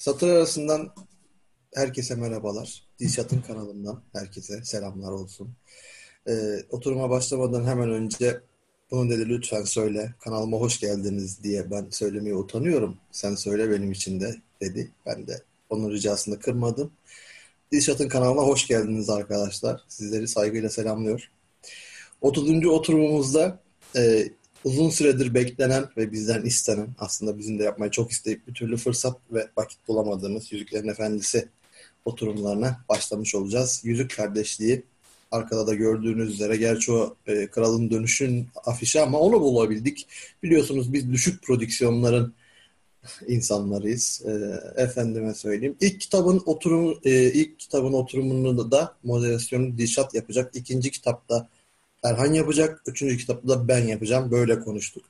Satır arasından herkese merhabalar. Dilşat'ın kanalından herkese selamlar olsun. Ee, oturuma başlamadan hemen önce bunu dedi lütfen söyle kanalıma hoş geldiniz diye ben söylemeye utanıyorum. Sen söyle benim için de dedi. Ben de onun ricasını kırmadım. Dilşat'ın kanalına hoş geldiniz arkadaşlar. Sizleri saygıyla selamlıyor. 30. oturumumuzda e, uzun süredir beklenen ve bizden istenen aslında bizim de yapmayı çok isteyip bir türlü fırsat ve vakit bulamadığımız Yüzüklerin Efendisi oturumlarına başlamış olacağız. Yüzük Kardeşliği arkada da gördüğünüz üzere gerçi o e, Kralın Dönüş'ün afişi ama onu bulabildik. Biliyorsunuz biz düşük prodüksiyonların insanlarıyız. E, efendime söyleyeyim. İlk kitabın oturumu e, ilk kitabın oturumunu da moderasyonu Dilşat yapacak. İkinci kitapta Erhan yapacak. Üçüncü kitapta da ben yapacağım. Böyle konuştuk.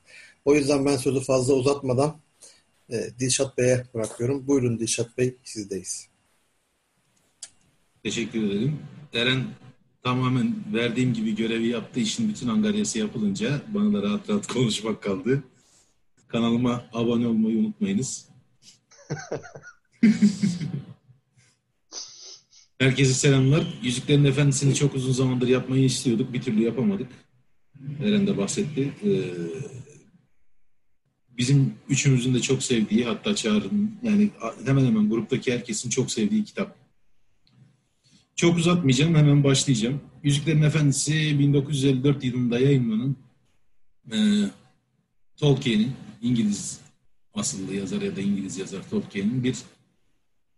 O yüzden ben sözü fazla uzatmadan e, Dilşat Bey'e bırakıyorum. Buyurun Dilşat Bey sizdeyiz. Teşekkür ederim. Eren tamamen verdiğim gibi görevi yaptığı için bütün angaryası yapılınca bana da rahat rahat konuşmak kaldı. Kanalıma abone olmayı unutmayınız. Herkese selamlar. Yüzüklerin Efendisi'ni çok uzun zamandır yapmayı istiyorduk. Bir türlü yapamadık. Eren de bahsetti. Ee, bizim üçümüzün de çok sevdiği hatta Çağrı'nın yani hemen hemen gruptaki herkesin çok sevdiği kitap. Çok uzatmayacağım. Hemen başlayacağım. Yüzüklerin Efendisi 1954 yılında yayınlanan e, Tolkien'in İngiliz asıllı yazar ya da İngiliz yazar Tolkien'in bir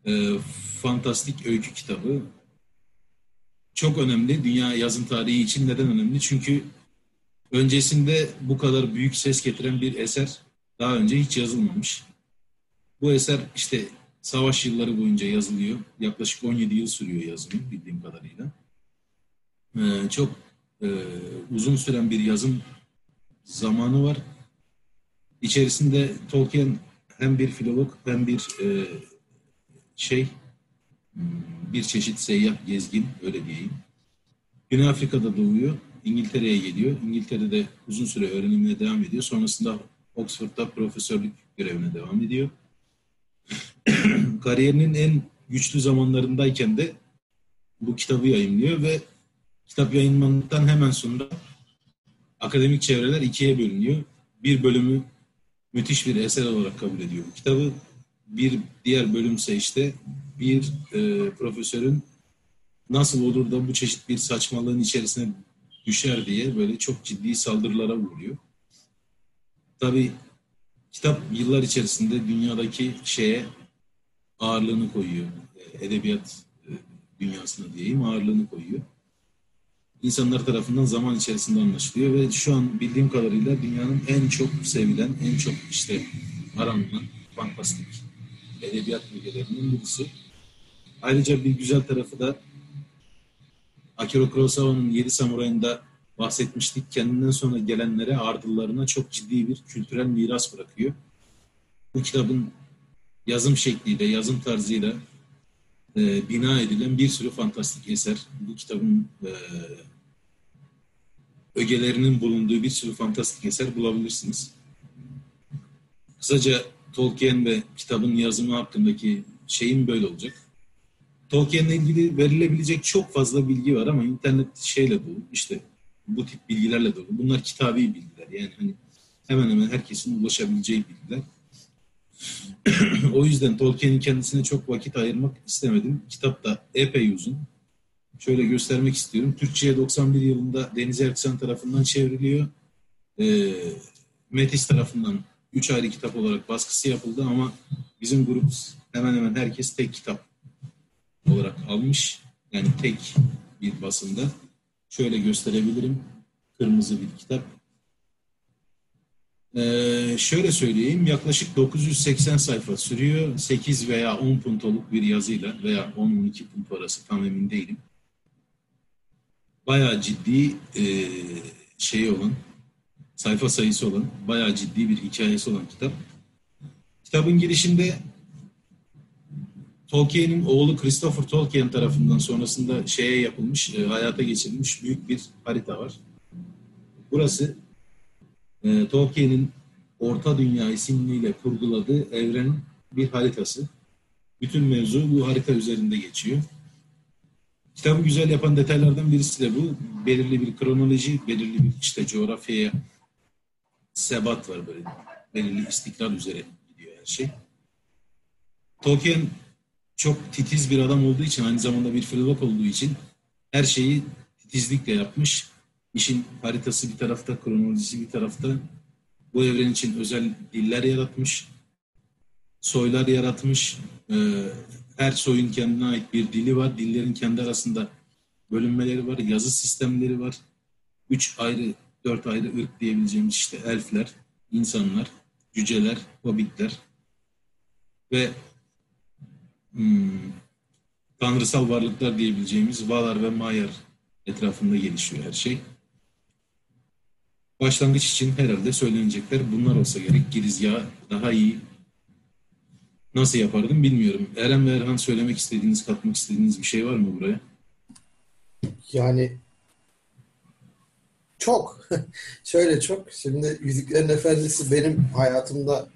e, fantastik öykü kitabı. Çok önemli. Dünya yazın tarihi için neden önemli? Çünkü öncesinde bu kadar büyük ses getiren bir eser daha önce hiç yazılmamış. Bu eser işte savaş yılları boyunca yazılıyor. Yaklaşık 17 yıl sürüyor yazımı bildiğim kadarıyla. Ee, çok e, uzun süren bir yazım zamanı var. İçerisinde Tolkien hem bir filolog hem bir e, şey bir çeşit seyyah gezgin öyle diyeyim. Güney Afrika'da doğuyor. İngiltere'ye geliyor. İngiltere'de uzun süre öğrenimine devam ediyor. Sonrasında Oxford'da profesörlük görevine devam ediyor. Kariyerinin en güçlü zamanlarındayken de bu kitabı yayınlıyor ve kitap yayınlandıktan hemen sonra akademik çevreler ikiye bölünüyor. Bir bölümü müthiş bir eser olarak kabul ediyor bu kitabı bir diğer bölümse işte bir e, profesörün nasıl olur da bu çeşit bir saçmalığın içerisine düşer diye böyle çok ciddi saldırılara vuruyor. Tabi kitap yıllar içerisinde dünyadaki şeye ağırlığını koyuyor. Edebiyat e, dünyasına diyeyim ağırlığını koyuyor. İnsanlar tarafından zaman içerisinde anlaşılıyor ve şu an bildiğim kadarıyla dünyanın en çok sevilen, en çok işte aranılan fantastik edebiyat bölgelerinin birisi. Ayrıca bir güzel tarafı da Akira Kurosawa'nın Yedi Samuray'ında bahsetmiştik. Kendinden sonra gelenlere, ardıllarına çok ciddi bir kültürel miras bırakıyor. Bu kitabın yazım şekliyle, yazım tarzıyla e, bina edilen bir sürü fantastik eser. Bu kitabın e, ögelerinin bulunduğu bir sürü fantastik eser bulabilirsiniz. Kısaca Tolkien ve kitabın yazımı hakkındaki şeyim böyle olacak. Tolkien'le ilgili verilebilecek çok fazla bilgi var ama internet şeyle dolu. İşte bu tip bilgilerle dolu. Bunlar kitabi bilgiler. Yani hani hemen hemen herkesin ulaşabileceği bilgiler. o yüzden Tolkien'in kendisine çok vakit ayırmak istemedim. Kitap da epey uzun. Şöyle göstermek istiyorum. Türkçe'ye 91 yılında Deniz Erksan tarafından çevriliyor. E, Metis tarafından üç ayrı kitap olarak baskısı yapıldı ama bizim grup hemen hemen herkes tek kitap olarak almış. Yani tek bir basında. Şöyle gösterebilirim. Kırmızı bir kitap. Ee, şöyle söyleyeyim. Yaklaşık 980 sayfa sürüyor. 8 veya 10 puntoluk bir yazıyla veya 10-12 punt arası tam emin değilim. Bayağı ciddi e, şey olan sayfa sayısı olan, bayağı ciddi bir hikayesi olan kitap. Kitabın girişinde Tolkien'in oğlu Christopher Tolkien tarafından sonrasında şeye yapılmış, e, hayata geçirilmiş büyük bir harita var. Burası e, Tolkien'in Orta Dünya isimliyle kurguladığı evrenin bir haritası. Bütün mevzu bu harita üzerinde geçiyor. Kitabı güzel yapan detaylardan birisi de bu. Belirli bir kronoloji, belirli bir işte coğrafyaya sebat var böyle. Belirli istikrar üzere gidiyor her şey. Tolkien çok titiz bir adam olduğu için, aynı zamanda bir filolog olduğu için her şeyi titizlikle yapmış. İşin haritası bir tarafta, kronolojisi bir tarafta. Bu evren için özel diller yaratmış. Soylar yaratmış. Ee, her soyun kendine ait bir dili var. Dillerin kendi arasında bölünmeleri var. Yazı sistemleri var. Üç ayrı, dört ayrı ırk diyebileceğimiz işte elfler, insanlar, cüceler, hobbitler ve hmm, tanrısal varlıklar diyebileceğimiz Valar ve Maiar etrafında gelişiyor her şey. Başlangıç için herhalde söylenecekler bunlar olsa gerek. Girizgahı daha iyi nasıl yapardım bilmiyorum. Eren ve Erhan söylemek istediğiniz, katmak istediğiniz bir şey var mı buraya? Yani çok. Şöyle çok. Şimdi Yüzüklerin Efendisi benim hayatımda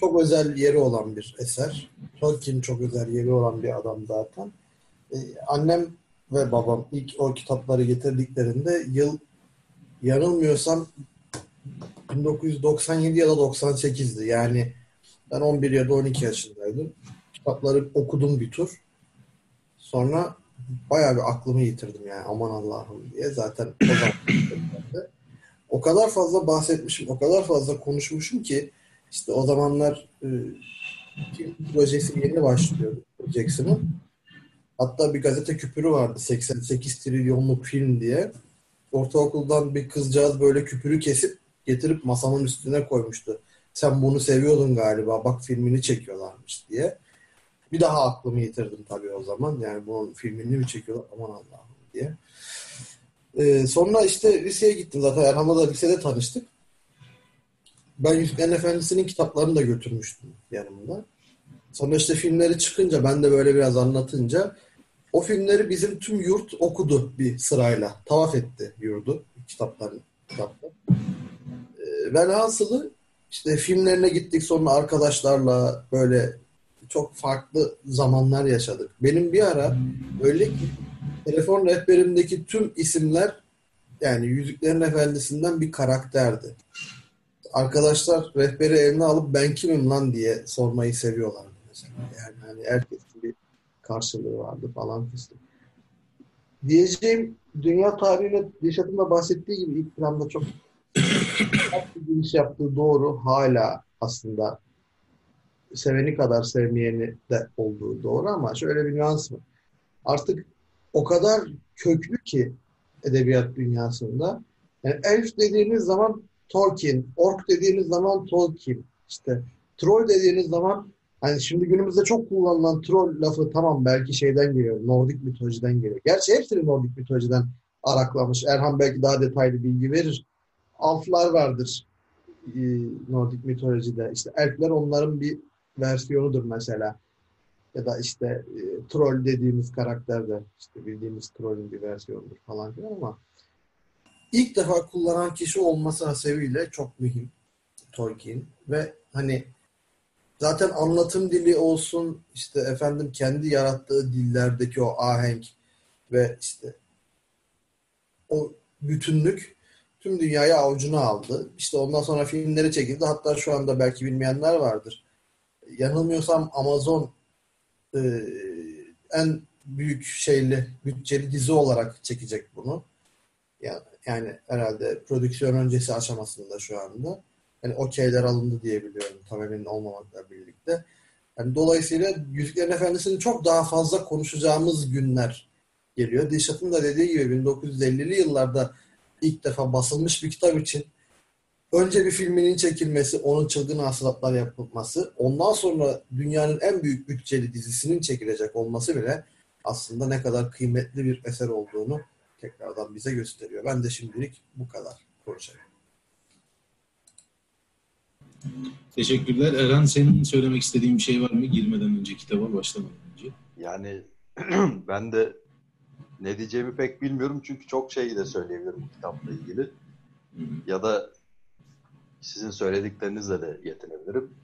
çok özel yeri olan bir eser. Tolkien çok özel yeri olan bir adam zaten. Ee, annem ve babam ilk o kitapları getirdiklerinde yıl yanılmıyorsam 1997 ya da 98'di. Yani ben 11 ya da 12 yaşındaydım. Kitapları okudum bir tur. Sonra bayağı bir aklımı yitirdim yani aman Allah'ım diye. Zaten o zaman o kadar fazla bahsetmişim, o kadar fazla konuşmuşum ki işte o zamanlar e, projesi yeni başlıyor Jackson'ın. Hatta bir gazete küpürü vardı 88 trilyonluk film diye. Ortaokuldan bir kızcağız böyle küpürü kesip getirip masamın üstüne koymuştu. Sen bunu seviyordun galiba bak filmini çekiyorlarmış diye. Bir daha aklımı yitirdim tabii o zaman. Yani bunun filmini mi çekiyorlar aman Allah'ım diye. Ee, sonra işte liseye gittim zaten. Erhan'la da lisede tanıştık. Ben Yüzüklerin Efendisi'nin kitaplarını da götürmüştüm yanımda. Sonra işte filmleri çıkınca ben de böyle biraz anlatınca o filmleri bizim tüm yurt okudu bir sırayla. Tavaf etti yurdu kitapların kitaplar. Ee, velhasılı işte filmlerine gittik sonra arkadaşlarla böyle çok farklı zamanlar yaşadık. Benim bir ara öyle ki telefon rehberimdeki tüm isimler yani Yüzüklerin Efendisi'nden bir karakterdi. Arkadaşlar rehberi eline alıp ben kimim lan diye sormayı seviyorlardı mesela. Yani hani herkesin bir karşılığı vardı falan fıstık. Diyeceğim dünya tarihine Dişat'ın da bahsettiği gibi ilk planda çok bir giriş yaptığı doğru hala aslında seveni kadar sevmeyeni de olduğu doğru ama şöyle bir nüans var. Artık o kadar köklü ki edebiyat dünyasında. Yani elf dediğiniz zaman Tolkien, ork dediğiniz zaman Tolkien, işte troll dediğiniz zaman hani şimdi günümüzde çok kullanılan troll lafı tamam belki şeyden geliyor, Nordik mitolojiden geliyor. Gerçi hepsini Nordik mitolojiden araklamış. Erhan belki daha detaylı bilgi verir. Alflar vardır e, Nordik mitolojide. İşte elfler onların bir versiyonudur mesela. Ya da işte e, troll dediğimiz karakter de işte bildiğimiz trollün bir versiyonudur falan filan ama ilk defa kullanan kişi olması hasebiyle çok mühim Tolkien ve hani zaten anlatım dili olsun işte efendim kendi yarattığı dillerdeki o ahenk ve işte o bütünlük tüm dünyayı avucuna aldı. İşte ondan sonra filmleri çekildi. Hatta şu anda belki bilmeyenler vardır. Yanılmıyorsam Amazon e, en büyük şeyli bütçeli dizi olarak çekecek bunu. Yani, yani herhalde prodüksiyon öncesi aşamasında şu anda. Yani okeyler alındı diye biliyorum tam emin olmamakla birlikte. Yani dolayısıyla Yüzüklerin Efendisi'ni çok daha fazla konuşacağımız günler geliyor. Dişat'ın da dediği gibi 1950'li yıllarda ilk defa basılmış bir kitap için önce bir filminin çekilmesi, onun çılgın hasılatlar yapılması, ondan sonra dünyanın en büyük bütçeli dizisinin çekilecek olması bile aslında ne kadar kıymetli bir eser olduğunu tekrardan bize gösteriyor. Ben de şimdilik bu kadar konuşayım. Teşekkürler. Erhan senin söylemek istediğin bir şey var mı girmeden önce kitaba başlamadan önce? Yani ben de ne diyeceğimi pek bilmiyorum çünkü çok şey de söyleyebilirim bu kitapla ilgili. Ya da sizin söylediklerinizle de yetinebilirim.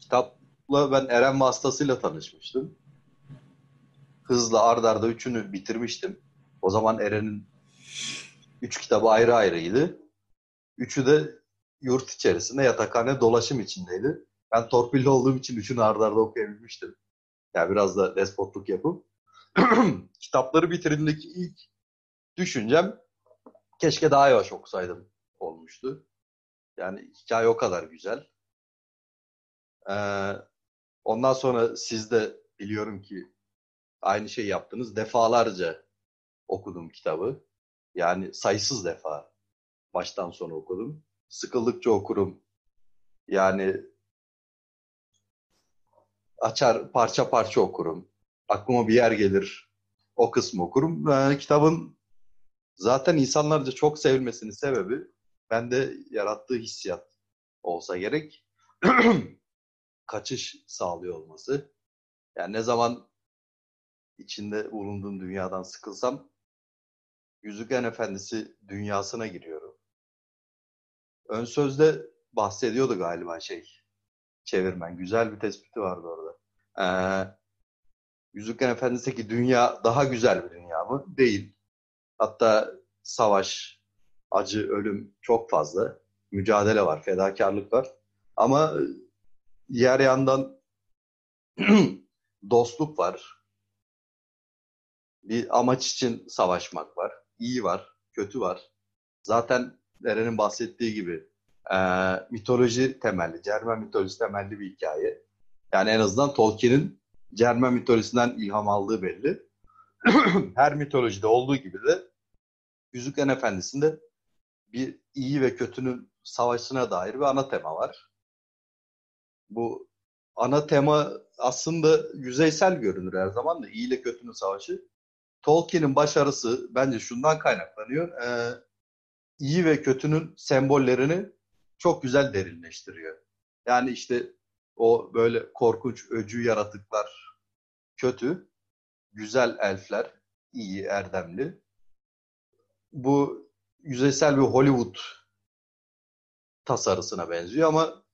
Kitap kitapla ben Eren vasıtasıyla tanışmıştım. Hızla ardarda arda üçünü bitirmiştim. O zaman Eren'in üç kitabı ayrı ayrıydı. Üçü de yurt içerisinde yatakhane dolaşım içindeydi. Ben torpilli olduğum için üçünü ardarda arda okuyabilmiştim. Yani biraz da despotluk yapıp. Kitapları bitirdiğimdeki ilk düşüncem keşke daha yavaş okusaydım olmuştu. Yani hikaye o kadar güzel. Ee, ondan sonra siz de biliyorum ki aynı şey yaptınız. Defalarca okudum kitabı. Yani sayısız defa baştan sona okudum. Sıkıldıkça okurum. Yani açar parça parça okurum. Aklıma bir yer gelir. O kısmı okurum. Yani kitabın zaten insanlarca çok sevilmesinin sebebi bende yarattığı hissiyat olsa gerek. Kaçış sağlıyor olması. Yani ne zaman içinde bulunduğum dünyadan sıkılsam Yüzüklerin Efendisi dünyasına giriyorum. Ön sözde bahsediyordu galiba şey çevirmen. Güzel bir tespiti vardı orada. Ee, Yüzüklerin Efendisi'ndeki dünya daha güzel bir dünya mı? Değil. Hatta savaş, acı, ölüm çok fazla. Mücadele var, fedakarlık var. Ama diğer yandan dostluk var. Bir amaç için savaşmak var. İyi var, kötü var. Zaten Eren'in bahsettiği gibi e, mitoloji temelli, Cermen mitolojisi temelli bir hikaye. Yani en azından Tolkien'in Cermen mitolojisinden ilham aldığı belli. Her mitolojide olduğu gibi de Yüzüklerin Efendisi'nde bir iyi ve kötünün savaşına dair bir ana tema var. Bu ana tema aslında yüzeysel görünür her zaman da iyi ile kötünün savaşı. Tolkien'in başarısı bence şundan kaynaklanıyor. Ee, iyi ve kötünün sembollerini çok güzel derinleştiriyor. Yani işte o böyle korkunç öcü yaratıklar kötü, güzel elfler iyi, erdemli. Bu yüzeysel bir Hollywood tasarısına benziyor ama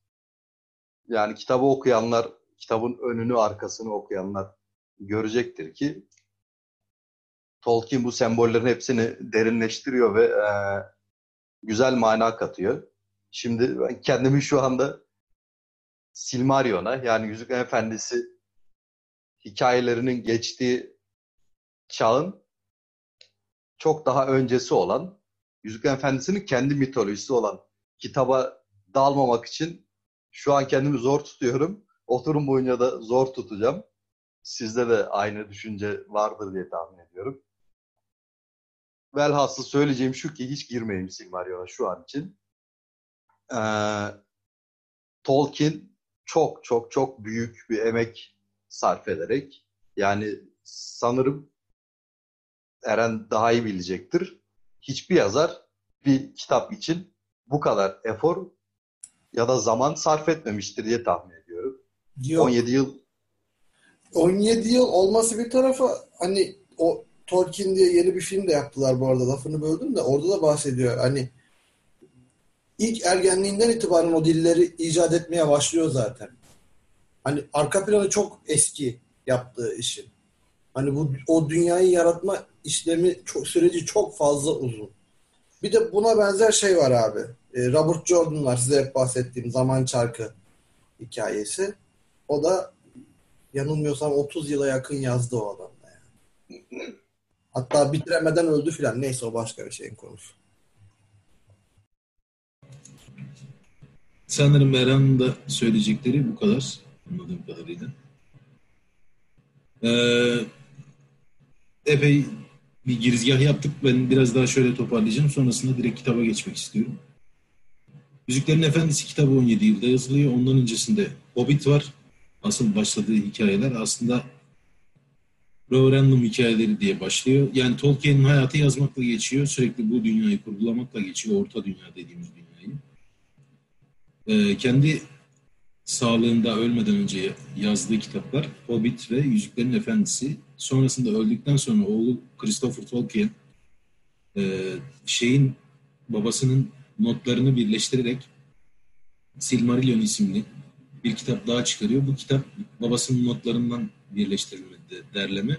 yani kitabı okuyanlar, kitabın önünü arkasını okuyanlar görecektir ki Tolkien bu sembollerin hepsini derinleştiriyor ve e, güzel mana katıyor. Şimdi ben kendimi şu anda Silmarion'a yani Yüzüklerin Efendisi hikayelerinin geçtiği çağın çok daha öncesi olan Yüzüklerin Efendisi'nin kendi mitolojisi olan kitaba dalmamak için şu an kendimi zor tutuyorum. Oturum boyunca da zor tutacağım. Sizde de aynı düşünce vardır diye tahmin ediyorum. Velhasıl söyleyeceğim şu ki hiç girmeyeyim Silmarion'a şu an için. Ee, Tolkien çok çok çok büyük bir emek sarf ederek yani sanırım Eren daha iyi bilecektir. Hiçbir yazar bir kitap için bu kadar efor ya da zaman sarf etmemiştir diye tahmin ediyorum. Yok. 17 yıl 17 yıl olması bir tarafa hani o Tolkien diye yeni bir film de yaptılar bu arada lafını böldüm de orada da bahsediyor. Hani ilk ergenliğinden itibaren o dilleri icat etmeye başlıyor zaten. Hani arka planı çok eski yaptığı işin. Hani bu o dünyayı yaratma işlemi çok, süreci çok fazla uzun. Bir de buna benzer şey var abi. E, Robert Jordan var size hep bahsettiğim Zaman Çarkı hikayesi. O da yanılmıyorsam 30 yıla yakın yazdı o adam da yani. Hatta bitiremeden öldü filan. Neyse o başka bir şeyin konusu. Sanırım Meran'ın da söyleyecekleri bu kadar. Anladığım kadarıyla. Ee, epey bir girizgah yaptık. Ben biraz daha şöyle toparlayacağım. Sonrasında direkt kitaba geçmek istiyorum. Yüzüklerin Efendisi kitabı 17 yılda yazılıyor. Ondan öncesinde Hobbit var. Asıl başladığı hikayeler aslında referandum hikayeleri diye başlıyor. Yani Tolkien'in hayatı yazmakla geçiyor. Sürekli bu dünyayı kurgulamakla geçiyor. Orta dünya dediğimiz dünyayı. Ee, kendi sağlığında ölmeden önce yazdığı kitaplar Hobbit ve Yüzüklerin Efendisi. Sonrasında öldükten sonra oğlu Christopher Tolkien e, şeyin babasının notlarını birleştirerek Silmarillion isimli bir kitap daha çıkarıyor. Bu kitap babasının notlarından birleştirilmedi derleme.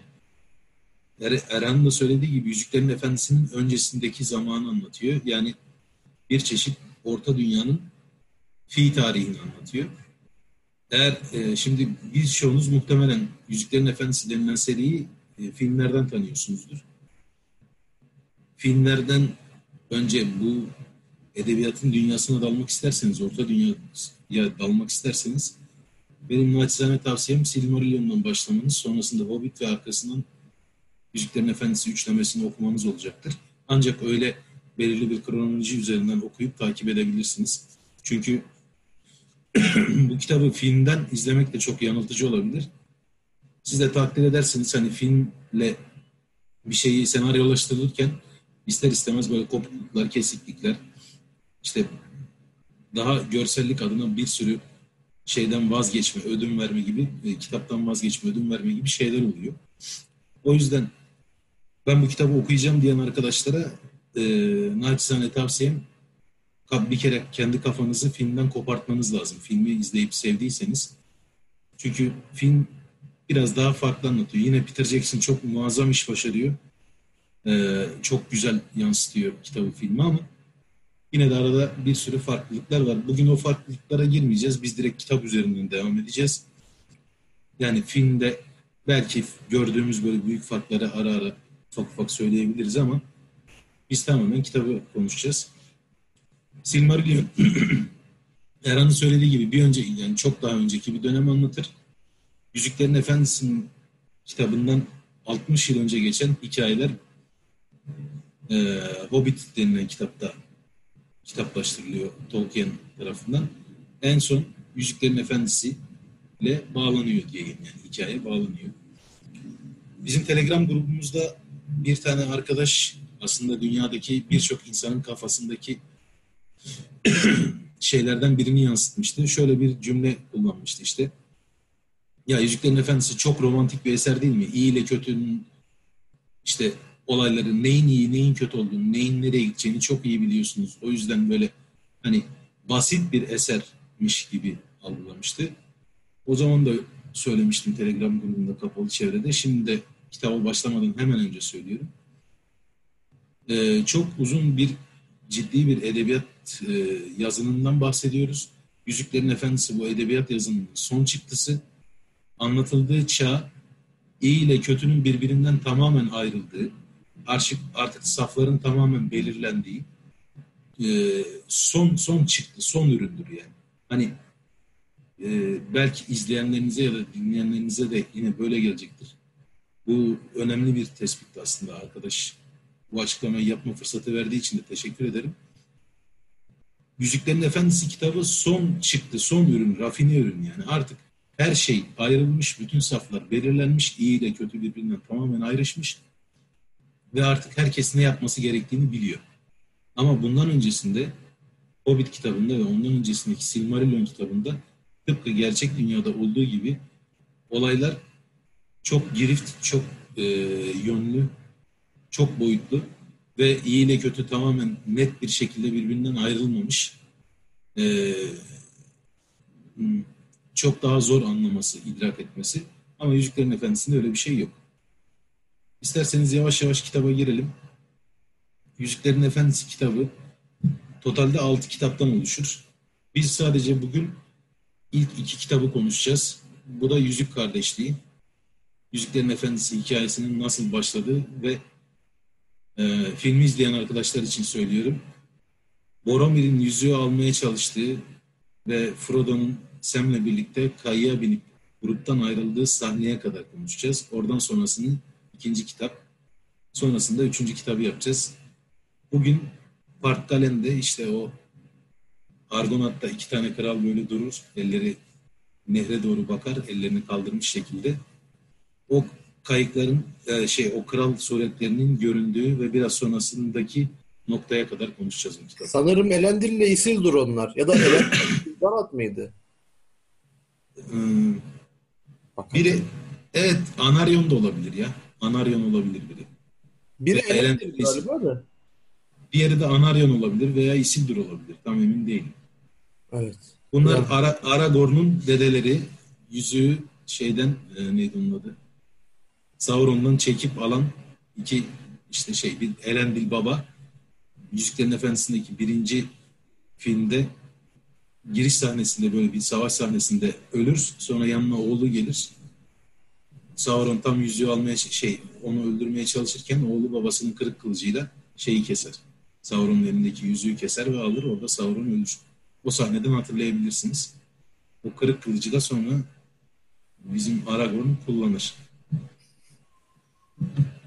Er, Erhan da söylediği gibi Yüzüklerin Efendisi'nin öncesindeki zamanı anlatıyor. Yani bir çeşit Orta Dünya'nın fi tarihini anlatıyor. Eğer e, şimdi biz çoğunuz muhtemelen Yüzüklerin Efendisi denilen seriyi e, filmlerden tanıyorsunuzdur. Filmlerden önce bu edebiyatın dünyasına dalmak isterseniz, Orta Dünya'ya dalmak isterseniz benim naçizane tavsiyem Silmarillion'dan başlamanız, sonrasında Hobbit ve arkasından Yüzüklerin Efendisi üçlemesini okumanız olacaktır. Ancak öyle belirli bir kronoloji üzerinden okuyup takip edebilirsiniz. Çünkü bu kitabı filmden izlemek de çok yanıltıcı olabilir. Siz de takdir edersiniz hani filmle bir şeyi senaryolaştırırken ister istemez böyle kopukluklar, kesiklikler, işte daha görsellik adına bir sürü şeyden vazgeçme, ödün verme gibi, e, kitaptan vazgeçme, ödün verme gibi şeyler oluyor. O yüzden ben bu kitabı okuyacağım diyen arkadaşlara e, naçizane tavsiyem bir kere kendi kafanızı filmden kopartmanız lazım. Filmi izleyip sevdiyseniz. Çünkü film biraz daha farklı anlatıyor. Yine Peter Jackson çok muazzam iş başarıyor. Ee, çok güzel yansıtıyor kitabı filmi ama yine de arada bir sürü farklılıklar var. Bugün o farklılıklara girmeyeceğiz. Biz direkt kitap üzerinden devam edeceğiz. Yani filmde belki gördüğümüz böyle büyük farkları ara ara ufak ufak söyleyebiliriz ama biz tamamen kitabı konuşacağız. Silmarillion Erhan'ın söylediği gibi bir önce yani çok daha önceki bir dönem anlatır. Yüzüklerin Efendisi'nin kitabından 60 yıl önce geçen hikayeler e, Hobbit denilen kitapta kitaplaştırılıyor Tolkien tarafından. En son Yüzüklerin Efendisi ile bağlanıyor diye yani hikaye bağlanıyor. Bizim Telegram grubumuzda bir tane arkadaş aslında dünyadaki birçok insanın kafasındaki şeylerden birini yansıtmıştı. Şöyle bir cümle kullanmıştı işte. Ya Yüzüklerin Efendisi çok romantik bir eser değil mi? İyi ile kötünün işte olayları neyin iyi neyin kötü olduğunu, neyin nereye gideceğini çok iyi biliyorsunuz. O yüzden böyle hani basit bir esermiş gibi algılamıştı. O zaman da söylemiştim Telegram grubunda kapalı çevrede. Şimdi de kitaba başlamadan hemen önce söylüyorum. Ee, çok uzun bir ciddi bir edebiyat e, yazınından bahsediyoruz. Yüzüklerin Efendisi bu edebiyat yazının son çıktısı. Anlatıldığı çağ iyi ile kötünün birbirinden tamamen ayrıldığı, artık, artık safların tamamen belirlendiği e, son son çıktı, son üründür yani. Hani e, belki izleyenlerinize ya da dinleyenlerinize de yine böyle gelecektir. Bu önemli bir tespit aslında arkadaş. Bu açıklamayı yapma fırsatı verdiği için de teşekkür ederim. Yüzüklerin Efendisi kitabı son çıktı, son ürün, rafine ürün yani. Artık her şey ayrılmış, bütün saflar belirlenmiş, iyi ile kötü birbirinden tamamen ayrışmış ve artık herkes ne yapması gerektiğini biliyor. Ama bundan öncesinde Hobbit kitabında ve ondan öncesindeki Silmarillion kitabında tıpkı gerçek dünyada olduğu gibi olaylar çok girift, çok e, yönlü, çok boyutlu ve iyi ile kötü tamamen net bir şekilde birbirinden ayrılmamış. Ee, çok daha zor anlaması, idrak etmesi. Ama Yüzüklerin Efendisi'nde öyle bir şey yok. İsterseniz yavaş yavaş kitaba girelim. Yüzüklerin Efendisi kitabı totalde 6 kitaptan oluşur. Biz sadece bugün ilk iki kitabı konuşacağız. Bu da Yüzük Kardeşliği. Yüzüklerin Efendisi hikayesinin nasıl başladığı ve e, filmi izleyen arkadaşlar için söylüyorum. Boromir'in yüzüğü almaya çalıştığı ve Frodo'nun Sam'le birlikte kayıya binip gruptan ayrıldığı sahneye kadar konuşacağız. Oradan sonrasını ikinci kitap, sonrasında üçüncü kitabı yapacağız. Bugün Part Galen'de işte o Argonat'ta iki tane kral böyle durur, elleri nehre doğru bakar, ellerini kaldırmış şekilde. O kayıkların e, şey o kral suretlerinin göründüğü ve biraz sonrasındaki noktaya kadar konuşacağız bu. Sanırım Elendil ile Isildur onlar. Ya da Elendil mıydı? Hmm, biri evet Anaryon da olabilir ya. Anaryon olabilir biri. Biri Elendil galiba da. Diğeri de Anaryon olabilir veya Isildur olabilir. Tam emin değilim. Evet. Bunlar. Ara, Aragorn'un dedeleri yüzüğü şeyden e, neydi onun adı? Sauron'dan çekip alan iki işte şey bir Elendil baba Yüzüklerin Efendisi'ndeki birinci filmde giriş sahnesinde böyle bir savaş sahnesinde ölür. Sonra yanına oğlu gelir. Sauron tam yüzüğü almaya şey onu öldürmeye çalışırken oğlu babasının kırık kılıcıyla şeyi keser. Sauron'un elindeki yüzüğü keser ve alır. Orada Sauron ölür. O sahneden hatırlayabilirsiniz. O kırık kılıcı da sonra bizim Aragorn kullanır.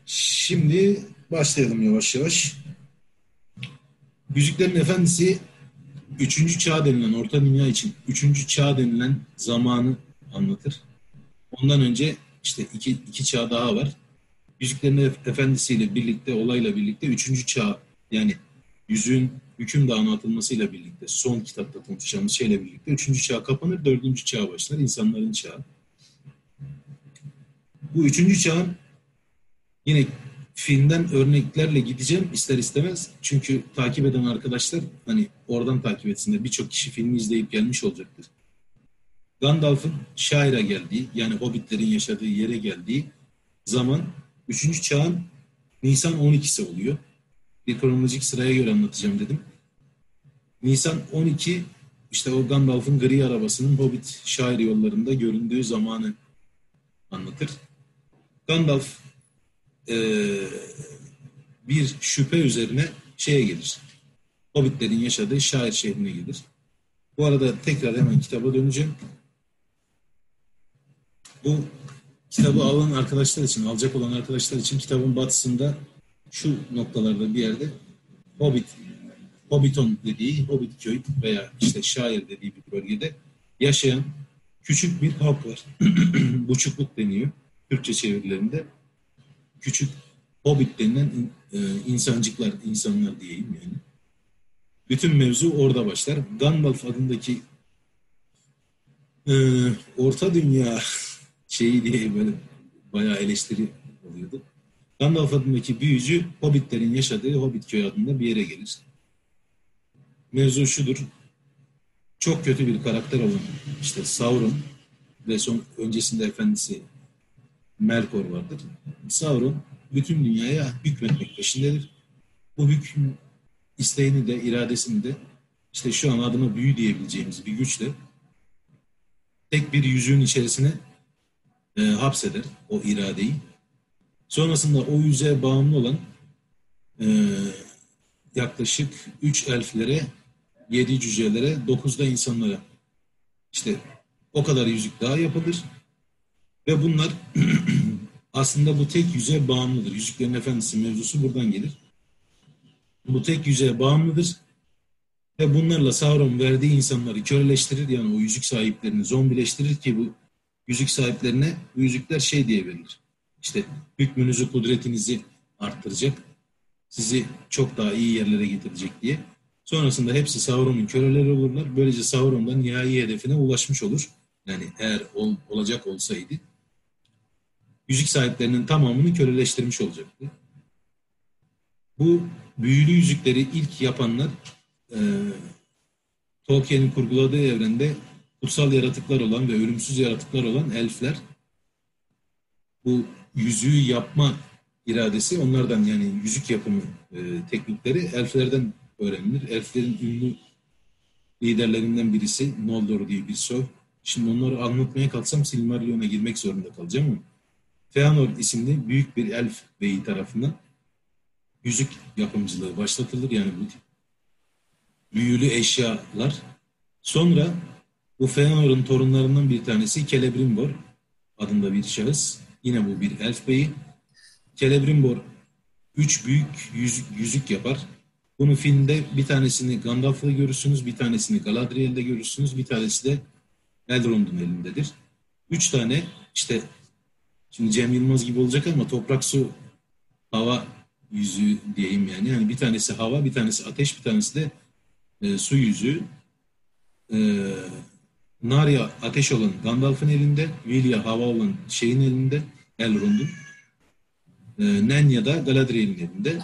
Şimdi başlayalım yavaş yavaş. Yüzüklerin Efendisi 3. çağ denilen, Orta Dünya için 3. çağ denilen zamanı anlatır. Ondan önce işte iki, iki çağ daha var. Yüzüklerin Efendisi ile birlikte, olayla birlikte 3. çağ yani yüzüğün hüküm dağına atılmasıyla birlikte, son kitapta konuşacağımız şeyle birlikte 3. çağ kapanır, 4. çağ başlar, insanların çağı. Bu 3. çağın yine filmden örneklerle gideceğim ister istemez. Çünkü takip eden arkadaşlar hani oradan takip etsinler. Birçok kişi filmi izleyip gelmiş olacaktır. Gandalf'ın Şair'a geldiği yani Hobbitlerin yaşadığı yere geldiği zaman 3. çağın Nisan 12'si oluyor. Bir kronolojik sıraya göre anlatacağım dedim. Nisan 12 işte o Gandalf'ın gri arabasının Hobbit şair yollarında göründüğü zamanı anlatır. Gandalf e, bir şüphe üzerine şeye gelir. Hobbitlerin yaşadığı şair şehrine gelir. Bu arada tekrar hemen kitaba döneceğim. Bu kitabı alan arkadaşlar için, alacak olan arkadaşlar için kitabın batısında şu noktalarda bir yerde Hobbit, Hobbiton dediği Hobbit köy veya işte şair dediği bir bölgede yaşayan küçük bir halk var. Buçukluk deniyor Türkçe çevirilerinde. Küçük Hobbit denilen e, insancıklar, insanlar diyeyim yani. Bütün mevzu orada başlar. Gandalf adındaki e, Orta Dünya şeyi diye böyle bayağı eleştiri oluyordu. Gandalf adındaki büyücü Hobbitlerin yaşadığı Hobbit köy adında bir yere gelir. Mevzu şudur. Çok kötü bir karakter olan işte Sauron ve son öncesinde efendisi Melkor vardır. Sauron bütün dünyaya hükmetmek peşindedir. Bu hüküm isteğini de iradesini de işte şu an adına büyü diyebileceğimiz bir güçle tek bir yüzüğün içerisine e, hapseder o iradeyi. Sonrasında o yüzeye bağımlı olan e, yaklaşık üç elflere, yedi cücelere, dokuzda insanlara işte o kadar yüzük daha yapılır. Ve bunlar aslında bu tek yüze bağımlıdır. Yüzüklerin Efendisi mevzusu buradan gelir. Bu tek yüzeye bağımlıdır. Ve bunlarla Sauron verdiği insanları köleleştirir. Yani o yüzük sahiplerini zombileştirir ki bu yüzük sahiplerine bu yüzükler şey diye verilir. İşte hükmünüzü, kudretinizi arttıracak. Sizi çok daha iyi yerlere getirecek diye. Sonrasında hepsi Sauron'un köleleri olurlar. Böylece Sauron da nihai hedefine ulaşmış olur. Yani eğer ol, olacak olsaydı yüzük sahiplerinin tamamını köleleştirmiş olacaktı. Bu büyülü yüzükleri ilk yapanlar e, Tolkien'in kurguladığı evrende kutsal yaratıklar olan ve ölümsüz yaratıklar olan elfler. Bu yüzüğü yapma iradesi onlardan yani yüzük yapımı e, teknikleri elflerden öğrenilir. Elflerin ünlü liderlerinden birisi Noldor diye bir soy. Şimdi onları anlatmaya kalksam Silmarillion'a girmek zorunda kalacağım ama Feanor isimli büyük bir elf beyi tarafından yüzük yapımcılığı başlatılır. Yani bu tip büyülü eşyalar. Sonra bu Feanor'un torunlarından bir tanesi Celebrimbor adında bir şahıs. Yine bu bir elf beyi. Celebrimbor üç büyük yüzük, yüzük yapar. Bunu filmde bir tanesini Gandalf'la görürsünüz, bir tanesini Galadriel'de görürsünüz, bir tanesi de Elrond'un elindedir. Üç tane işte şimdi Cem Yılmaz gibi olacak ama toprak, su, hava yüzüğü diyeyim yani. Yani bir tanesi hava, bir tanesi ateş, bir tanesi de e, su yüzüğü. E, Narya ateş olan Gandalf'ın elinde, Vilya hava olan şeyin elinde, Elrond'un. E, Nenya da Galadriel'in elinde.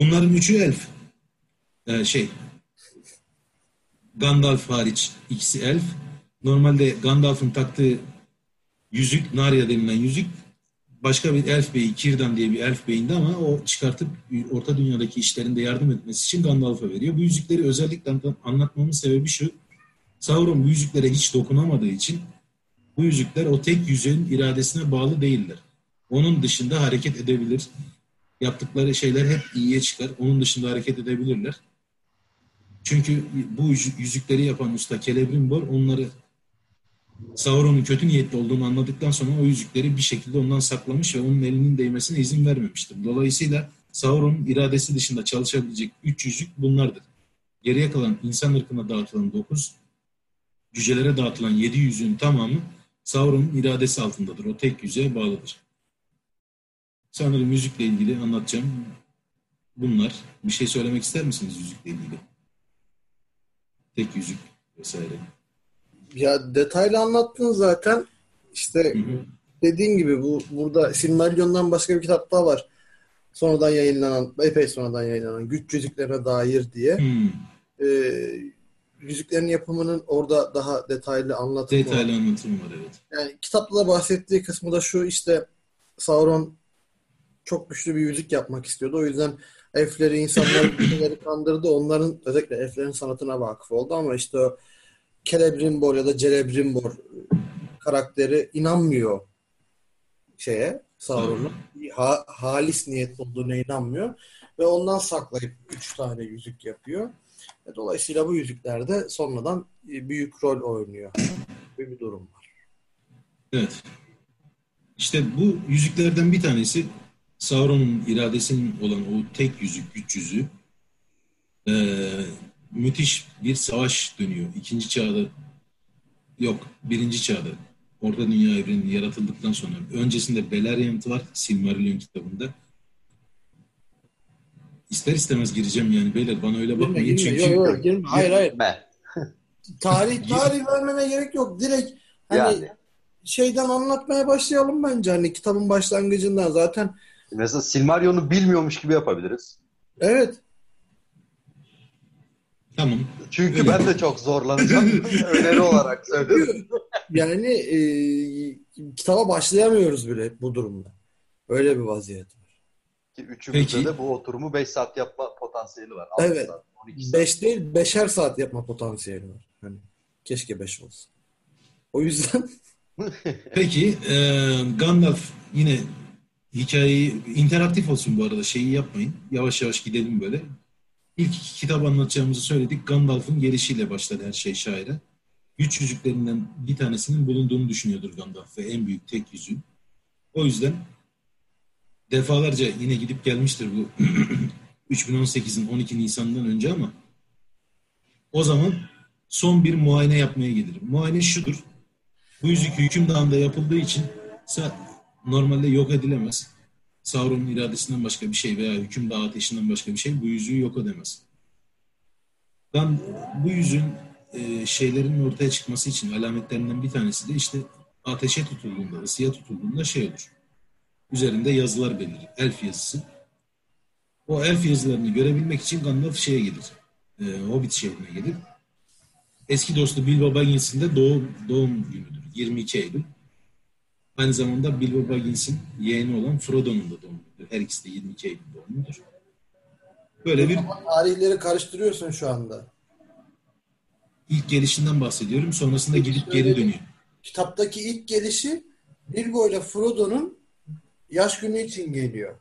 Bunların üçü elf. E, şey, Gandalf hariç ikisi elf. Normalde Gandalf'ın taktığı yüzük, Narya denilen yüzük başka bir elf beyi, Kirdan diye bir elf beyindi ama o çıkartıp Orta Dünya'daki işlerinde yardım etmesi için Gandalf'a veriyor. Bu yüzükleri özellikle anlatmamın sebebi şu. Sauron bu yüzüklere hiç dokunamadığı için bu yüzükler o tek yüzüğün iradesine bağlı değiller. Onun dışında hareket edebilir. Yaptıkları şeyler hep iyiye çıkar. Onun dışında hareket edebilirler. Çünkü bu yüzükleri yapan usta Celebrimbor onları Sauron'un kötü niyetli olduğunu anladıktan sonra o yüzükleri bir şekilde ondan saklamış ve onun elinin değmesine izin vermemiştir. Dolayısıyla Sauron'un iradesi dışında çalışabilecek üç yüzük bunlardır. Geriye kalan insan ırkına dağıtılan dokuz, cücelere dağıtılan yedi yüzüğün tamamı Sauron'un iradesi altındadır. O tek yüzüğe bağlıdır. Sanırım müzikle ilgili anlatacağım. Bunlar. Bir şey söylemek ister misiniz yüzükle ilgili? Tek yüzük vesaire. Ya detaylı anlattın zaten. İşte hı hı. dediğin gibi bu burada Silmarillion'dan başka bir kitap daha var. Sonradan yayınlanan, epey sonradan yayınlanan Güç Yüzüklerine dair diye. Hmm. Ee, yüzüklerin yapımının orada daha detaylı anlatımı Detaylı var. anlatımı var evet. Yani kitapta da bahsettiği kısmı da şu işte Sauron çok güçlü bir yüzük yapmak istiyordu. O yüzden elfleri, insanları kandırdı. Onların özellikle elflerin sanatına vakıf oldu ama işte o Celebrimbor ya da Celebrimbor karakteri inanmıyor şeye Sauron'a. Ha, halis niyetli olduğuna inanmıyor. Ve ondan saklayıp üç tane yüzük yapıyor. E, dolayısıyla bu yüzüklerde sonradan büyük rol oynuyor. Böyle bir durum var. Evet. İşte bu yüzüklerden bir tanesi Sauron'un iradesinin olan o tek yüzük, güç yüzüğü ee, müthiş bir savaş dönüyor. İkinci çağda yok, birinci çağda Orta Dünya evreni yaratıldıktan sonra öncesinde Beleriand var Silmarillion kitabında. İster istemez gireceğim yani beyler bana öyle bakmayın girme, çünkü. Yok, yok, girme. Hayır hayır. Ben. tarih tarih vermeme gerek yok. Direkt hani yani. şeyden anlatmaya başlayalım bence hani kitabın başlangıcından zaten. Mesela Silmarillion'u bilmiyormuş gibi yapabiliriz. Evet. Tamam. Çünkü Öyle. ben de çok zorlanacağım. Öneri olarak söyledim. Yani e, kitaba başlayamıyoruz bile bu durumda. Öyle bir vaziyet var. Ki üçümüzde Peki. de bu oturumu 5 saat yapma potansiyeli var. Evet. 5 değil 5'er saat yapma potansiyeli var. Hani keşke 5 olsa. O yüzden Peki e, Gandalf yine hikayeyi interaktif olsun bu arada şeyi yapmayın. Yavaş yavaş gidelim böyle. İlk iki kitap anlatacağımızı söyledik. Gandalf'ın gelişiyle başladı her şey şaire. Güç yüzüklerinden bir tanesinin bulunduğunu düşünüyordur Gandalf ve en büyük tek yüzüğü. O yüzden defalarca yine gidip gelmiştir bu 3018'in 12 Nisan'dan önce ama o zaman son bir muayene yapmaya gelir. Muayene şudur. Bu yüzük hükümdağında yapıldığı için normalde yok edilemez. Sauron'un iradesinden başka bir şey veya hükümdağ ateşinden başka bir şey bu yüzüğü yok edemez. Ben bu yüzün e, şeylerin ortaya çıkması için alametlerinden bir tanesi de işte ateşe tutulduğunda, ısıya tutulduğunda şey olur. Üzerinde yazılar belirir. Elf yazısı. O elf yazılarını görebilmek için Gandalf şeye gelir. E, Hobbit şehrine gelir. Eski dostu Bilbo Baggins'in de doğum, doğum günüdür. 22 Eylül. Aynı zamanda Bilbo Baggins'in yeğeni olan Frodo'nun da doğumudur. Her ikisi de 22 Eylül doğumudur. Böyle bir... Tarihleri karıştırıyorsun şu anda. İlk gelişinden bahsediyorum. Sonrasında gidip geri dönüyor. Kitaptaki ilk gelişi Bilbo ile Frodo'nun yaş günü için geliyor.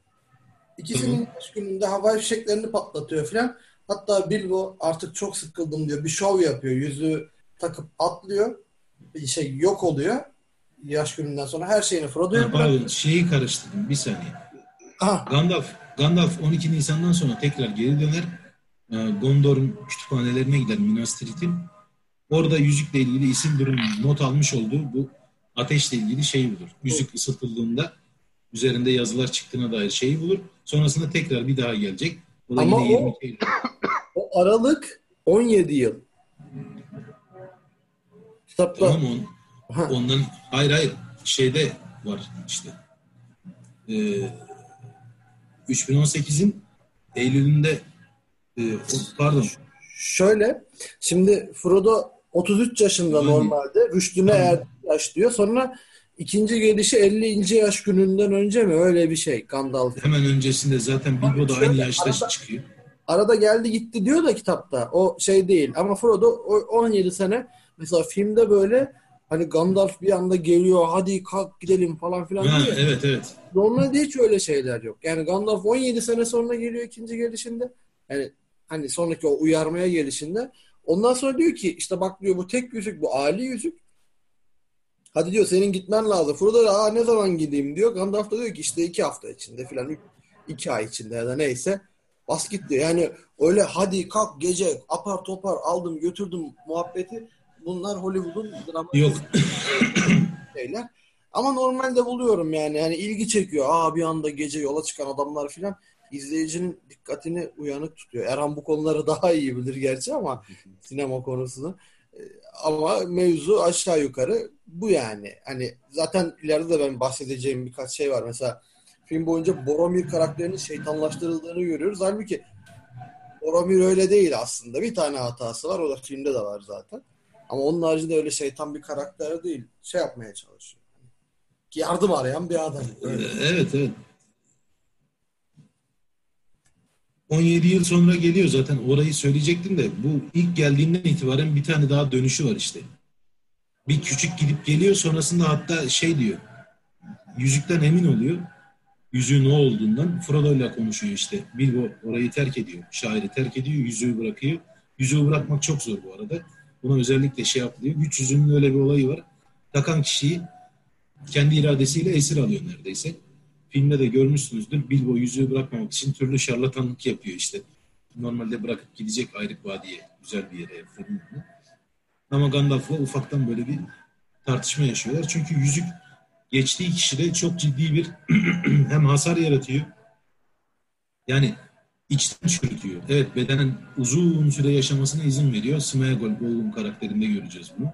İkisinin Hı-hı. yaş gününde hava fişeklerini patlatıyor filan. Hatta Bilbo artık çok sıkıldım diyor. Bir şov yapıyor. Yüzü takıp atlıyor. Bir şey yok oluyor yaş gününden sonra her şeyini Frodo'ya bırakıyor. Şeyi karıştırdım bir saniye. Aha. Gandalf, Gandalf 12 Nisan'dan sonra tekrar geri döner. Ee, Gondor'un kütüphanelerine gider Minas Tirith'in. Orada yüzükle ilgili isim durum not almış olduğu bu ateşle ilgili şeyi bulur. Yüzük ısıtıldığında üzerinde yazılar çıktığına dair şeyi bulur. Sonrasında tekrar bir daha gelecek. O da Ama yine 22 o, o aralık 17 yıl. Kitapta tamam, on, Ondan hayır hayır şeyde var işte. Ee, 3018'in Eylül'ünde e, pardon Şöyle, şimdi Frodo 33 yaşında Yani- normalde. Rüştüne erdi yaş diyor. Sonra ikinci gelişi 50. yaş gününden önce mi? Öyle bir şey Gandalf. Hemen öncesinde zaten Bilbo da aynı yaşta arada- çıkıyor. Arada geldi gitti diyor da kitapta. O şey değil. Ama Frodo o 17 sene mesela filmde böyle hani Gandalf bir anda geliyor hadi kalk gidelim falan filan Ha, diyor. evet evet. Normalde hiç öyle şeyler yok. Yani Gandalf 17 sene sonra geliyor ikinci gelişinde. Yani hani sonraki o uyarmaya gelişinde. Ondan sonra diyor ki işte bak diyor bu tek yüzük bu Ali yüzük. Hadi diyor senin gitmen lazım. Frodo da ne zaman gideyim diyor. Gandalf da diyor ki işte iki hafta içinde filan iki ay içinde ya da neyse. Bas git diyor. Yani öyle hadi kalk gece apar topar aldım götürdüm muhabbeti. Bunlar Hollywood'un dramatik Yok. şeyler. Ama normalde buluyorum yani. Yani ilgi çekiyor. Aa bir anda gece yola çıkan adamlar filan izleyicinin dikkatini uyanık tutuyor. Erhan bu konuları daha iyi bilir gerçi ama sinema konusunu. Ee, Ama mevzu aşağı yukarı bu yani. Hani zaten ileride de ben bahsedeceğim birkaç şey var. Mesela film boyunca Boromir karakterinin şeytanlaştırıldığını görüyoruz. Halbuki Boromir öyle değil aslında. Bir tane hatası var. O da filmde de var zaten. Ama onun haricinde öyle şeytan bir karakter değil. Şey yapmaya çalışıyor. Yardım arayan bir adam. Öyle. Evet evet. 17 yıl sonra geliyor zaten orayı söyleyecektim de bu ilk geldiğinden itibaren bir tane daha dönüşü var işte. Bir küçük gidip geliyor sonrasında hatta şey diyor. Yüzükten emin oluyor. Yüzüğün o olduğundan Frodo ile konuşuyor işte. Bilbo orayı terk ediyor. Şairi terk ediyor. Yüzüğü bırakıyor. Yüzüğü bırakmak çok zor bu arada. Buna özellikle şey yapılıyor. Güç yüzüğünün öyle bir olayı var. Takan kişiyi kendi iradesiyle esir alıyor neredeyse. Filmde de görmüşsünüzdür. Bilbo yüzüğü bırakmamak için türlü şarlatanlık yapıyor işte. Normalde bırakıp gidecek Ayrık Vadi'ye, güzel bir yere. falan. Ama Gandalf'la ufaktan böyle bir tartışma yaşıyorlar. Çünkü yüzük geçtiği kişide çok ciddi bir hem hasar yaratıyor. Yani içten çürütüyor. Evet bedenen uzun süre yaşamasına izin veriyor. Smeagol Gollum karakterinde göreceğiz bunu.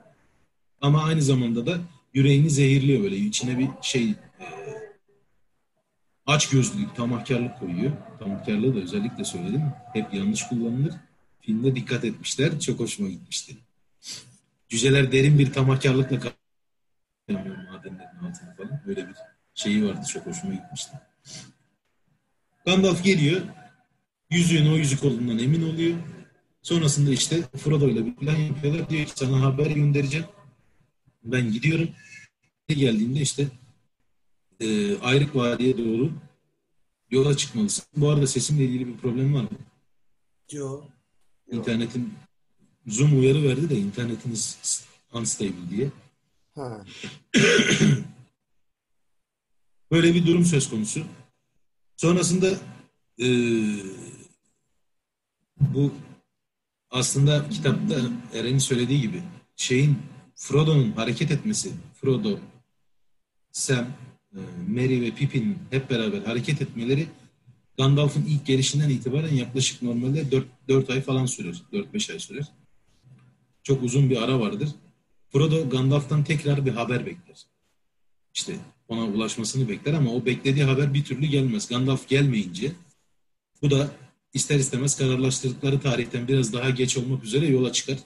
Ama aynı zamanda da yüreğini zehirliyor böyle. İçine bir şey e, aç gözlülük, tamahkarlık koyuyor. Tamahkarlığı da özellikle söyledim. Hep yanlış kullanılır. Filmde dikkat etmişler. Çok hoşuma gitmişti. Cüceler derin bir tamahkarlıkla kalıyor madenlerin altına falan. Böyle bir şeyi vardı. Çok hoşuma gitmişti. Gandalf geliyor. Yüzüğün o yüzük olduğundan emin oluyor. Sonrasında işte Frodo ile bir plan yapıyorlar. Diyor ki sana haber göndereceğim. Ben gidiyorum. Geldiğinde işte e, Ayrık Vadi'ye doğru yola çıkmalısın. Bu arada sesimle ilgili bir problem var mı? Diyor. İnternetin Zoom uyarı verdi de internetiniz unstable diye. Ha. Böyle bir durum söz konusu. Sonrasında e, bu aslında kitapta Eren'in söylediği gibi şeyin Frodo'nun hareket etmesi, Frodo, Sam, e, Merry ve Pippin hep beraber hareket etmeleri Gandalf'ın ilk gelişinden itibaren yaklaşık normalde 4, 4 ay falan sürer. 4-5 ay sürer. Çok uzun bir ara vardır. Frodo Gandalf'tan tekrar bir haber bekler. İşte ona ulaşmasını bekler ama o beklediği haber bir türlü gelmez. Gandalf gelmeyince bu da ister istemez kararlaştırdıkları tarihten biraz daha geç olmak üzere yola çıkar.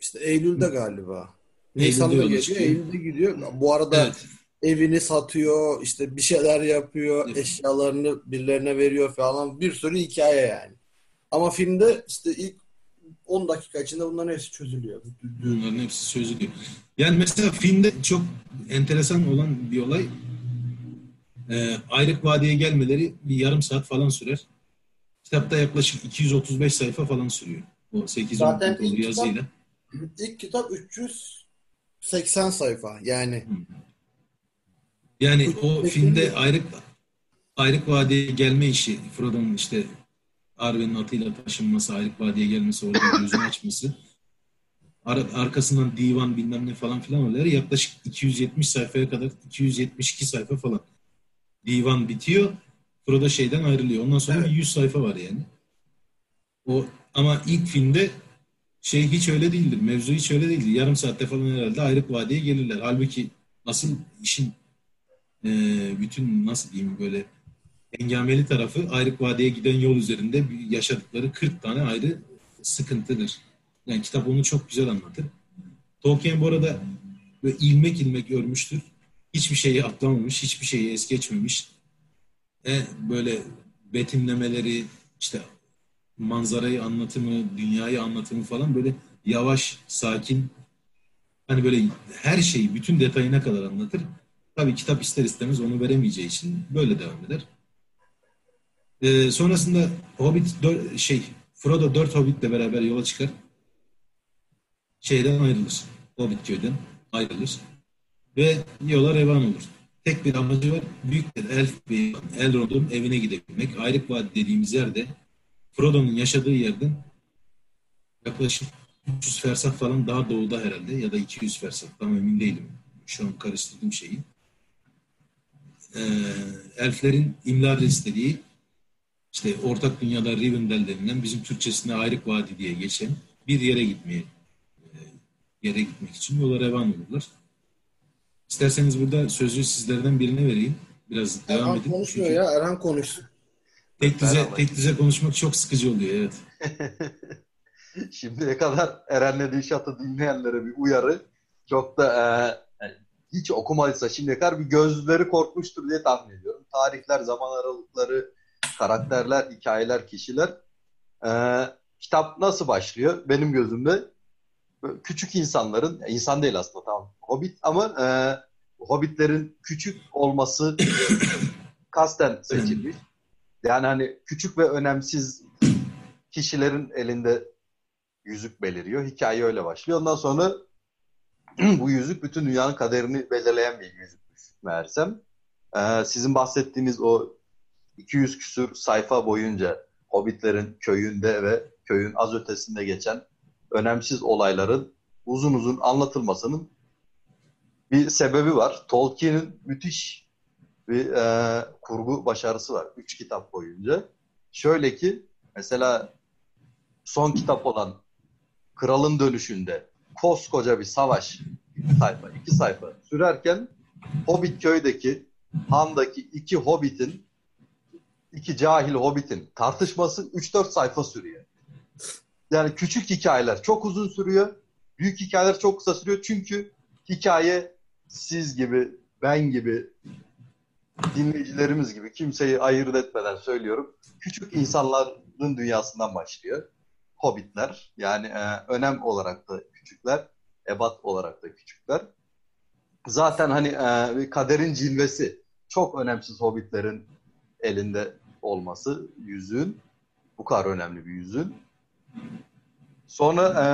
İşte Eylül'de galiba. Eylül'de Nisan'da geliyor, çıkıyor. Eylül'de gidiyor. Bu arada Evet. evini satıyor, işte bir şeyler yapıyor, Evet. eşyalarını birilerine veriyor falan. Bir sürü hikaye yani. Ama filmde işte ilk 10 dakika içinde bunların hepsi çözülüyor. Bunların hepsi çözülüyor. Yani mesela filmde çok enteresan olan bir olay e, Ayrık Vadi'ye gelmeleri bir yarım saat falan sürer. Kitapta yaklaşık 235 sayfa falan sürüyor. O 8 Zaten ilk yazıyla. İlk kitap 380 sayfa. Yani Yani o filmde Ayrık Ayrık Vadi'ye gelme işi Frodo'nun işte Arwen'in atıyla taşınması, Ayrık Vadi'ye gelmesi, orada gözünü açması ar- arkasından divan bilmem ne falan filan olayları yaklaşık 270 sayfaya kadar 272 sayfa falan. Divan bitiyor. Frodo şeyden ayrılıyor. Ondan sonra Evet. bir 100 sayfa var yani. O ama ilk filmde şey hiç öyle değildir. Mevzu hiç öyle değildir. Yarım saatte falan herhalde Ayrık Vadi'ye gelirler. Halbuki asıl işin e, bütün nasıl diyeyim böyle engameli tarafı Ayrık Vadi'ye giden yol üzerinde yaşadıkları 40 tane ayrı sıkıntıdır. Yani kitap onu çok güzel anlatır. Tolkien bu arada böyle ilmek ilmek örmüştür. Hiçbir şeyi atlamamış, hiçbir şeyi es geçmemiş. E, böyle betimlemeleri, işte manzarayı anlatımı, dünyayı anlatımı falan böyle yavaş, sakin, hani böyle her şeyi, bütün detayına kadar anlatır. Tabii kitap ister istemez onu veremeyeceği için böyle devam eder. Ee, sonrasında Hobbit dör, şey Frodo dört Hobbit'le beraber yola çıkar. Şeyden ayrılır. Hobbit köyden ayrılır. Ve yola revan olur. Tek bir amacı var. Büyük bir elf bir Elrond'un evine gidebilmek. Ayrık Vadi dediğimiz yerde Frodo'nun yaşadığı yerden yaklaşık 300 fersah falan daha doğuda herhalde ya da 200 fersah tam emin değilim. Şu an karıştırdım şeyi. Ee, elflerin imla istediği işte ortak dünyada Rivendell denilen bizim Türkçesinde Ayrık Vadi diye geçen bir yere gitmeye e, yere gitmek için yola revan olurlar. İsterseniz burada sözü sizlerden birine vereyim. Biraz devam Erhan edin. konuşmuyor Çünkü ya. Erhan konuşsun. Tek Merhaba. tek dize konuşmak çok sıkıcı oluyor evet. Şimdiye kadar Eren'le Dilşat'ı dinleyenlere bir uyarı. Çok da e, hiç okumadıysa şimdiye kadar bir gözleri korkmuştur diye tahmin ediyorum. Tarihler, zaman aralıkları, karakterler, hikayeler, kişiler. E, kitap nasıl başlıyor? Benim gözümde küçük insanların, insan değil aslında tamam, hobbit ama e, hobbitlerin küçük olması kasten seçilmiş. Yani hani küçük ve önemsiz kişilerin elinde yüzük beliriyor. Hikaye öyle başlıyor. Ondan sonra bu yüzük bütün dünyanın kaderini belirleyen bir yüzükmüş meğersem. Ee, sizin bahsettiğiniz o 200 küsür sayfa boyunca Hobbitlerin köyünde ve köyün az ötesinde geçen önemsiz olayların uzun uzun anlatılmasının bir sebebi var. Tolkien'in müthiş bir e, kurgu başarısı var. Üç kitap boyunca. Şöyle ki mesela son kitap olan Kralın Dönüşü'nde koskoca bir savaş sayfa, iki sayfa sürerken Hobbit köydeki Han'daki iki Hobbit'in iki cahil Hobbit'in tartışması 3-4 sayfa sürüyor. Yani küçük hikayeler çok uzun sürüyor. Büyük hikayeler çok kısa sürüyor. Çünkü hikaye siz gibi, ben gibi, dinleyicilerimiz gibi kimseyi ayırt etmeden söylüyorum. Küçük insanların dünyasından başlıyor. Hobbitler yani e, önem olarak da küçükler, ebat olarak da küçükler. Zaten hani e, kaderin cilvesi çok önemsiz Hobbitlerin elinde olması yüzüğün bu kadar önemli bir yüzüğün. Sonra e,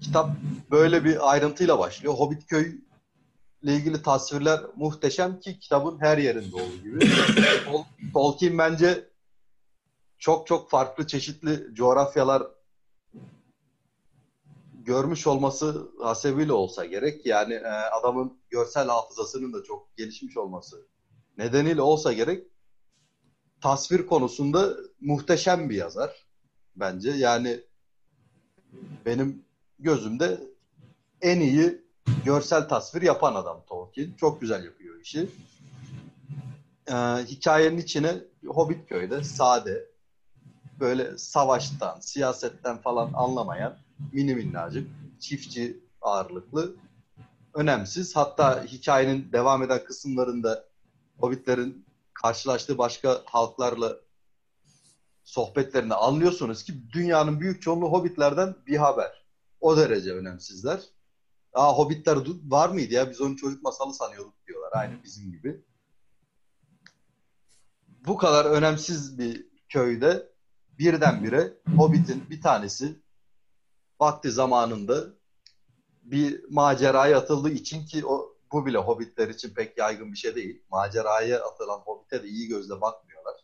kitap böyle bir ayrıntıyla başlıyor. Hobbit köy ile ilgili tasvirler muhteşem ki kitabın her yerinde olduğu gibi. Tol- Tolkien bence çok çok farklı çeşitli coğrafyalar görmüş olması hasebiyle olsa gerek. Yani e, adamın görsel hafızasının da çok gelişmiş olması nedeniyle olsa gerek tasvir konusunda muhteşem bir yazar bence. Yani benim gözümde en iyi görsel tasvir yapan adam Tolkien. Çok güzel yapıyor işi. Ee, hikayenin içine Hobbit köyde sade, böyle savaştan, siyasetten falan anlamayan mini minnacık, çiftçi ağırlıklı, önemsiz. Hatta hikayenin devam eden kısımlarında Hobbitlerin karşılaştığı başka halklarla sohbetlerini anlıyorsunuz ki dünyanın büyük çoğunluğu Hobbitlerden bir haber. O derece önemsizler. Aa Hobbitler var mıydı ya? Biz onu çocuk masalı sanıyorduk diyorlar. Aynı bizim gibi. Bu kadar önemsiz bir köyde birdenbire Hobbit'in bir tanesi vakti zamanında bir maceraya atıldığı için ki o bu bile Hobbitler için pek yaygın bir şey değil. Maceraya atılan Hobbit'e de iyi gözle bakmıyorlar.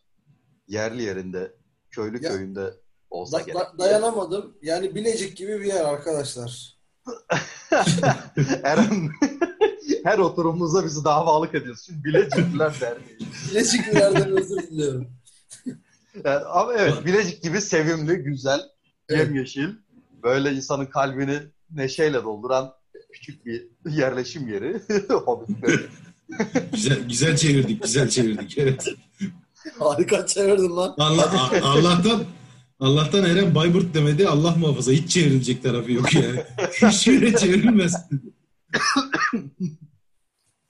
Yerli yerinde, köylü Ya, köyünde olsa Da- gerek. da- dayanamadım. Yani Bilecik gibi bir yer arkadaşlar. Eren her oturumumuzda bizi davalık ediyorsun. Bilecikliler Derneği. Bileciklilerden özür diliyorum. Yani, ama evet Bilecik gibi sevimli, güzel, Evet. yemyeşil, böyle insanın kalbini neşeyle dolduran küçük bir yerleşim yeri. Güzel, güzel çevirdik, güzel çevirdik. Evet. Harika çevirdin lan. Allah, Allah'tan Allah'tan Eren Bayburt demedi. Allah muhafaza hiç çevrilecek tarafı yok yani. Hiçbirine çevrilmez.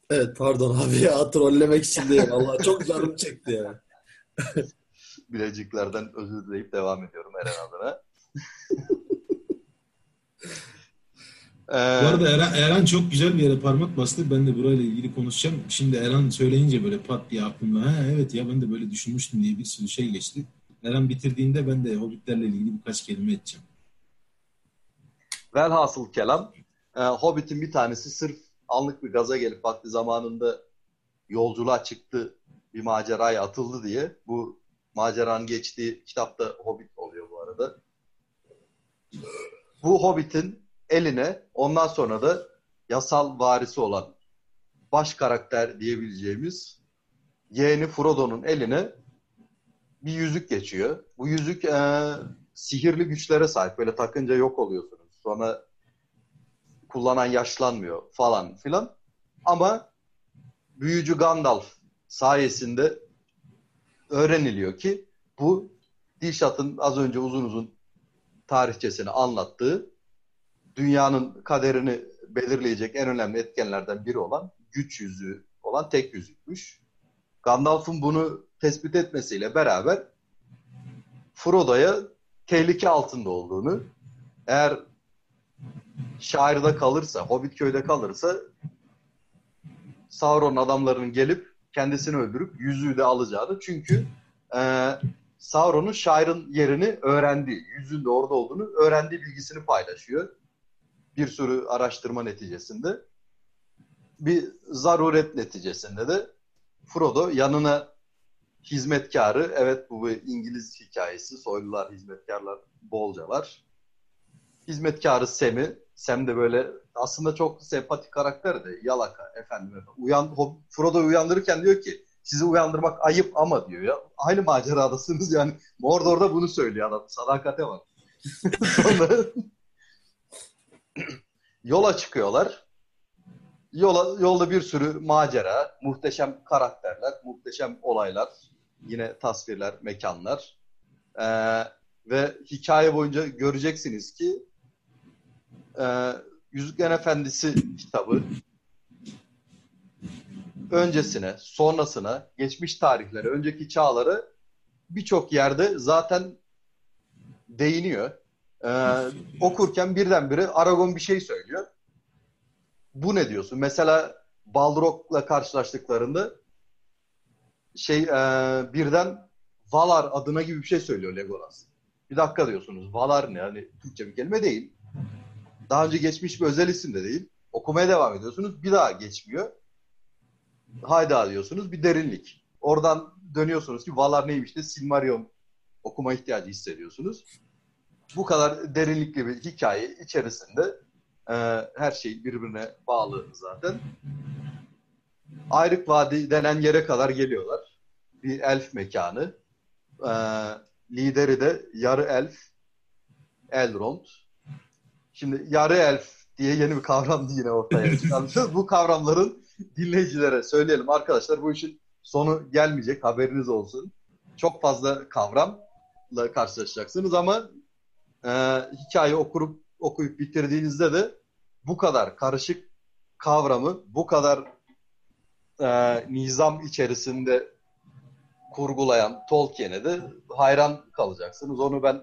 Evet pardon abi ya trollemek için değil. Allah çok canım çekti ya. Bileciklerden özür dileyip devam ediyorum Eren adına. Bu arada Eren, Eren çok güzel bir yere parmak bastı. Ben de burayla ilgili konuşacağım. Şimdi Eren söyleyince böyle pat diye aklımda ha evet ya ben de böyle düşünmüştüm diye bir sürü şey geçti. Eren bitirdiğinde ben de Hobbitlerle ilgili birkaç kelime edeceğim. Velhasıl kelam e, Hobbit'in bir tanesi sırf anlık bir gaza gelip vakti zamanında yolculuğa çıktı bir maceraya atıldı diye bu maceranın geçtiği kitapta Hobbit oluyor bu arada. Bu Hobbit'in eline ondan sonra da yasal varisi olan baş karakter diyebileceğimiz yeğeni Frodo'nun eline bir yüzük geçiyor. Bu yüzük e, sihirli güçlere sahip. Böyle takınca yok oluyorsunuz. Sonra kullanan yaşlanmıyor falan filan. Ama büyücü Gandalf sayesinde öğreniliyor ki bu Dilşat'ın az önce uzun uzun tarihçesini anlattığı dünyanın kaderini belirleyecek en önemli etkenlerden biri olan güç yüzüğü olan tek yüzükmüş. Gandalf'ın bunu tespit etmesiyle beraber Frodo'ya tehlike altında olduğunu, eğer şairde kalırsa, Hobbit köyde kalırsa Sauron adamlarının gelip kendisini öldürüp yüzüğü de alacağını. Çünkü e, Sauron'un şairin yerini öğrendiği, yüzüğün de orada olduğunu öğrendiği bilgisini paylaşıyor. Bir sürü araştırma neticesinde. Bir zaruret neticesinde de Frodo yanına hizmetkarı, evet bu bir İngiliz hikayesi, soylular, hizmetkarlar bolca var. Hizmetkarı Sam'i, Sam de böyle aslında çok sempatik karakter de yalaka efendim. Uyan, Frodo'yu uyandırırken diyor ki sizi uyandırmak ayıp ama diyor ya. Aynı maceradasınız yani. Mordor'da bunu söylüyor adam. Sadakate var. Sonra yola çıkıyorlar. Yola, yolda bir sürü macera, muhteşem karakterler, muhteşem olaylar, yine tasvirler, mekanlar. Ee, ve hikaye boyunca göreceksiniz ki e, Yüzüklerin Efendisi kitabı öncesine, sonrasına, geçmiş tarihlere, önceki çağları birçok yerde zaten değiniyor. Ee, okurken birdenbire Aragon bir şey söylüyor. Bu ne diyorsun? Mesela Balrog'la karşılaştıklarında şey e, birden Valar adına gibi bir şey söylüyor Legolas. Bir dakika diyorsunuz. Valar ne? Hani Türkçe bir kelime değil. Daha önce geçmiş bir özel isim de değil. Okumaya devam ediyorsunuz. Bir daha geçmiyor. Hayda diyorsunuz. Bir derinlik. Oradan dönüyorsunuz ki Valar neymiş de Silmarillion okuma ihtiyacı hissediyorsunuz. Bu kadar derinlikli bir hikaye içerisinde e, her şey birbirine bağlı zaten. Ayrık Vadi denen yere kadar geliyorlar. Bir elf mekanı. E, lideri de yarı elf Elrond. Şimdi yarı elf diye yeni bir kavram yine ortaya çıkarmışız. bu kavramların dinleyicilere söyleyelim. Arkadaşlar bu işin sonu gelmeyecek haberiniz olsun. Çok fazla kavramla karşılaşacaksınız ama e, hikaye okurup okuyup bitirdiğinizde de bu kadar karışık kavramı bu kadar e, nizam içerisinde kurgulayan Tolkien'e de hayran kalacaksınız. Onu ben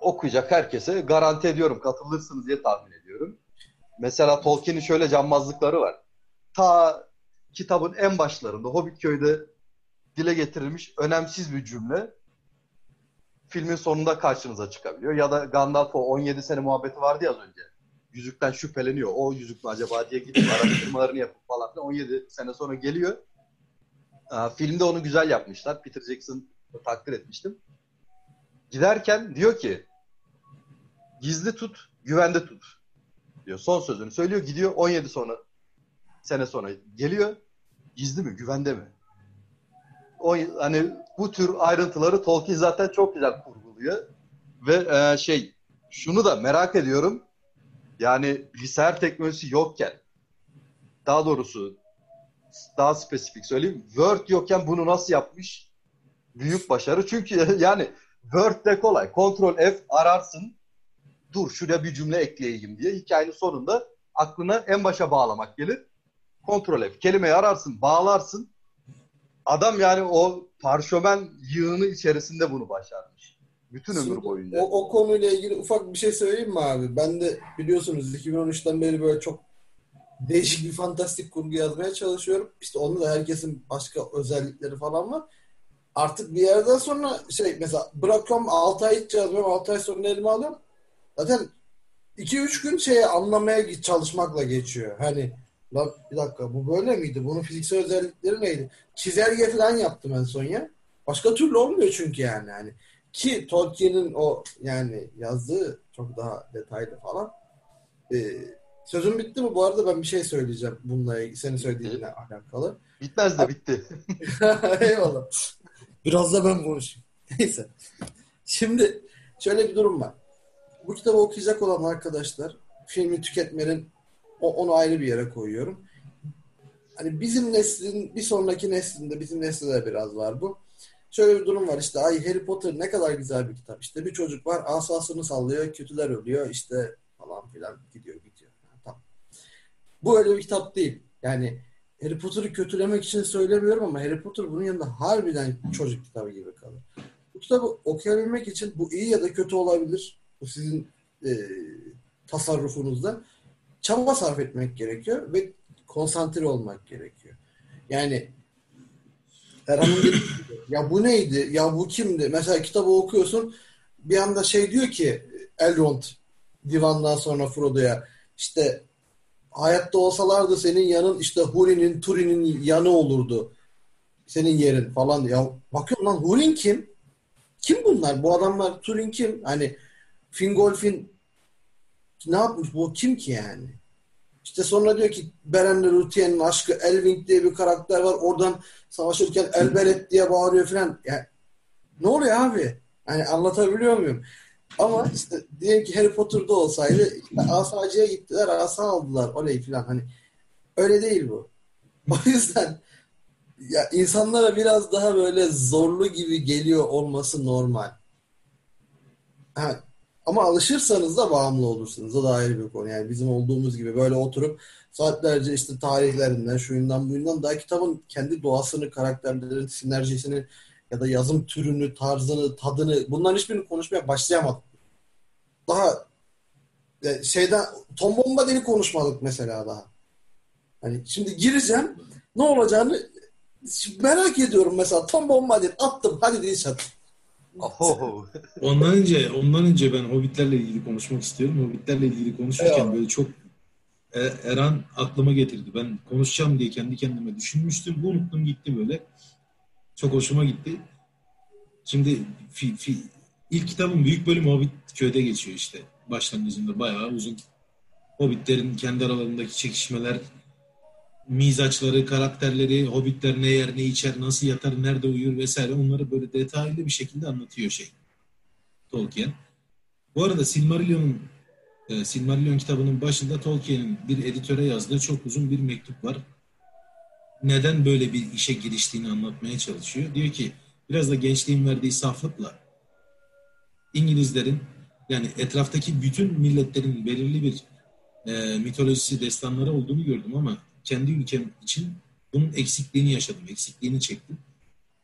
okuyacak herkese garanti ediyorum katılırsınız diye tahmin ediyorum. Mesela Tolkien'in şöyle cambazlıkları var. Ta kitabın en başlarında Hobbitköy'de dile getirilmiş önemsiz bir cümle filmin sonunda karşınıza çıkabiliyor. Ya da Gandalf o 17 sene muhabbeti vardı ya az önce. Yüzükten şüpheleniyor. O yüzük mü acaba diye gidip araştırmalarını yapıp falan 17 sene sonra geliyor. filmde onu güzel yapmışlar. Peter Jackson takdir etmiştim. Giderken diyor ki gizli tut, güvende tut diyor. Son sözünü söylüyor. Gidiyor 17 sonra sene sonra geliyor. Gizli mi, güvende mi? O hani bu tür ayrıntıları Tolkien zaten çok güzel kurguluyor. Ve e, şey şunu da merak ediyorum. Yani bilgisayar teknolojisi yokken daha doğrusu daha spesifik söyleyeyim. Word yokken bunu nasıl yapmış? büyük başarı. Çünkü yani Word'de kolay. Ctrl F ararsın. Dur şuraya bir cümle ekleyeyim diye. Hikayenin sonunda aklına en başa bağlamak gelir. Ctrl F. Kelimeyi ararsın, bağlarsın. Adam yani o parşömen yığını içerisinde bunu başarmış. Bütün ömür Şimdi boyunca. O, o konuyla ilgili ufak bir şey söyleyeyim mi abi? Ben de biliyorsunuz 2013'ten beri böyle çok değişik bir fantastik kurgu yazmaya çalışıyorum. İşte onda da herkesin başka özellikleri falan var. Artık bir yerden sonra şey mesela bırakıyorum 6 ay hiç yazmıyorum 6 ay sonra elime alıyorum. Zaten 2-3 gün şeye anlamaya çalışmakla geçiyor. Hani lan bir dakika bu böyle miydi? Bunun fiziksel özellikleri neydi? Çizelge falan yaptım en son ya. Başka türlü olmuyor çünkü yani. yani. Ki Tolkien'in o yani yazdığı çok daha detaylı falan. Ee, sözüm bitti mi? Bu arada ben bir şey söyleyeceğim bununla ilgili. Senin söylediğinle alakalı. Bitmez de bitti. Eyvallah. Biraz da ben konuşayım. Neyse. Şimdi şöyle bir durum var. Bu kitabı okuyacak olan arkadaşlar filmi tüketmenin o, onu ayrı bir yere koyuyorum. Hani bizim neslin bir sonraki neslinde bizim neslinde de biraz var bu. Şöyle bir durum var işte ay Harry Potter ne kadar güzel bir kitap. İşte bir çocuk var asasını sallıyor, kötüler ölüyor işte falan filan gidiyor gidiyor. Yani, tamam. Bu öyle bir kitap değil. Yani Harry Potter'ı kötülemek için söylemiyorum ama Harry Potter bunun yanında harbiden çocuk kitabı gibi kalır. Bu kitabı okuyabilmek için bu iyi ya da kötü olabilir. Bu sizin e, tasarrufunuzda. Çaba sarf etmek gerekiyor ve konsantre olmak gerekiyor. Yani dediği gibi, ya bu neydi? Ya bu kimdi? Mesela kitabı okuyorsun bir anda şey diyor ki Elrond divandan sonra Frodo'ya işte hayatta olsalardı senin yanın işte Huri'nin, Turi'nin yanı olurdu. Senin yerin falan. Ya bakıyorum lan Hurin kim? Kim bunlar? Bu adamlar Turin kim? Hani Fingolfin ne yapmış? Bu kim ki yani? İşte sonra diyor ki Beren'le Luthier'in aşkı Elwing diye bir karakter var. Oradan savaşırken Elberet diye bağırıyor falan. Yani, ne oluyor abi? Yani anlatabiliyor muyum? Ama işte diyelim ki Harry Potter'da olsaydı işte asacıya gittiler, asa aldılar oley falan. Hani öyle değil bu. O yüzden ya insanlara biraz daha böyle zorlu gibi geliyor olması normal. Ha, ama alışırsanız da bağımlı olursunuz. O da ayrı bir konu. Yani bizim olduğumuz gibi böyle oturup saatlerce işte tarihlerinden, şuyundan buyundan daha kitabın kendi doğasını, karakterlerin sinerjisini ya da yazım türünü, tarzını, tadını bunların hiçbirini konuşmaya başlayamadık. Daha e, şeyden Tom Bombadil'i konuşmadık mesela daha. Hani şimdi gireceğim ne olacağını merak ediyorum mesela Tom Bombadil attım hadi Dilşat. Oho. Ondan önce ondan önce ben Hobbitlerle ilgili konuşmak istiyorum. Hobbitlerle ilgili konuşurken böyle çok E- Erhan aklıma getirdi. Ben konuşacağım diye kendi kendime düşünmüştüm. Unuttum gitti böyle. Çok hoşuma gitti. Şimdi fi, fi, ilk kitabın büyük bölümü Hobbit köyde geçiyor işte. Başlangıcında bayağı uzun. Hobbitlerin kendi aralarındaki çekişmeler, mizaçları, karakterleri, Hobbitler ne yer, ne içer, nasıl yatar, nerede uyur vesaire onları böyle detaylı bir şekilde anlatıyor şey. Tolkien. Bu arada Silmarillion'un e, Silmarillion kitabının başında Tolkien'in bir editöre yazdığı çok uzun bir mektup var. Neden böyle bir işe giriştiğini anlatmaya çalışıyor. Diyor ki biraz da gençliğin verdiği saflıkla İngilizlerin yani etraftaki bütün milletlerin belirli bir e, mitolojisi, destanları olduğunu gördüm ama kendi ülkem için bunun eksikliğini yaşadım, eksikliğini çektim.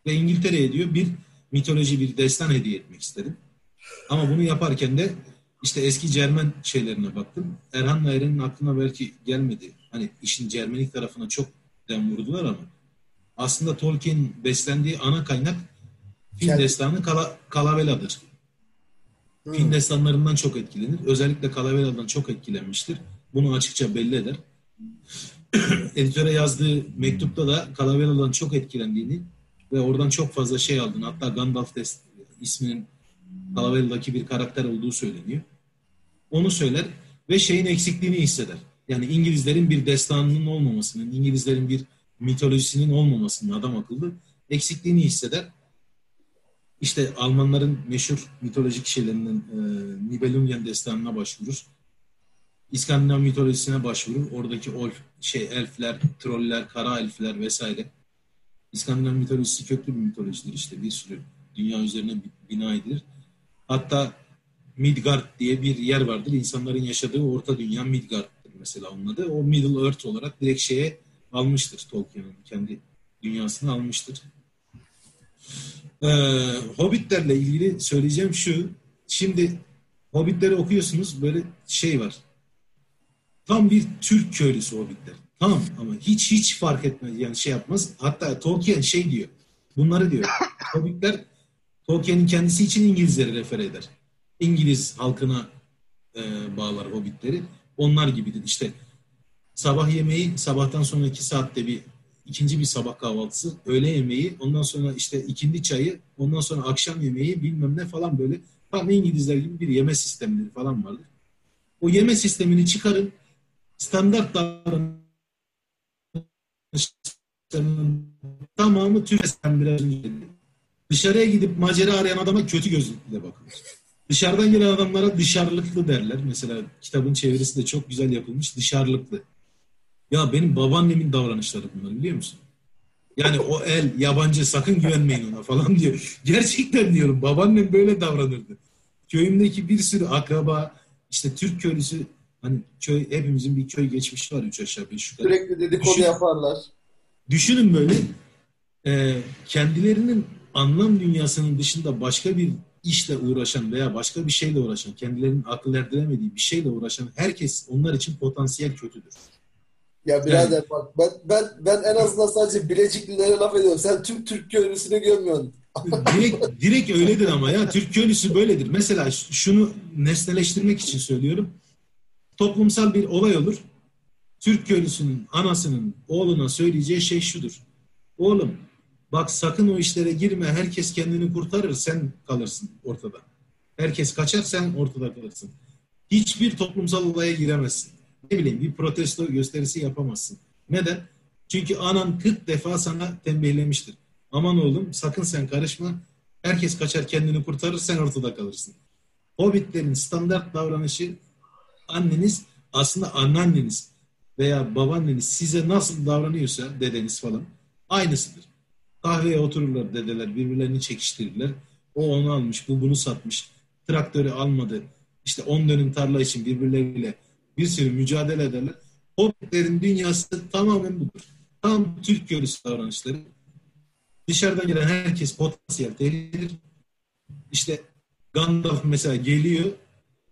Ve İngiltere'ye diyor bir mitoloji, bir destan hediye etmek istedim. Ama bunu yaparken de işte eski Cermen şeylerine baktım. Erhan'la Eren'in aklına belki gelmedi. Hani işin Cermenik tarafına çok dem vurdular ama aslında Tolkien'in beslendiği ana kaynak Fin Kendi- destanı Kala, Kalavela'dır. Hmm. Fin destanlarından çok etkilenir. Özellikle Kalavela'dan çok etkilenmiştir. Bunu açıkça belli eder. Editöre yazdığı mektupta da Kalavela'dan çok etkilendiğini ve oradan çok fazla şey aldığını hatta Gandalf des- isminin Kalavela'daki bir karakter olduğu söyleniyor. Onu söyler ve şeyin eksikliğini hisseder. Yani İngilizlerin bir destanının olmamasının, İngilizlerin bir mitolojisinin olmamasının adam akıllı eksikliğini hisseder. İşte Almanların meşhur mitolojik şeylerinden e, Nibelungen destanına başvurur. İskandinav mitolojisine başvurur. Oradaki olf, şey elfler, troller, kara elfler vesaire. İskandinav mitolojisi köklü bir mitolojidir işte bir sürü dünya üzerine bina edilir. Hatta Midgard diye bir yer vardır. İnsanların yaşadığı orta dünya Midgard'dır mesela onun adı. O Middle Earth olarak direkt şeye almıştır Tolkien'in kendi dünyasını almıştır. Ee, Hobbitlerle ilgili söyleyeceğim şu. Şimdi Hobbitleri okuyorsunuz böyle şey var. Tam bir Türk köylüsü Hobbitler. Tamam ama hiç hiç fark etmez yani şey yapmaz. Hatta Tolkien şey diyor. Bunları diyor. Hobbitler Tolkien'in kendisi için İngilizleri refer eder. İngiliz halkına e, bağlar Hobbitleri. Onlar gibidir. İşte sabah yemeği sabahtan sonraki saatte bir ikinci bir sabah kahvaltısı, öğle yemeği, ondan sonra işte ikindi çayı, ondan sonra akşam yemeği bilmem ne falan böyle tam İngilizler gibi bir yeme sistemleri falan vardır. O yeme sistemini çıkarın, standart davranışlarının tamamı Türk'ten biraz önce Dışarıya gidip macera arayan adama kötü gözlükle bakılır. Dışarıdan gelen adamlara dışarılıklı derler. Mesela kitabın çevirisi de çok güzel yapılmış. Dışarılıklı. Ya benim babaannemin davranışları bunlar biliyor musun? Yani o el yabancı sakın güvenmeyin ona falan diyor. Gerçekten diyorum babaannem böyle davranırdı. Köyümdeki bir sürü akraba işte Türk köylüsü hani köy hepimizin bir köy geçmişi var üç aşağı beş yukarı. Sürekli dedikodu Düşün, yaparlar. Düşünün böyle e, kendilerinin anlam dünyasının dışında başka bir işle uğraşan veya başka bir şeyle uğraşan, kendilerinin akıl erdiremediği bir şeyle uğraşan herkes onlar için potansiyel kötüdür. Ya birader yani, bak ben, ben ben en azından sadece Bilecikli'lere laf ediyorum. Sen tüm Türk köylüsünü görmüyorsun. direkt, direkt öyledir ama ya Türk köylüsü böyledir. Mesela şunu nesneleştirmek için söylüyorum. Toplumsal bir olay olur. Türk köylüsünün anasının oğluna söyleyeceği şey şudur. Oğlum bak sakın o işlere girme. Herkes kendini kurtarır. Sen kalırsın ortada. Herkes kaçar sen ortada kalırsın. Hiçbir toplumsal olaya giremezsin ne bileyim bir protesto gösterisi yapamazsın. Neden? Çünkü anan 40 defa sana tembihlemiştir. Aman oğlum sakın sen karışma. Herkes kaçar kendini kurtarır sen ortada kalırsın. Hobbitlerin standart davranışı anneniz aslında anneanneniz veya babaanneniz size nasıl davranıyorsa dedeniz falan aynısıdır. Kahveye otururlar dedeler birbirlerini çekiştirirler. O onu almış bu bunu satmış. Traktörü almadı. İşte on dönüm tarla için birbirleriyle bir sürü mücadele ederler. Hobbitlerin dünyası tamamen budur. Tam Türk görüsü davranışları. Dışarıdan gelen herkes potansiyel tehlikedir. İşte Gandalf mesela geliyor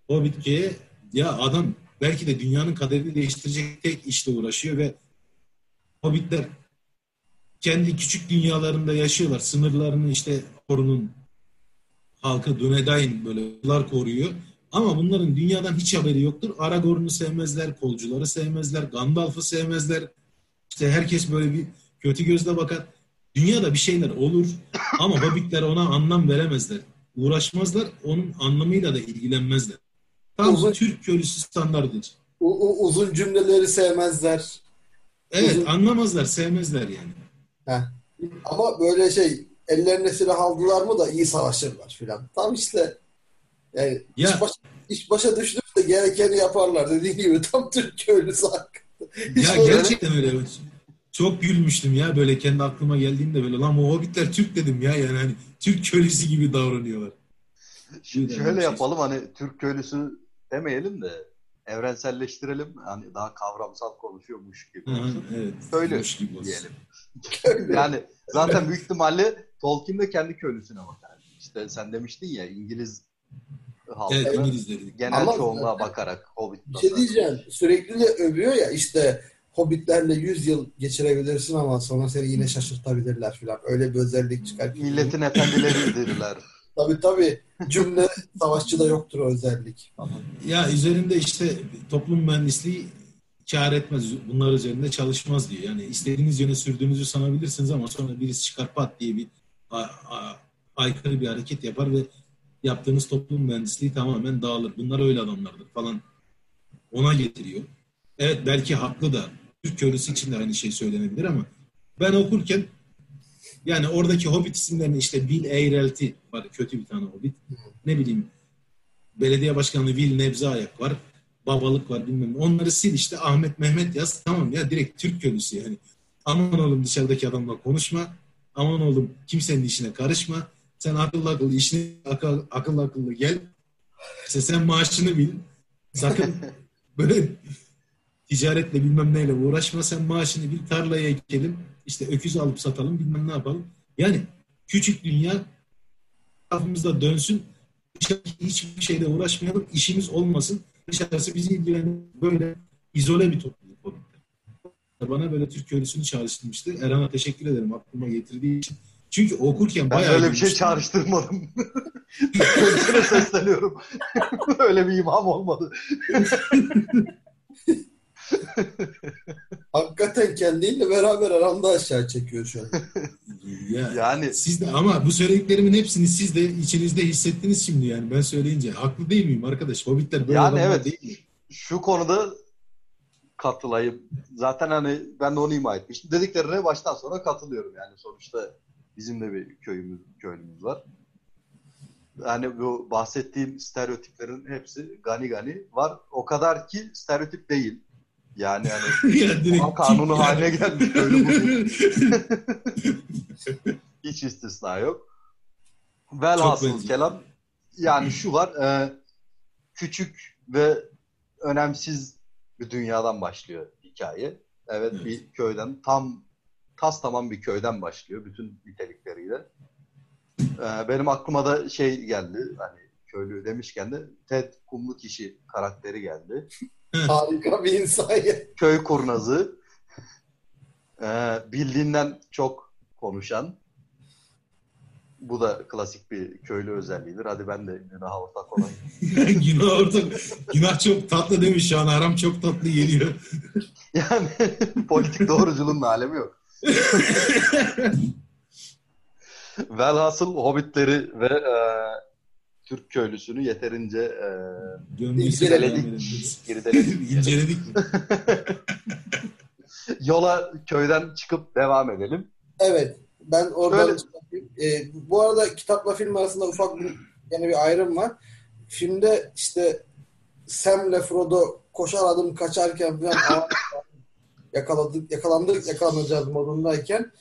Hobbit'e ya adam belki de dünyanın kaderini değiştirecek tek işle uğraşıyor ve Hobbitler kendi küçük dünyalarında yaşıyorlar. Sınırlarını işte korunun halkı Dunedain böyle koruyor. Ama bunların dünyadan hiç haberi yoktur. Aragorn'u sevmezler, kolcuları sevmezler, Gandalf'ı sevmezler. İşte herkes böyle bir kötü gözle bakar. Dünyada bir şeyler olur ama hobbitler ona anlam veremezler. Uğraşmazlar, onun anlamıyla da ilgilenmezler. Tam uzun, Türk köylüsü standartıdır. Uzun cümleleri sevmezler. Evet, uzun... anlamazlar, sevmezler yani. Heh. Ama böyle şey, ellerine silah aldılar mı da iyi savaşırlar filan. Tam işte yani ya, iş, baş, iş başa düştüğünde gerekeni yaparlar. Dediğin gibi tam Türk köylüsü hakkında. Ya böyle... gerçekten öyle. Çok gülmüştüm ya böyle kendi aklıma geldiğinde böyle lan o hobbitler Türk dedim ya yani hani Türk köylüsü gibi davranıyorlar. Şimdi şöyle yapalım hani Türk köylüsü demeyelim de evrenselleştirelim. Hani daha kavramsal konuşuyormuş gibi olsun. Aha, evet. Köylü gibi diyelim. yani zaten büyük ihtimalle Tolkien de kendi köylüsüne bakar. İşte sen demiştin ya İngiliz halkı. Evet İngilizleri. Genel Ama, çoğunluğa bakarak Hobbit. Bir şey diyeceğim. Sürekli de övüyor ya işte Hobbitlerle 100 yıl geçirebilirsin ama sonra seni yine şaşırtabilirler falan. Öyle bir özellik çıkar. Milletin efendileridirler. Tabii tabii. Cümle savaşçıda yoktur o özellik. Ya üzerinde işte toplum mühendisliği kar etmez. Bunlar üzerinde çalışmaz diyor. Yani istediğiniz yöne sürdüğünüzü sanabilirsiniz ama sonra birisi çıkar pat diye bir a, a, aykırı bir hareket yapar ve yaptığınız toplum mühendisliği tamamen dağılır. Bunlar öyle adamlardır falan. Ona getiriyor. Evet belki haklı da Türk köylüsü için de aynı şey söylenebilir ama ben okurken yani oradaki Hobbit isimlerini işte Bill Eyrelti var kötü bir tane Hobbit. Ne bileyim belediye başkanı Will Nebze Ayak var. Babalık var bilmem Onları sil işte Ahmet Mehmet yaz. Tamam ya direkt Türk köylüsü yani. Aman oğlum dışarıdaki adamla konuşma. aman oğlum kimsenin işine karışma. Sen akıllı akıllı işini akıl, akıllı akıllı gel. İşte sen maaşını bil. Sakın böyle ticaretle bilmem neyle uğraşma. Sen maaşını bil. Tarlaya ekelim. İşte öküz alıp satalım. Bilmem ne yapalım. Yani küçük dünya kafamızda dönsün. Hiçbir şeyle uğraşmayalım. işimiz olmasın. Dışarısı bizi ilgilen böyle izole bir topluluk Bana böyle Türk köylüsünü çağrıştırmıştı. Erhan'a teşekkür ederim aklıma getirdiği için. Çünkü okurken ben bayağı... öyle bir şey çağrıştırmadım. Köylüsüne sesleniyorum. öyle bir imam olmadı. Hakikaten kendiyle beraber aramda aşağı çekiyor şu an. Ya, yani siz de ama bu söylediklerimin hepsini siz de içinizde hissettiniz şimdi yani ben söyleyince. Haklı değil miyim arkadaş? Hobbitler böyle yani evet, değil mi? Şu konuda katılayım. Zaten hani ben de onu ima etmiştim. Dediklerine baştan sonra katılıyorum yani sonuçta bizim de bir köyümüz, köylümüz var. Yani bu bahsettiğim stereotiplerin hepsi gani gani var. O kadar ki stereotip değil. Yani hani ya kanunu yani. haline gelmiş böyle bugün. Hiç istisna yok. Velhasıl kelam yani şu var e, küçük ve önemsiz bir dünyadan başlıyor hikaye. Evet, evet. bir köyden tam tas tamam bir köyden başlıyor bütün nitelikleriyle. Ee, benim aklıma da şey geldi hani köylü demişken de Ted Kumlu Kişi karakteri geldi. Harika bir insan ya. Köy kurnazı. Ee, bildiğinden çok konuşan. Bu da klasik bir köylü özelliğidir. Hadi ben de günah ortak olayım. günah ortak. Günah çok tatlı demiş şu an. Aram çok tatlı geliyor. yani politik doğruculuğun alemi yok. Velhasıl Hobbitleri ve e, Türk köylüsünü yeterince e, irdeledik. irdeledik. İnceledik. Yola köyden çıkıp devam edelim. Evet. Ben oradan e, bu arada kitapla film arasında ufak bir yani bir ayrım var. Filmde işte Sam'le Frodo koşar adım kaçarken falan yakaladık, yakalandık, yakalanacağız modundayken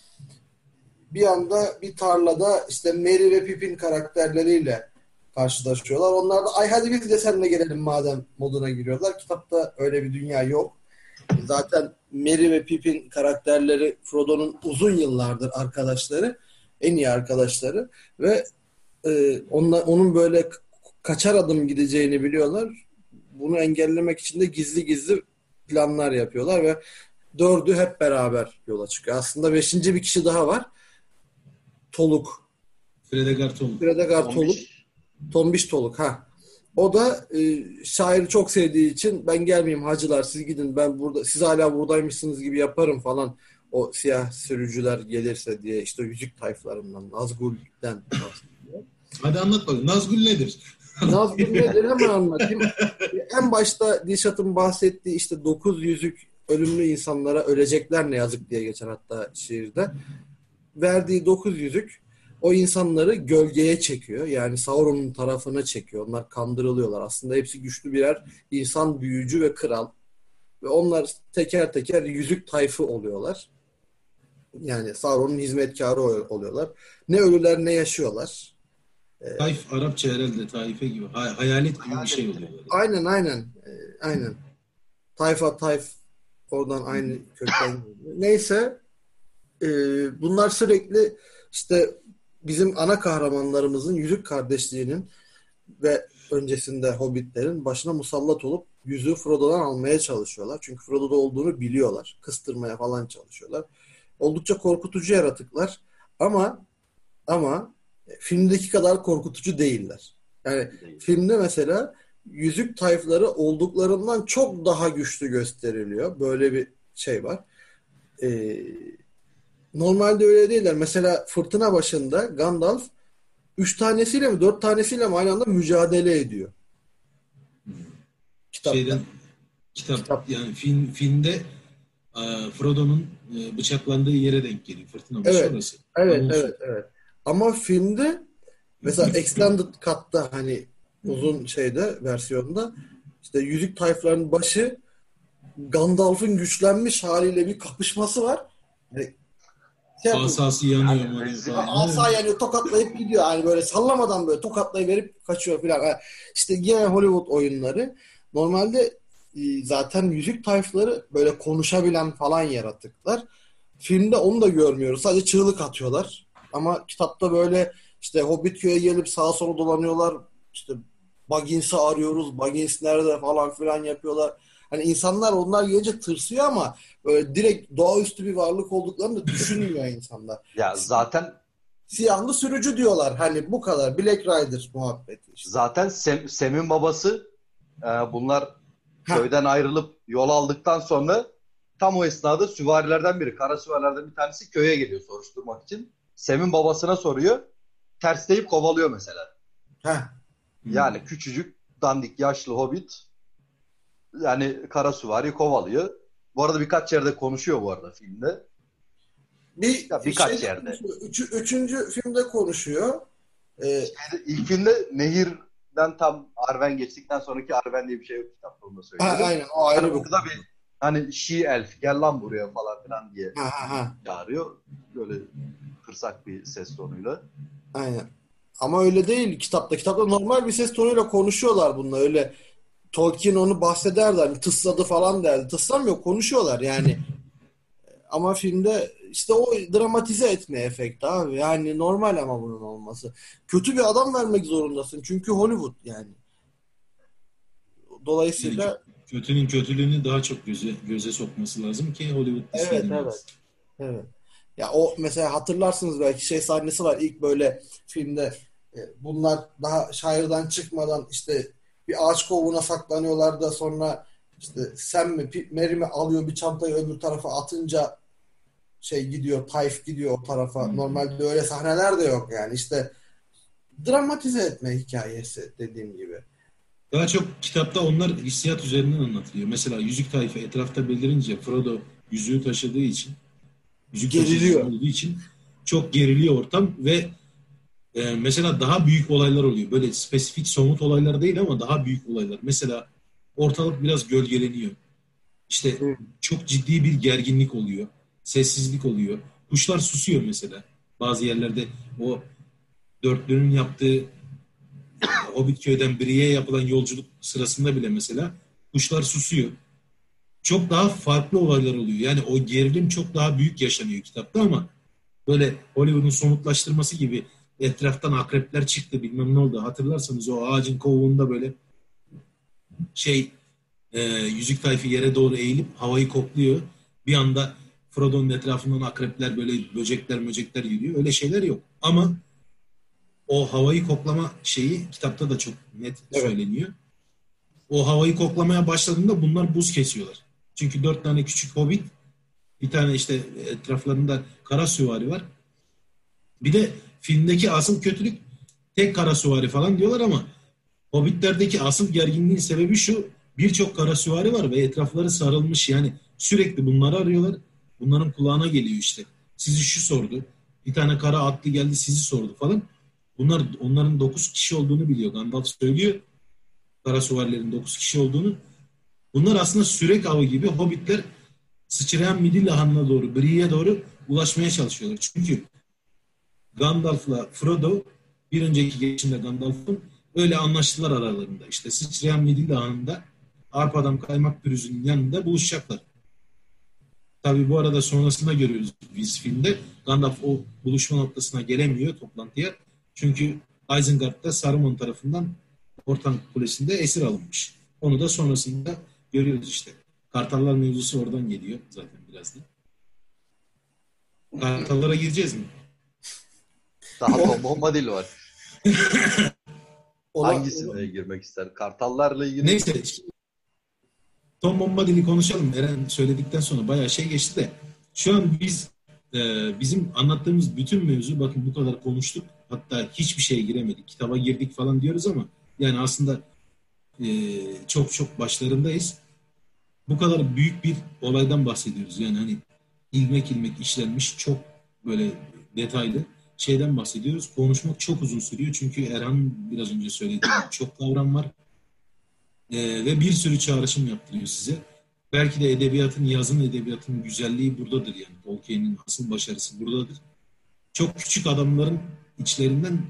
bir anda bir tarlada işte Merry ve Pippin karakterleriyle karşılaşıyorlar. Onlar da ay hadi biz de seninle gelelim madem moduna giriyorlar. Kitapta öyle bir dünya yok. Zaten Merry ve Pippin karakterleri Frodo'nun uzun yıllardır arkadaşları. En iyi arkadaşları. Ve e, onunla, onun böyle kaçar adım gideceğini biliyorlar. Bunu engellemek için de gizli gizli planlar yapıyorlar ve dördü hep beraber yola çıkıyor. Aslında beşinci bir kişi daha var. Toluk. Fredegar Toluk. Fredegar Toluk. Tombiş Toluk ha. O da e, şairi çok sevdiği için ben gelmeyeyim hacılar siz gidin ben burada siz hala buradaymışsınız gibi yaparım falan o siyah sürücüler gelirse diye işte yüzük tayflarından Nazgul'den bahsediyor. Hadi anlat bakalım. Nazgul nedir? Nazgul nedir hemen anlatayım. en başta Dilşat'ın bahsettiği işte dokuz yüzük ölümlü insanlara ölecekler ne yazık diye geçer hatta şiirde. Verdiği dokuz yüzük o insanları gölgeye çekiyor. Yani Sauron'un tarafına çekiyor. Onlar kandırılıyorlar. Aslında hepsi güçlü birer insan büyücü ve kral. Ve onlar teker teker yüzük tayfı oluyorlar. Yani Sauron'un hizmetkarı oluyorlar. Ne ölüler ne yaşıyorlar. Ee, Tayf Arapça herhalde taife gibi. Hayalet gibi bir şey oluyor. Aynen aynen. Ee, aynen. Tayfa tayf oradan aynı kökten Neyse e, bunlar sürekli işte bizim ana kahramanlarımızın Yüzük Kardeşliği'nin ve öncesinde Hobbitlerin başına musallat olup yüzüğü Frodo'dan almaya çalışıyorlar. Çünkü Frodo'da olduğunu biliyorlar. Kıstırmaya falan çalışıyorlar. Oldukça korkutucu yaratıklar ama ama filmdeki kadar korkutucu değiller. Yani filmde mesela yüzük tayfları olduklarından çok daha güçlü gösteriliyor. Böyle bir şey var. Ee, Normalde öyle değiller. Mesela fırtına başında Gandalf üç tanesiyle mi dört tanesiyle mi aynı anda mücadele ediyor. Kitapta. Şeyden, kitap, kitap. yani film, filmde e, Frodo'nun e, bıçaklandığı yere denk geliyor. Fırtına başı evet, orası. Evet, Ama evet, evet. Ama filmde mesela Extended Cut'ta hani uzun şeyde versiyonda işte yüzük tayflarının başı Gandalf'ın güçlenmiş haliyle bir kapışması var. Yani yapıyor. Asası yanıyor. Yani falan. Asa yani tokatlayıp gidiyor. Hani böyle sallamadan böyle tokatlayıp kaçıyor falan. Ha, İşte yine Hollywood oyunları. Normalde e, zaten yüzük tayfları böyle konuşabilen falan yaratıklar. Filmde onu da görmüyoruz. Sadece çığlık atıyorlar. Ama kitapta böyle işte Hobbit köy'e gelip sağa sola dolanıyorlar. İşte Baggins'i arıyoruz. Baggins nerede falan filan yapıyorlar. Hani insanlar onlar gelince tırsıyor ama böyle direkt doğaüstü bir varlık olduklarını da düşünmüyor insanlar. Ya zaten Siyahlı sürücü diyorlar. Hani bu kadar. Black Rider muhabbeti işte. zaten Sem, Sem'in babası e, bunlar Ha. köyden ayrılıp yol aldıktan sonra tam o esnada süvarilerden biri, kara süvarilerden bir tanesi köye geliyor soruşturmak için. Sem'in babasına soruyor. Tersleyip kovalıyor mesela. Heh. Yani küçücük, dandik, yaşlı hobbit yani kara süvari kovalıyor. Bu arada birkaç yerde konuşuyor bu arada filmde. Bir, Ya birkaç şeyde yerde. Üçü- üçüncü filmde konuşuyor. Ee, İlk filmde nehirden tam Arwen geçtikten sonraki Arwen diye bir şey yok kitapta onu da ha, aynen o ayrı Yani bir burada bir hani she elf gel lan buraya falan filan diye Ha, ha, çağırıyor. Böyle kırsak bir ses tonuyla. Aynen. Ama öyle değil kitapta. Kitapta normal bir ses tonuyla konuşuyorlar bunlar. Öyle Tolkien onu bahsederdi. Hani tısladı falan derdi. Tıslamıyor. Konuşuyorlar yani. Ama filmde işte o dramatize etme efekti abi. Yani normal ama bunun olması. Kötü bir adam vermek zorundasın. Çünkü Hollywood yani. Dolayısıyla Kötünün kötülüğünü daha çok göze, göze sokması lazım ki Hollywood Evet, evet. Evet. Ya o mesela hatırlarsınız belki şey sahnesi var ilk böyle filmde e, bunlar daha şairden çıkmadan işte bir ağaç kovuğuna saklanıyorlar da sonra işte sen mi Mary mi alıyor bir çantayı öbür tarafa atınca şey gidiyor Tayf gidiyor o tarafa. Hmm. Normalde öyle sahneler de yok yani işte dramatize etme hikayesi dediğim gibi. Daha çok kitapta onlar hissiyat üzerinden anlatılıyor. Mesela yüzük tayfa etrafta belirince Frodo yüzüğü taşıdığı için yüzük Geriliyor. olduğu için çok geriliyor ortam ve e, mesela daha büyük olaylar oluyor. Böyle spesifik somut olaylar değil ama daha büyük olaylar. Mesela ortalık biraz gölgeleniyor. İşte Hı. çok ciddi bir gerginlik oluyor. Sessizlik oluyor. Kuşlar susuyor mesela. Bazı yerlerde o dörtlünün yaptığı Hobitköy'den Briye'ye yapılan yolculuk sırasında bile mesela kuşlar susuyor. Çok daha farklı olaylar oluyor. Yani o gerilim çok daha büyük yaşanıyor kitapta ama böyle Hollywood'un somutlaştırması gibi etraftan akrepler çıktı bilmem ne oldu. Hatırlarsanız o ağacın kovuğunda böyle şey e, yüzük tayfı yere doğru eğilip havayı kokluyor. Bir anda Frodo'nun etrafından akrepler böyle böcekler möcekler yürüyor. Öyle şeyler yok. Ama o havayı koklama şeyi kitapta da çok net Evet. söyleniyor. O havayı koklamaya başladığında bunlar buz kesiyorlar. Çünkü dört tane küçük hobbit, bir tane işte etraflarında kara süvari var. Bir de filmdeki asıl kötülük tek kara süvari falan diyorlar ama Hobbitlerdeki asıl gerginliğin sebebi şu. Birçok kara süvari var ve etrafları sarılmış yani sürekli bunları arıyorlar. Bunların kulağına geliyor işte. Sizi şu sordu. Bir tane kara atlı geldi sizi sordu falan. Bunlar onların 9 kişi olduğunu biliyor. Gandalf söylüyor. Kara süvarilerin 9 kişi olduğunu. Bunlar aslında sürek avı gibi hobbitler sıçrayan Midillihan'ına doğru, Brie'ye doğru ulaşmaya çalışıyorlar. Çünkü Gandalf'la Frodo bir önceki geçimde Gandalf'ın öyle anlaştılar aralarında. İşte sıçrayan Midillihan'da Arpadan kaymak pürüzünün yanında buluşacaklar. Tabii bu arada sonrasında görüyoruz biz filmde. Gandalf o buluşma noktasına gelemiyor toplantıya. Çünkü Isengard'da Saruman tarafından Ortan Kulesi'nde esir alınmış. Onu da sonrasında görüyoruz işte. Kartallar mevzusu oradan geliyor zaten biraz da. Kartallara gireceğiz mi? Daha Tom Bombadil var. Hangisine girmek ister? Kartallarla ilgili Neyse. Tom Bombadil'i konuşalım. Eren söyledikten sonra bayağı şey geçti de. Şu an biz e, bizim anlattığımız bütün mevzu bakın bu kadar konuştuk. Hatta hiçbir şeye giremedik. Kitaba girdik falan diyoruz ama yani aslında e, çok çok başlarındayız. Bu kadar büyük bir olaydan bahsediyoruz. Yani hani ilmek ilmek işlenmiş çok böyle detaylı şeyden bahsediyoruz. Konuşmak çok uzun sürüyor. Çünkü Erhan biraz önce söylediği gibi çok kavram var. Ee, ve bir sürü çağrışım yaptırıyor size. belki de edebiyatın, yazın edebiyatın güzelliği buradadır yani. Tolkien'in asıl başarısı buradadır. Çok küçük adamların içlerinden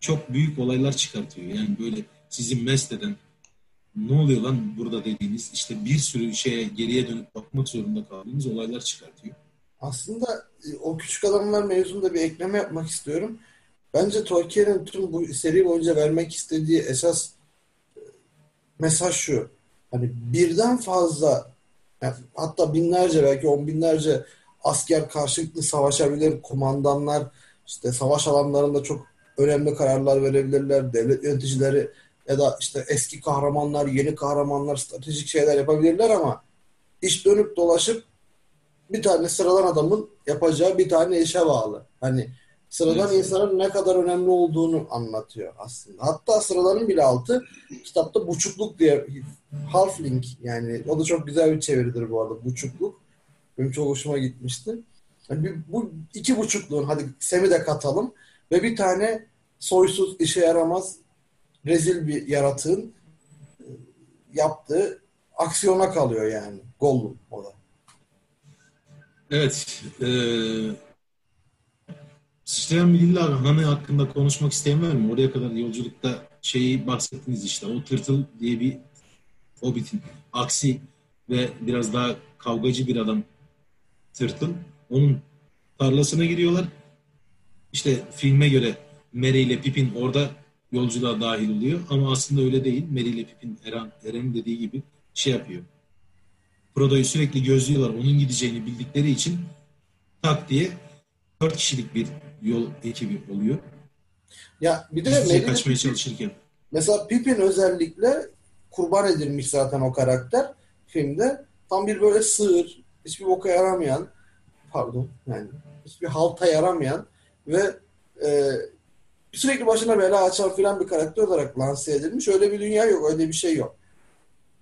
çok büyük olaylar çıkartıyor. Yani böyle sizi mest eden, ne oluyor lan burada dediğiniz işte bir sürü şeye geriye dönüp bakmak zorunda kaldığınız olaylar çıkartıyor. Aslında e, o küçük adamlar mevzunda bir ekleme yapmak istiyorum. Bence Tolkien'in tüm bu seri boyunca vermek istediği esas e, mesaj şu. Hani birden fazla hatta binlerce belki on binlerce asker karşılıklı savaşabilir, komandanlar işte savaş alanlarında çok önemli kararlar verebilirler, devlet yöneticileri ya da işte eski kahramanlar, yeni kahramanlar stratejik şeyler yapabilirler ama iş dönüp dolaşıp bir tane sıradan adamın yapacağı bir tane işe bağlı. Hani sıradan evet. insanın ne kadar önemli olduğunu anlatıyor aslında. Hatta sıradanın bile altı kitapta buçukluk diye halfling yani o da çok güzel bir çeviridir bu arada buçukluk. Benim çok hoşuma gitmişti. Yani bu iki buçukluğun hadi Sem'i de katalım ve bir tane soysuz işe yaramaz rezil bir yaratığın e, yaptığı aksiyona kalıyor yani. Gollum o da. Evet. E, Sıçrayan Bilgiler Hanı hakkında konuşmak isteyen var mı? Oraya kadar yolculukta şeyi bahsettiniz işte. O tırtıl diye bir Hobbit'in aksi ve biraz daha kavgacı bir adam tırtıl. Onun tarlasına giriyorlar. İşte filme göre Merry ile Pippin orada yolculuğa dahil oluyor. Ama aslında öyle değil. Merry ile Pippin Eren, Eren'in dediği gibi şey yapıyor. Frodo'yu sürekli gözlüyorlar. Onun gideceğini bildikleri için tak diye dört kişilik bir yol ekibi oluyor. Ya bir de Merry kaçmaya çalışırken. Mesela Pippin özellikle kurban edilmiş zaten o karakter filmde. Tam bir böyle sığır, hiçbir boka yaramayan, pardon yani hiçbir halta yaramayan ve e, sürekli başına bela açan filan bir karakter olarak lanse edilmiş. Öyle bir dünya yok, öyle bir şey yok.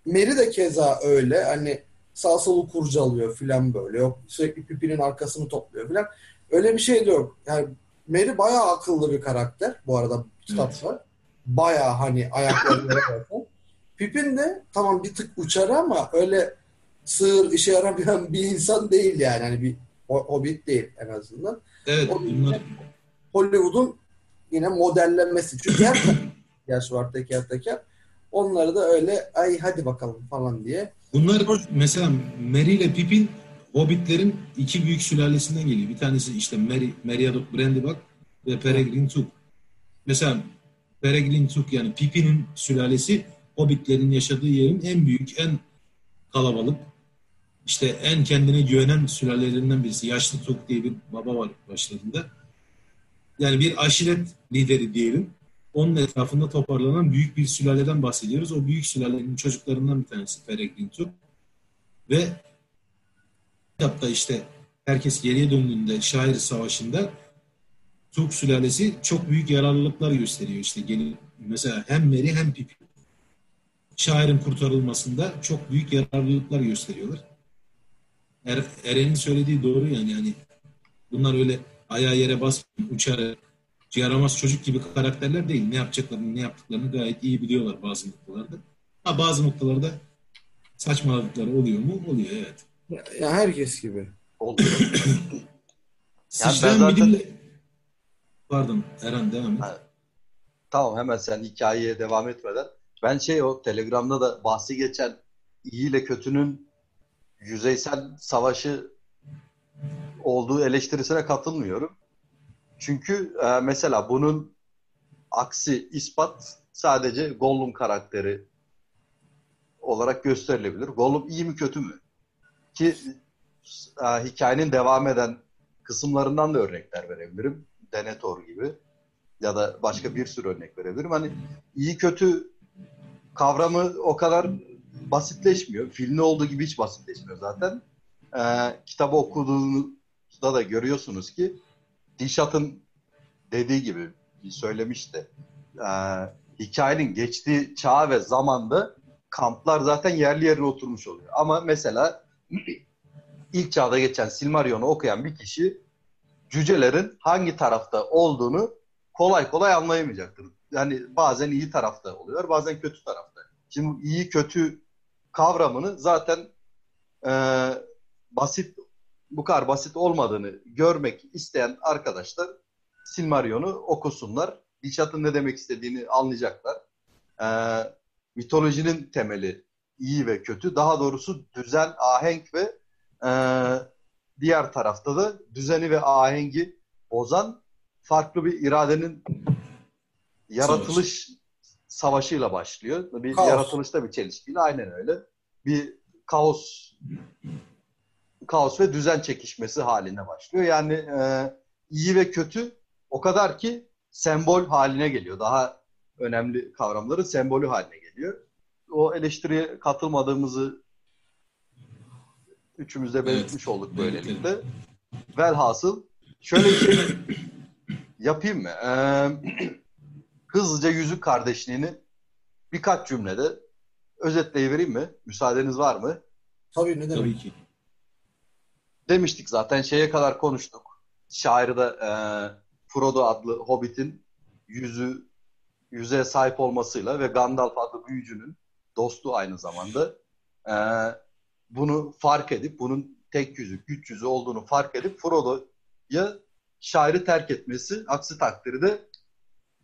Mary de keza öyle. Hani sağ solu kurcalıyor filan böyle. Yok sürekli pipinin arkasını topluyor filan. Öyle bir şey de yok. Yani Mary bayağı akıllı bir karakter. Bu arada kitap evet. Bayağı hani ayaklarına bakın. Pipin de tamam bir tık uçar ama öyle sığır işe yaramayan bir insan değil yani. Hani bir hobbit değil en azından. Evet. Bunlar... Hollywood'un yine modellenmesi. Çünkü her yaş var teker teker. Onları da öyle ay hadi bakalım falan diye. Bunlar mesela Merry ile Pippin Hobbitlerin iki büyük sülalesinden geliyor. Bir tanesi işte Merry, Meriadoc Brandybuck ve Peregrine Took. Mesela Peregrine Took yani Pippin'in sülalesi Hobbitlerin yaşadığı yerin en büyük, en kalabalık, işte en kendine güvenen sülalelerinden birisi. Yaşlı Took diye bir baba var başlarında yani bir aşiret lideri diyelim. Onun etrafında toparlanan büyük bir sülaleden bahsediyoruz. O büyük sülalenin çocuklarından bir tanesi Peregrin Turk. Ve kitapta işte herkes geriye döndüğünde şair savaşında Türk sülalesi çok büyük yararlılıklar gösteriyor. İşte gelin mesela hem Meri hem Pipi. Şairin kurtarılmasında çok büyük yararlılıklar gösteriyorlar. Er, Eren'in söylediği doğru yani yani bunlar öyle ayağı yere basmıyor, uçar, yaramaz çocuk gibi karakterler değil. Ne yapacaklarını, ne yaptıklarını gayet iyi biliyorlar bazı noktalarda. Ha bazı noktalarda saçmaladıkları oluyor mu? Oluyor evet. Ya, herkes gibi. Oluyor. Sıçrayan zaten... bilimle... Pardon Eren devam et. Ha, tamam hemen sen hikayeye devam etmeden. Ben şey o Telegram'da da bahsi geçen iyi ile kötünün yüzeysel savaşı olduğu eleştirisine katılmıyorum. Çünkü e, mesela bunun aksi ispat sadece Gollum karakteri olarak gösterilebilir. Gollum iyi mi kötü mü? Ki e, hikayenin devam eden kısımlarından da örnekler verebilirim. Denethor gibi ya da başka bir sürü örnek verebilirim. Hani iyi kötü kavramı o kadar basitleşmiyor. Filmde olduğu gibi hiç basitleşmiyor zaten. Ee, kitabı okuduğunu da da görüyorsunuz ki Dişat'ın dediği gibi söylemişti. E, hikayenin geçtiği çağ ve zamanda kamplar zaten yerli yerine oturmuş oluyor. Ama mesela ilk çağda geçen Silmarillion'u okuyan bir kişi cücelerin hangi tarafta olduğunu kolay kolay anlayamayacaktır. Yani bazen iyi tarafta oluyor, bazen kötü tarafta. Şimdi iyi kötü kavramını zaten e, basit bu kadar basit olmadığını görmek isteyen arkadaşlar Silmarillion'u okusunlar. Dişat'ın ne demek istediğini anlayacaklar. E, mitolojinin temeli iyi ve kötü. Daha doğrusu düzen, ahenk ve e, diğer tarafta da düzeni ve ahengi bozan farklı bir iradenin yaratılış savaşıyla başlıyor. Bir Kaos. yaratılışta bir çelişkiyle aynen öyle. Bir kaos kaos ve düzen çekişmesi haline başlıyor. Yani e, iyi ve kötü o kadar ki sembol haline geliyor. Daha önemli kavramları sembolü haline geliyor. O eleştiriye katılmadığımızı üçümüz de belirtmiş olduk böylelikle. Velhasıl şöyle bir şey yapayım mı? Ee, hızlıca Yüzük Kardeşliğini birkaç cümlede özetleyivereyim mi? Müsaadeniz var mı? Tabii ne demek. Tabii ki. Demiştik zaten şeye kadar konuştuk. Şairde e, Frodo adlı Hobbit'in yüzü yüze sahip olmasıyla ve Gandalf adlı büyücünün dostu aynı zamanda e, bunu fark edip bunun tek yüzü, güç yüzü olduğunu fark edip Frodo'ya şairi terk etmesi aksi takdirde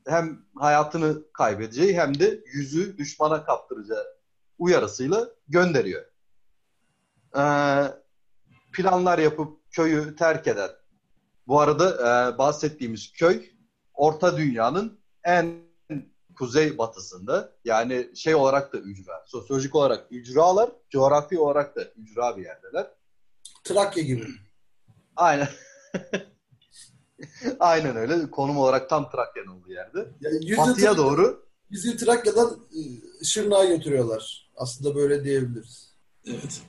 hem hayatını kaybedeceği hem de yüzü düşmana kaptıracağı uyarısıyla gönderiyor. Ee, planlar yapıp köyü terk eden bu arada e, bahsettiğimiz köy Orta Dünya'nın en kuzey batısında yani şey olarak da ücra, sosyolojik olarak ücralar, coğrafi olarak da ücra bir yerdeler. Trakya gibi. Aynen. Aynen öyle. Konum olarak tam Trakya'nın olduğu yerde. Yani Batıya doğru Bizi Trakya'dan e, Şırnak'a götürüyorlar. Aslında böyle diyebiliriz. Evet.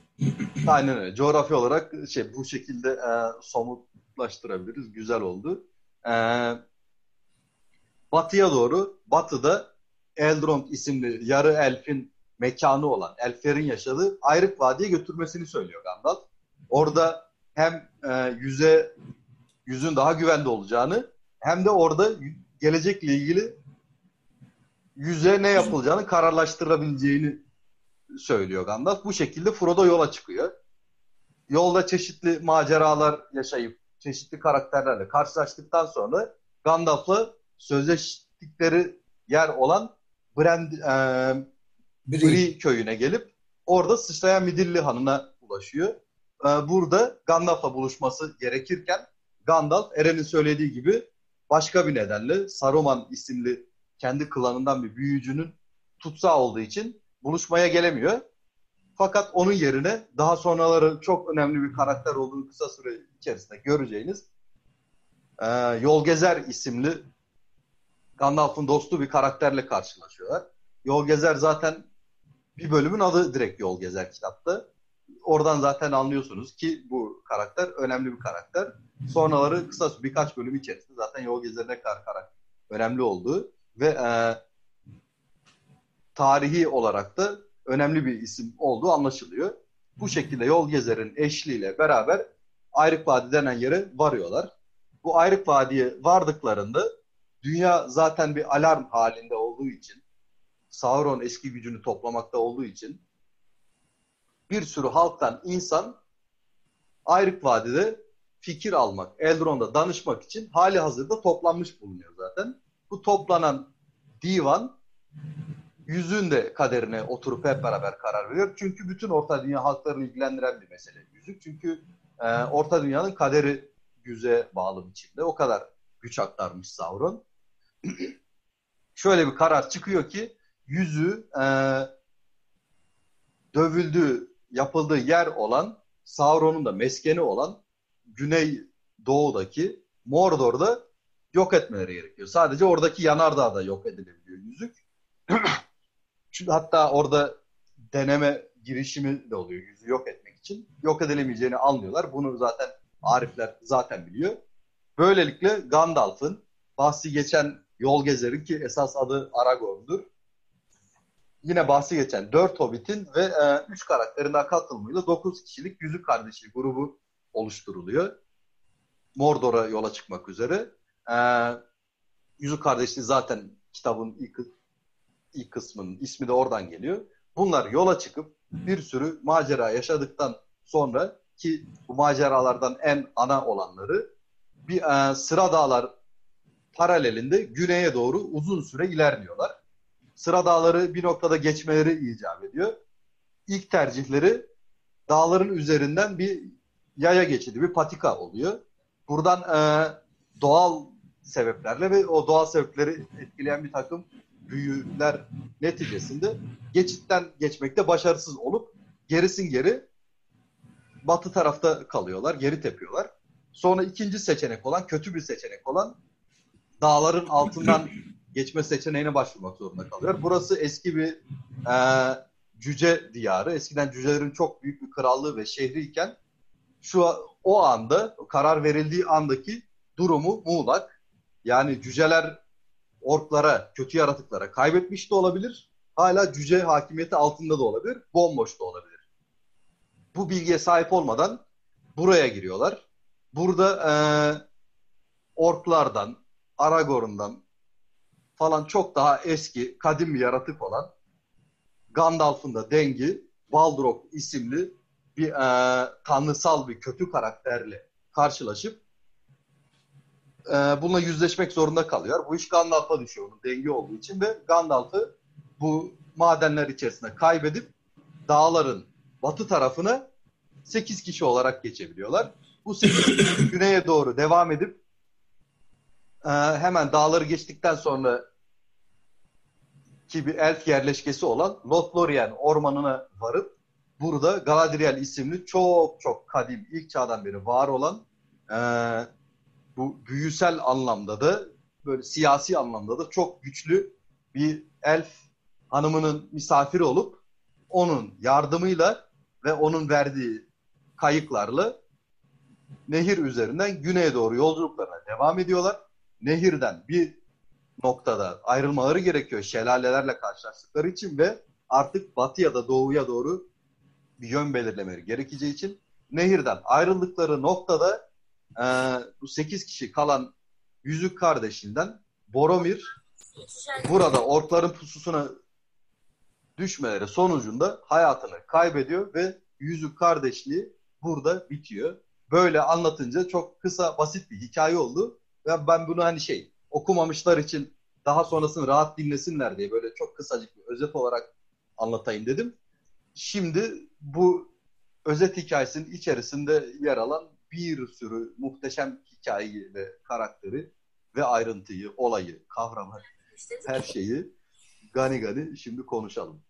Aynen öyle. Coğrafi olarak şey bu şekilde e, somutlaştırabiliriz. Güzel oldu. E, batıya doğru batıda Eldrond isimli yarı elfin mekanı olan elflerin yaşadığı Ayrık Vadi'ye götürmesini söylüyor Gandalf. Orada hem e, yüze yüzün daha güvende olacağını hem de orada gelecekle ilgili yüze ne yapılacağını kararlaştırabileceğini söylüyor Gandalf. Bu şekilde Frodo yola çıkıyor. Yolda çeşitli maceralar yaşayıp çeşitli karakterlerle karşılaştıktan sonra Gandalf'la sözleştikleri yer olan Brand, e, Biri. Bree köyüne gelip orada sıçrayan Midilli Hanı'na ulaşıyor. Ee, burada Gandalf'la buluşması gerekirken Gandalf Eren'in söylediği gibi başka bir nedenle Saruman isimli kendi klanından bir büyücünün tutsağı olduğu için buluşmaya gelemiyor. Fakat onun yerine daha sonraları çok önemli bir karakter olduğunu kısa süre içerisinde göreceğiniz e, Yol Gezer isimli Gandalf'ın dostu bir karakterle karşılaşıyorlar. Yol Gezer zaten bir bölümün adı direkt Yol Gezer kitapta. Oradan zaten anlıyorsunuz ki bu karakter önemli bir karakter. Sonraları kısa birkaç bölüm içerisinde zaten Yol Gezer'in ne kadar karakter önemli olduğu ve e, tarihi olarak da önemli bir isim olduğu anlaşılıyor. Bu şekilde Yol Gezer'in eşliğiyle beraber Ayrık Vadi denen yere varıyorlar. Bu Ayrık Vadi'ye vardıklarında dünya zaten bir alarm halinde olduğu için Sauron eski gücünü toplamakta olduğu için bir sürü halktan insan Ayrık Vadi'de fikir almak, Eldron'da danışmak için hali hazırda toplanmış bulunuyor zaten. Bu toplanan divan yüzüğün de kaderine oturup hep beraber karar veriyor. Çünkü bütün Orta Dünya halklarını ilgilendiren bir mesele yüzük. Çünkü e, Orta Dünya'nın kaderi yüze bağlı biçimde. O kadar güç aktarmış Sauron. Şöyle bir karar çıkıyor ki yüzüğü e, dövüldüğü, yapıldığı yer olan Sauron'un da meskeni olan Güney Doğu'daki Mordor'da yok etmeleri gerekiyor. Sadece oradaki yanardağda yok edilebiliyor yüzük. Çünkü hatta orada deneme girişimi de oluyor yüzü yok etmek için. Yok edilemeyeceğini anlıyorlar. Bunu zaten Arifler zaten biliyor. Böylelikle Gandalf'ın bahsi geçen yol gezerin ki esas adı Aragorn'dur. Yine bahsi geçen 4 Hobbit'in ve 3 e, karakterin daha katılımıyla 9 kişilik Yüzük Kardeşi grubu oluşturuluyor. Mordor'a yola çıkmak üzere. E, Yüzük Kardeşliği zaten kitabın ilk, ilk kısmının ismi de oradan geliyor. Bunlar yola çıkıp bir sürü macera yaşadıktan sonra ki bu maceralardan en ana olanları bir e, sıra dağlar paralelinde güneye doğru uzun süre ilerliyorlar. Sıra dağları bir noktada geçmeleri icap ediyor. İlk tercihleri dağların üzerinden bir yaya geçidi, bir patika oluyor. Buradan e, doğal sebeplerle ve o doğal sebepleri etkileyen bir takım büyüler neticesinde geçitten geçmekte başarısız olup gerisin geri batı tarafta kalıyorlar, geri tepiyorlar. Sonra ikinci seçenek olan, kötü bir seçenek olan dağların altından geçme seçeneğine başvurmak zorunda kalıyor. Burası eski bir e, cüce diyarı. Eskiden cücelerin çok büyük bir krallığı ve şehriyken şu o anda karar verildiği andaki durumu muğlak. Yani cüceler orklara, kötü yaratıklara kaybetmiş de olabilir. Hala cüce hakimiyeti altında da olabilir. Bomboş da olabilir. Bu bilgiye sahip olmadan buraya giriyorlar. Burada e, orklardan, Aragorn'dan falan çok daha eski, kadim bir yaratık olan Gandalf'ın da dengi Balrog isimli bir e, tanrısal bir kötü karakterle karşılaşıp e, bununla yüzleşmek zorunda kalıyor. Bu iş Gandalf'a düşüyor onun dengi olduğu için ve Gandalf'ı bu madenler içerisinde kaybedip dağların batı tarafına 8 kişi olarak geçebiliyorlar. Bu 8 kişi güneye doğru devam edip e, hemen dağları geçtikten sonra ki bir elf yerleşkesi olan Lothlorien ormanına varıp burada Galadriel isimli çok çok kadim ilk çağdan beri var olan e, bu büyüsel anlamda da böyle siyasi anlamda da çok güçlü bir elf hanımının misafiri olup onun yardımıyla ve onun verdiği kayıklarla nehir üzerinden güneye doğru yolculuklarına devam ediyorlar. Nehirden bir noktada ayrılmaları gerekiyor şelalelerle karşılaştıkları için ve artık batı ya da doğuya doğru bir yön belirlemeleri gerekeceği için nehirden ayrıldıkları noktada e, bu 8 kişi kalan yüzük kardeşinden Boromir burada orkların pususuna düşmeleri sonucunda hayatını kaybediyor ve yüzük kardeşliği burada bitiyor. Böyle anlatınca çok kısa basit bir hikaye oldu. Ve ben bunu hani şey okumamışlar için daha sonrasını rahat dinlesinler diye böyle çok kısacık bir özet olarak anlatayım dedim. Şimdi bu özet hikayesinin içerisinde yer alan bir sürü muhteşem hikayeyi ve karakteri ve ayrıntıyı, olayı, kavramı, her şeyi gani gani şimdi konuşalım.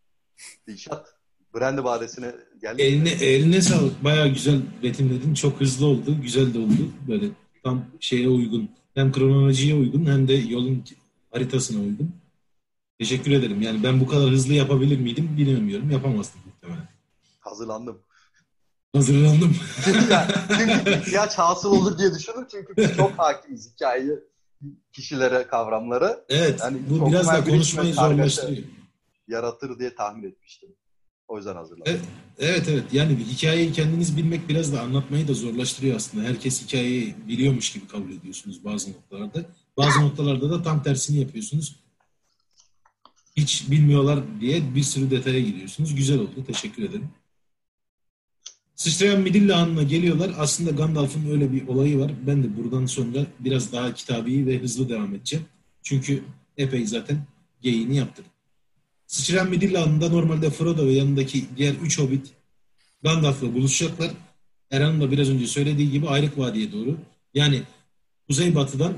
Dilşat, Brandy Badesi'ne geldi. Eline, eline sağlık. Bayağı güzel betimledin. Çok hızlı oldu. Güzel de oldu. Böyle tam şeye uygun. Hem kronolojiye uygun hem de yolun haritasına uygun. Teşekkür ederim. Yani ben bu kadar hızlı yapabilir miydim bilmiyorum. Yapamazdım muhtemelen. Hazırlandım. Hazırlandım. çünkü ihtiyaç hasıl olur diye düşündüm. Çünkü biz çok hakimiz hikayeyi, kişilere, kavramlara. Evet. Yani bu biraz da konuşmayı zorlaştırıyor. Yaratır diye tahmin etmiştim. O yüzden hazırladım. Evet, evet evet. Yani bir hikayeyi kendiniz bilmek biraz da anlatmayı da zorlaştırıyor aslında. Herkes hikayeyi biliyormuş gibi kabul ediyorsunuz bazı noktalarda. Bazı noktalarda da tam tersini yapıyorsunuz. Hiç bilmiyorlar diye bir sürü detaya giriyorsunuz. Güzel oldu. Teşekkür ederim. Sıçrayan Midilli Hanı'na geliyorlar. Aslında Gandalf'ın öyle bir olayı var. Ben de buradan sonra biraz daha kitabi ve hızlı devam edeceğim. Çünkü epey zaten geyiğini yaptım. Sıçrayan Midilli Hanı'nda normalde Frodo ve yanındaki diğer üç hobbit Gandalf'la buluşacaklar. Erhan'ın da biraz önce söylediği gibi Ayrık Vadi'ye doğru. Yani kuzeybatıdan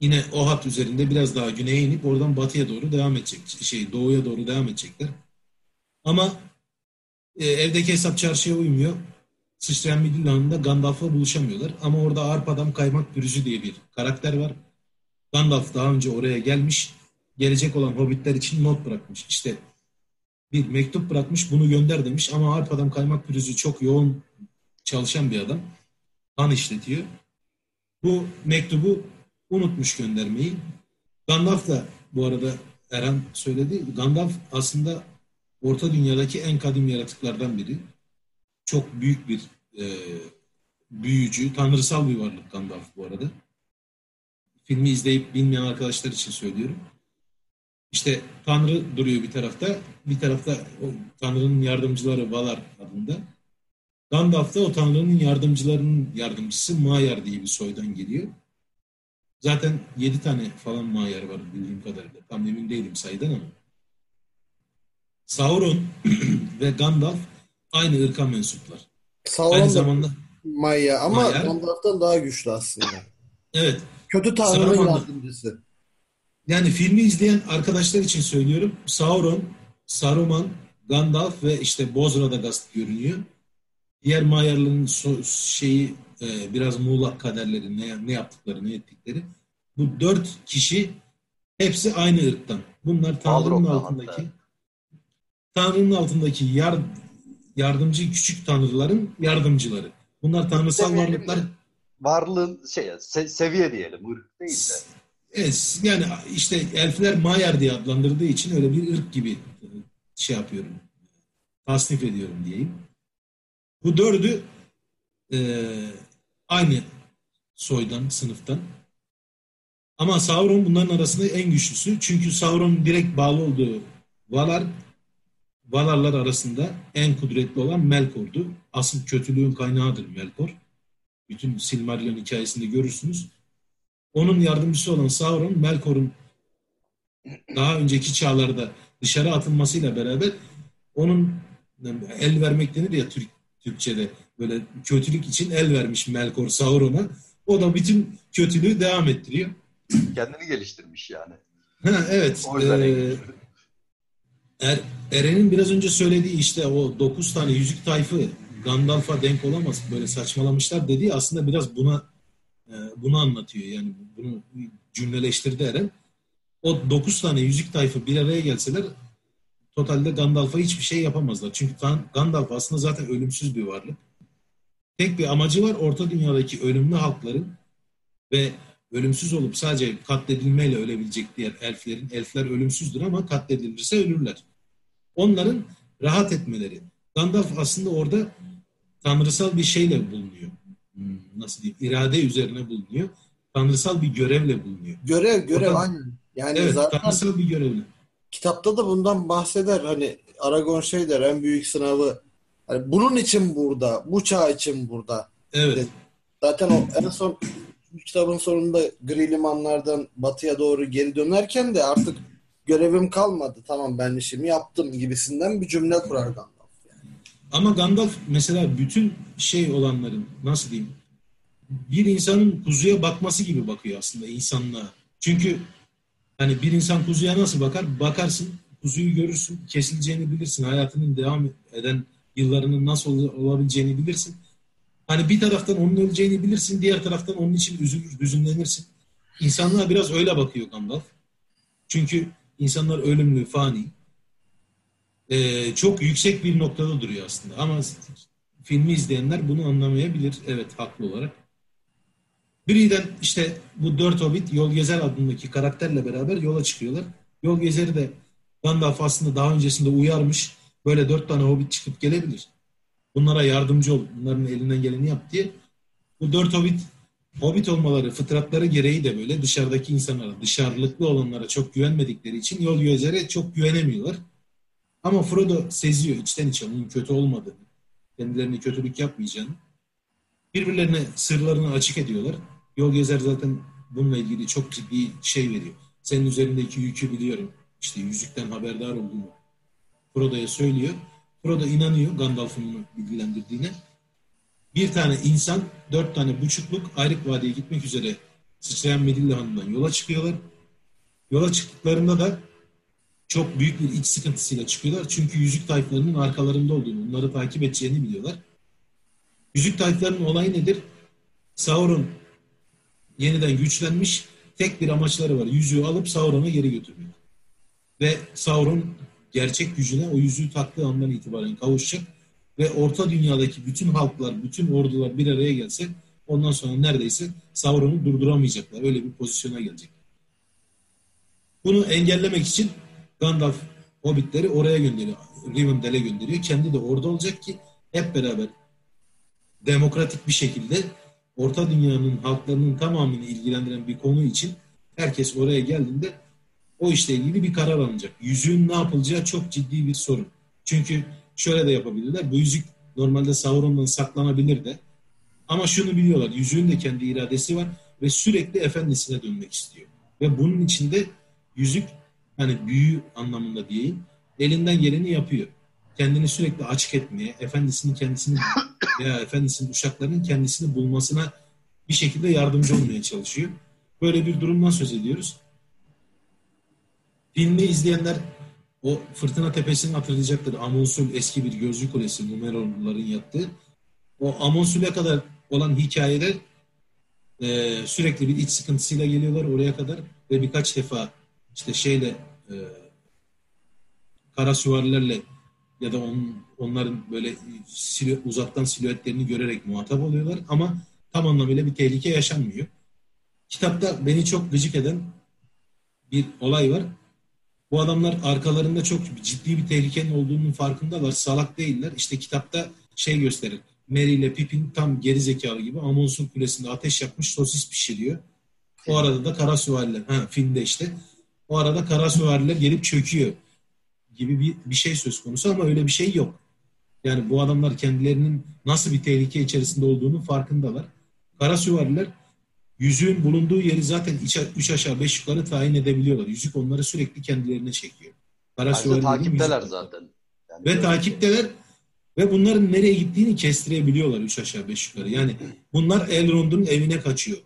yine o hat üzerinde biraz daha güneye inip oradan batıya doğru devam edecek. Şey doğuya doğru devam edecekler. Ama e, evdeki hesap çarşıya uymuyor. Sıçrayan Midilli'nda Gandalf'la buluşamıyorlar. Ama orada Arpadam Kaymak Pürüzü diye bir karakter var. Gandalf daha önce oraya gelmiş. Gelecek olan hobbitler için not bırakmış. İşte bir mektup bırakmış bunu gönder demiş. Ama Arpadam Kaymak Pürüzü çok yoğun çalışan bir adam. Han işletiyor. Bu mektubu unutmuş göndermeyi. Gandalf da bu arada Eren söyledi. Gandalf aslında Orta Dünya'daki en kadim yaratıklardan biri. Çok büyük bir e, büyücü, tanrısal bir varlık Gandalf bu arada. Filmi izleyip bilmeyen arkadaşlar için söylüyorum. İşte Tanrı duruyor bir tarafta, bir tarafta o Tanrı'nın yardımcıları Valar adında. Gandalf da o tanrının yardımcılarının yardımcısı Maiar diye bir soydan geliyor. Zaten yedi tane falan Maiar var bildiğim kadarıyla. Tam emin değilim sayıdan ama. Sauron ve Gandalf aynı ırka mensuplar. Sauron Aynı da zamanda Maya ama Maya. Gandalf'tan daha güçlü aslında. evet Kötü tanrının yardımcısı. yani filmi izleyen arkadaşlar için söylüyorum. Sauron, Saruman, Gandalf ve işte Bozradagast görünüyor. Diğer Mayarların so- şeyi e, biraz muğlak kaderleri ne, ne yaptıkları ne ettikleri. Bu dört kişi hepsi aynı ırktan. Bunlar Tanrı'nın altındaki hatta. Tanrı'nın altındaki yar, yardımcı küçük tanrıların yardımcıları. Bunlar tanrısal Demeyelim varlıklar. Varlığın şey se- seviye diyelim ırk değil de. Evet, yani işte elfler Maiar diye adlandırdığı için öyle bir ırk gibi şey yapıyorum. Tasnif ediyorum diyeyim. Bu dördü e, aynı soydan, sınıftan. Ama Sauron bunların arasında en güçlüsü. Çünkü Sauron'un direkt bağlı olduğu Valar, Valarlar arasında en kudretli olan Melkor'du. Asıl kötülüğün kaynağıdır Melkor. Bütün Silmarillion hikayesinde görürsünüz. Onun yardımcısı olan Sauron, Melkor'un daha önceki çağlarda dışarı atılmasıyla beraber onun el vermek denir ya Türk, Türkçe'de böyle kötülük için el vermiş Melkor Sauron'a. O da bütün kötülüğü devam ettiriyor. Kendini geliştirmiş yani. Ha, evet. O yüzden en Ee. Er, Eren'in biraz önce söylediği işte o 9 tane yüzük tayfı Gandalf'a denk olamaz. Böyle saçmalamışlar dediği aslında biraz buna e, bunu anlatıyor. Yani bunu cümleleştirdi Eren. O 9 tane yüzük tayfı bir araya gelseler totalde Gandalf'a hiçbir şey yapamazlar. Çünkü Gandalf aslında zaten ölümsüz bir varlık. Tek bir amacı var orta dünyadaki ölümlü halkların ve ölümsüz olup sadece katledilmeyle ölebilecek diğer elflerin, elfler ölümsüzdür ama katledilirse ölürler. Onların rahat etmeleri. Gandalf aslında orada tanrısal bir şeyle bulunuyor. Hmm, Nasıl diyeyim? İrade üzerine bulunuyor. Tanrısal bir görevle bulunuyor. Görev görev Orada- aynen. Yani Evet, zaten tanrısal bir görevle. kitapta da bundan bahseder. Hani Aragon şey der en büyük sınavı hani bunun için burada, bu çağ için burada. Evet. Zaten o en son kitabın sonunda gri limanlardan batıya doğru geri dönerken de artık görevim kalmadı. Tamam ben işimi yaptım gibisinden bir cümle kurar Gandalf. Ama Gandalf mesela bütün şey olanların nasıl diyeyim bir insanın kuzuya bakması gibi bakıyor aslında insanlığa. Çünkü hani bir insan kuzuya nasıl bakar? Bakarsın, kuzuyu görürsün, kesileceğini bilirsin. Hayatının devam eden yıllarının nasıl ol- olabileceğini bilirsin. Hani bir taraftan onun öleceğini bilirsin, diğer taraftan onun için üzülür, hüzünlenirsin. İnsanlığa biraz öyle bakıyor Gandalf. Çünkü insanlar ölümlü, fani. Ee, çok yüksek bir noktada duruyor aslında. Ama filmi izleyenler bunu anlamayabilir. Evet, haklı olarak. Birden işte bu dört hobbit Yol Gezer adındaki karakterle beraber yola çıkıyorlar. Yol Gezer'i de Gandalf aslında daha öncesinde uyarmış. Böyle dört tane hobbit çıkıp gelebilir. Bunlara yardımcı ol. Bunların elinden geleni yap diye. Bu dört hobbit hobbit olmaları, fıtratları gereği de böyle dışarıdaki insanlara, dışarılıklı olanlara çok güvenmedikleri için Yol Gezer'e çok güvenemiyorlar. Ama Frodo seziyor içten içe onun kötü olmadığını, kendilerine kötülük yapmayacağını. Birbirlerine sırlarını açık ediyorlar. Yol Gezer zaten bununla ilgili çok ciddi şey veriyor. Senin üzerindeki yükü biliyorum. İşte yüzükten haberdar olduğunu Frodo'ya söylüyor. Frodo inanıyor Gandalf'ın onu bilgilendirdiğine. Bir tane insan, dört tane buçukluk Ayrık Vadi'ye gitmek üzere sıçrayan Medilli Hanı'ndan yola çıkıyorlar. Yola çıktıklarında da çok büyük bir iç sıkıntısıyla çıkıyorlar. Çünkü yüzük tayflarının arkalarında olduğunu, onları takip edeceğini biliyorlar. Yüzük tayflarının olayı nedir? Sauron yeniden güçlenmiş. Tek bir amaçları var. Yüzüğü alıp Sauron'a geri götürmek. Ve Sauron gerçek gücüne o yüzüğü taktığı andan itibaren kavuşacak. Ve orta dünyadaki bütün halklar, bütün ordular bir araya gelse ondan sonra neredeyse Sauron'u durduramayacaklar. Öyle bir pozisyona gelecek. Bunu engellemek için Gandalf Hobbitleri oraya gönderiyor. Rivendell'e gönderiyor. Kendi de orada olacak ki hep beraber demokratik bir şekilde Orta Dünya'nın halklarının tamamını ilgilendiren bir konu için herkes oraya geldiğinde o işle ilgili bir karar alınacak. Yüzüğün ne yapılacağı çok ciddi bir sorun. Çünkü şöyle de yapabilirler. Bu yüzük Normalde Sauron'dan saklanabilir de. Ama şunu biliyorlar. Yüzüğün de kendi iradesi var ve sürekli efendisine dönmek istiyor. Ve bunun içinde yüzük hani büyü anlamında diyeyim elinden geleni yapıyor. Kendini sürekli açık etmeye, efendisinin kendisini veya efendisinin uşaklarının kendisini bulmasına bir şekilde yardımcı olmaya çalışıyor. Böyle bir durumdan söz ediyoruz. Filmi izleyenler o Fırtına Tepesi'ni hatırlayacaktır. Amonsul eski bir gözlü kulesi Numeroların yattığı. O Amonsul'e kadar olan hikayede e, sürekli bir iç sıkıntısıyla geliyorlar oraya kadar ve birkaç defa işte şeyle e, kara süvarilerle ya da on, onların böyle silü, uzaktan silüetlerini görerek muhatap oluyorlar ama tam anlamıyla bir tehlike yaşanmıyor. Kitapta beni çok gıcık eden bir olay var. Bu adamlar arkalarında çok ciddi bir tehlikenin olduğunun farkındalar. Salak değiller. İşte kitapta şey gösterir. Merry ile Pippin tam geri zekalı gibi Amonsun Kulesi'nde ateş yapmış sosis pişiriyor. O arada da kara süvariler, ha filmde işte. O arada kara süvariler gelip çöküyor gibi bir, bir şey söz konusu ama öyle bir şey yok. Yani bu adamlar kendilerinin nasıl bir tehlike içerisinde olduğunu farkındalar. Kara süvariler yüzüğün bulunduğu yeri zaten iç, üç aşağı beş yukarı tayin edebiliyorlar. Yüzük onları sürekli kendilerine çekiyor. Kara takipteler zaten. Yani ve takipteler ve bunların nereye gittiğini kestirebiliyorlar üç aşağı beş yukarı. Yani bunlar Elrond'un evine kaçıyor.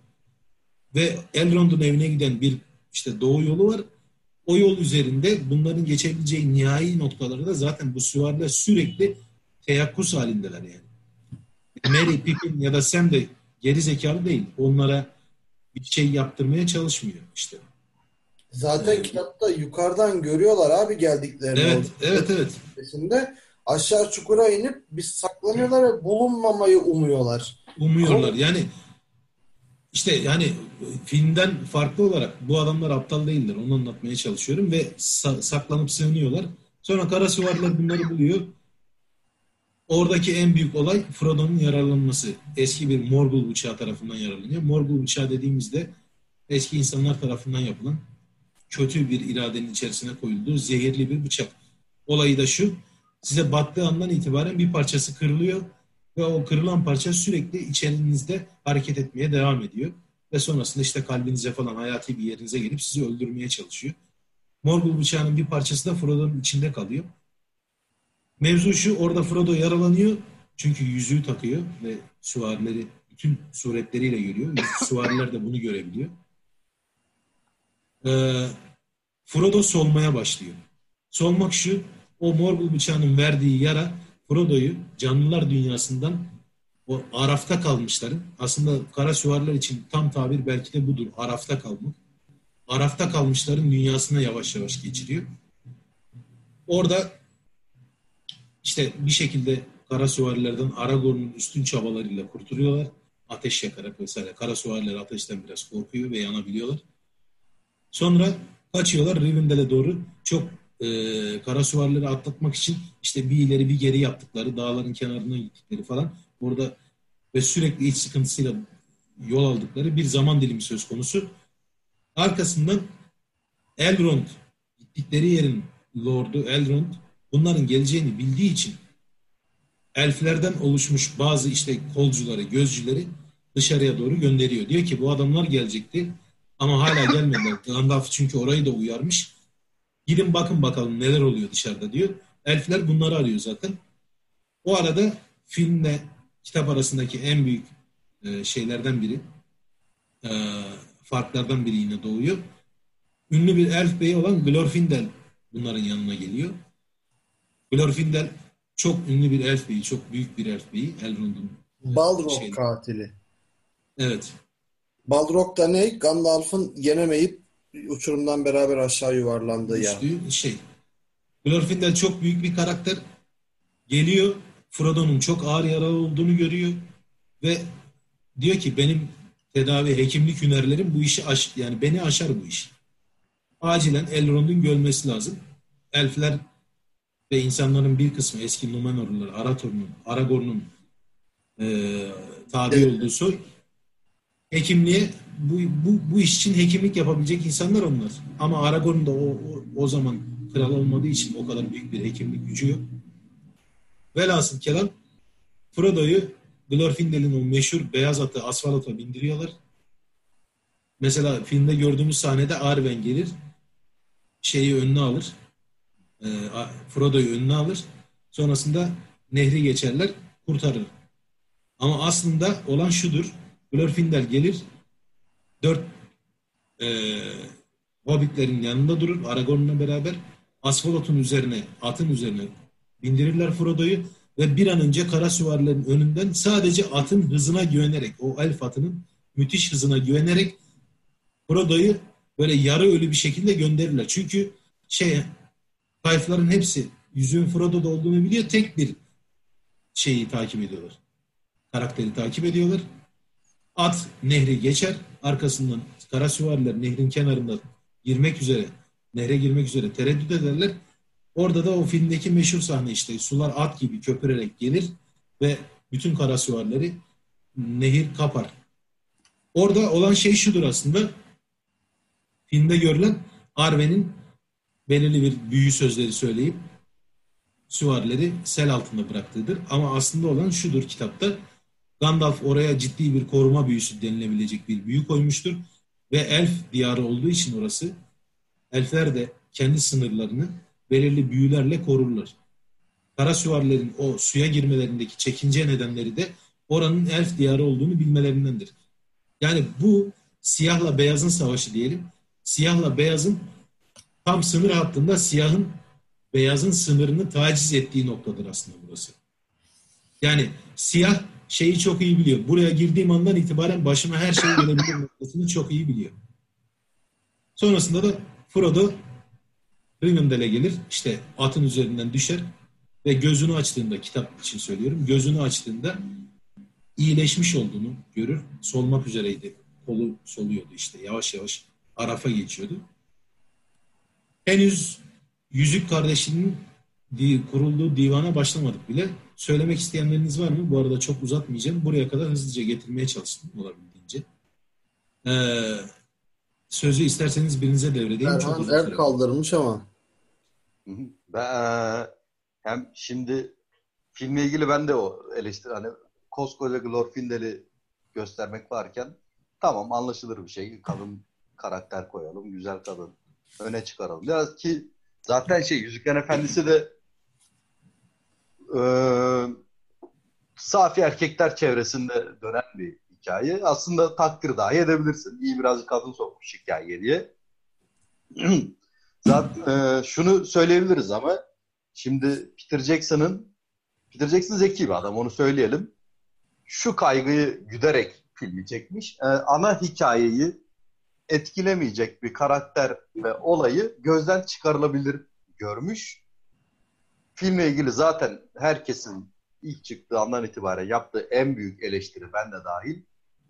Ve Elrond'un evine giden bir işte doğu yolu var. O yol üzerinde bunların geçebileceği nihai noktaları da zaten bu süvariler sürekli teyakkuz halindeler yani. Mary, Pippin ya da Sam de geri zekalı değil. Onlara bir şey yaptırmaya çalışmıyor işte. Zaten yani, kitapta yukarıdan görüyorlar abi geldiklerini. Evet, evet, evet. Sitesinde aşağı çukura inip biz saklanıyorlar ve bulunmamayı umuyorlar. Umuyorlar. Yani işte yani filmden farklı olarak bu adamlar aptal değiller. Onu anlatmaya çalışıyorum ve sa- saklanıp sığınıyorlar. Sonra kara bunları buluyor. Oradaki en büyük olay Frodo'nun yararlanması. Eski bir Morgul bıçağı tarafından yararlanıyor. Morgul bıçağı dediğimizde eski insanlar tarafından yapılan kötü bir iradenin içerisine koyulduğu zehirli bir bıçak. Olayı da şu, size battığı andan itibaren bir parçası kırılıyor ve o kırılan parça sürekli içerinizde hareket etmeye devam ediyor. Ve sonrasında işte kalbinize falan hayati bir yerinize gelip sizi öldürmeye çalışıyor. Morgul bıçağının bir parçası da Frodo'nun içinde kalıyor. Mevzu şu, orada Frodo yaralanıyor. Çünkü yüzüğü takıyor ve süvarileri bütün suretleriyle görüyor. Süvariler de bunu görebiliyor. Ee, Frodo solmaya başlıyor. Solmak şu, o Morgul bıçağının verdiği yara Frodo'yu canlılar dünyasından o arafta kalmışların, aslında kara süvariler için tam tabir belki de budur, arafta kalmak. Arafta kalmışların dünyasına yavaş yavaş geçiriyor. Orada işte bir şekilde kara süvarilerden Aragorn'un üstün çabalarıyla kurtuluyorlar. Ateş yakarak vesaire. Kara süvariler ateşten biraz korkuyor ve yanabiliyorlar. Sonra kaçıyorlar Rivendell'e doğru. Çok e, kara süvarileri atlatmak için işte bir ileri bir geri yaptıkları, dağların kenarına gittikleri falan. Orada ve sürekli iç sıkıntısıyla yol aldıkları bir zaman dilimi söz konusu. Arkasından Elrond gittikleri yerin Lord'u Elrond bunların geleceğini bildiği için elflerden oluşmuş bazı işte kolcuları, gözcüleri dışarıya doğru gönderiyor. Diyor ki bu adamlar gelecekti ama hala gelmediler. Gandalf çünkü orayı da uyarmış. Gidin bakın bakalım neler oluyor dışarıda diyor. Elfler bunları arıyor zaten. O arada filmle kitap arasındaki en büyük e, şeylerden biri, e, farklardan biri yine doğuyor. Ünlü bir elf beyi olan Glorfindel bunların yanına geliyor. Glorfindel çok ünlü bir elf beyi, çok büyük bir elf beyi. Elrond'un Balrog şeyleri. katili. Evet. Balrog da ne? Gandalf'ın yenemeyip uçurumdan beraber aşağı yuvarlandığı ya. Yani. şey. Glorfindel çok büyük bir karakter. Geliyor. Frodo'nun çok ağır yaralı olduğunu görüyor. Ve diyor ki benim tedavi, hekimlik hünerlerim bu işi aş yani beni aşar bu iş. Acilen Elrond'un görmesi lazım. Elfler ve insanların bir kısmı eski Numenorlular, Arathorn'un, Aragorn'un e, tabi evet. olduğu soy hekimliğe bu, bu, bu iş için hekimlik yapabilecek insanlar onlar. Ama Aragorn da o, o, o zaman kral olmadığı için o kadar büyük bir hekimlik gücü yok. Velhasıl kelam Frodo'yu Glorfindel'in o meşhur beyaz atı asfalata bindiriyorlar. Mesela filmde gördüğümüz sahnede Arwen gelir. Şeyi önüne alır. E, Frodo'yu önüne alır. Sonrasında nehri geçerler, kurtarır. Ama aslında olan şudur. Glorfindel gelir, dört e, hobbitlerin yanında durur, Aragorn'la beraber Asfalot'un üzerine, atın üzerine bindirirler Frodo'yu ve bir an önce kara süvarilerin önünden sadece atın hızına güvenerek, o elf atının müthiş hızına güvenerek Frodo'yu böyle yarı ölü bir şekilde gönderirler. Çünkü şey tayfların hepsi yüzüğün Frodo'da olduğunu biliyor. Tek bir şeyi takip ediyorlar. Karakteri takip ediyorlar. At nehri geçer. Arkasından kara süvariler nehrin kenarında girmek üzere, nehre girmek üzere tereddüt ederler. Orada da o filmdeki meşhur sahne işte sular at gibi köpürerek gelir ve bütün kara süvarileri nehir kapar. Orada olan şey şudur aslında. Filmde görülen Arwen'in belirli bir büyü sözleri söyleyip süvarileri sel altında bıraktığıdır. Ama aslında olan şudur kitapta. Gandalf oraya ciddi bir koruma büyüsü denilebilecek bir büyü koymuştur. Ve elf diyarı olduğu için orası elfler de kendi sınırlarını belirli büyülerle korurlar. Kara süvarilerin o suya girmelerindeki çekince nedenleri de oranın elf diyarı olduğunu bilmelerindendir. Yani bu siyahla beyazın savaşı diyelim. Siyahla beyazın tam sınır hattında siyahın beyazın sınırını taciz ettiği noktadır aslında burası. Yani siyah şeyi çok iyi biliyor. Buraya girdiğim andan itibaren başıma her şeyi gelebilir noktasını çok iyi biliyor. Sonrasında da Frodo Rivendell'e gelir. İşte atın üzerinden düşer ve gözünü açtığında kitap için söylüyorum. Gözünü açtığında iyileşmiş olduğunu görür. Solmak üzereydi. Kolu soluyordu işte. Yavaş yavaş Araf'a geçiyordu. Henüz Yüzük Kardeşi'nin kurulduğu divana başlamadık bile. Söylemek isteyenleriniz var mı? Bu arada çok uzatmayacağım. Buraya kadar hızlıca getirmeye çalıştım olabildiğince. Ee, sözü isterseniz birinize devredeyim. Erhan çok el kaldırmış ama. Ben, hem şimdi filmle ilgili ben de o eleştiri hani koskoca Glorfindel'i göstermek varken tamam anlaşılır bir şey. Kadın karakter koyalım, güzel kadın öne çıkaralım. Biraz ki zaten şey Yüzüklerin Efendisi de e, safi erkekler çevresinde dönen bir hikaye. Aslında takdir dahi edebilirsin. İyi birazcık kadın sokmuş hikaye diye. Zaten e, şunu söyleyebiliriz ama şimdi Peter Jackson'ın Peter Jackson zeki bir adam onu söyleyelim. Şu kaygıyı güderek filmi çekmiş. E, ana hikayeyi etkilemeyecek bir karakter ve olayı gözden çıkarılabilir görmüş. Filmle ilgili zaten herkesin ilk çıktığı andan itibaren yaptığı en büyük eleştiri ben de dahil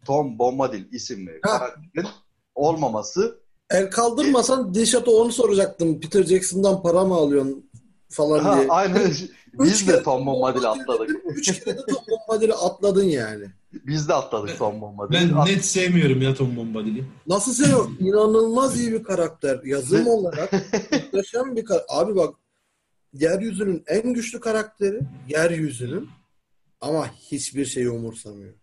Tom Bombadil isimli karakterin olmaması. El kaldırmasan Dişat'a onu soracaktım. Peter Jackson'dan para mı alıyorsun falan ha, diye. Aynen. Biz de Tom Bombadil'i atladık. Üç kere de Tom Bombadil'i atladın yani. Biz de atladık Tom Bombadil'i. Ben At- net sevmiyorum ya Tom Bombadil'i. Nasıl seviyorum? İnanılmaz iyi bir karakter. Yazım olarak muhteşem bir karakter. Abi bak yeryüzünün en güçlü karakteri yeryüzünün ama hiçbir şeyi umursamıyor.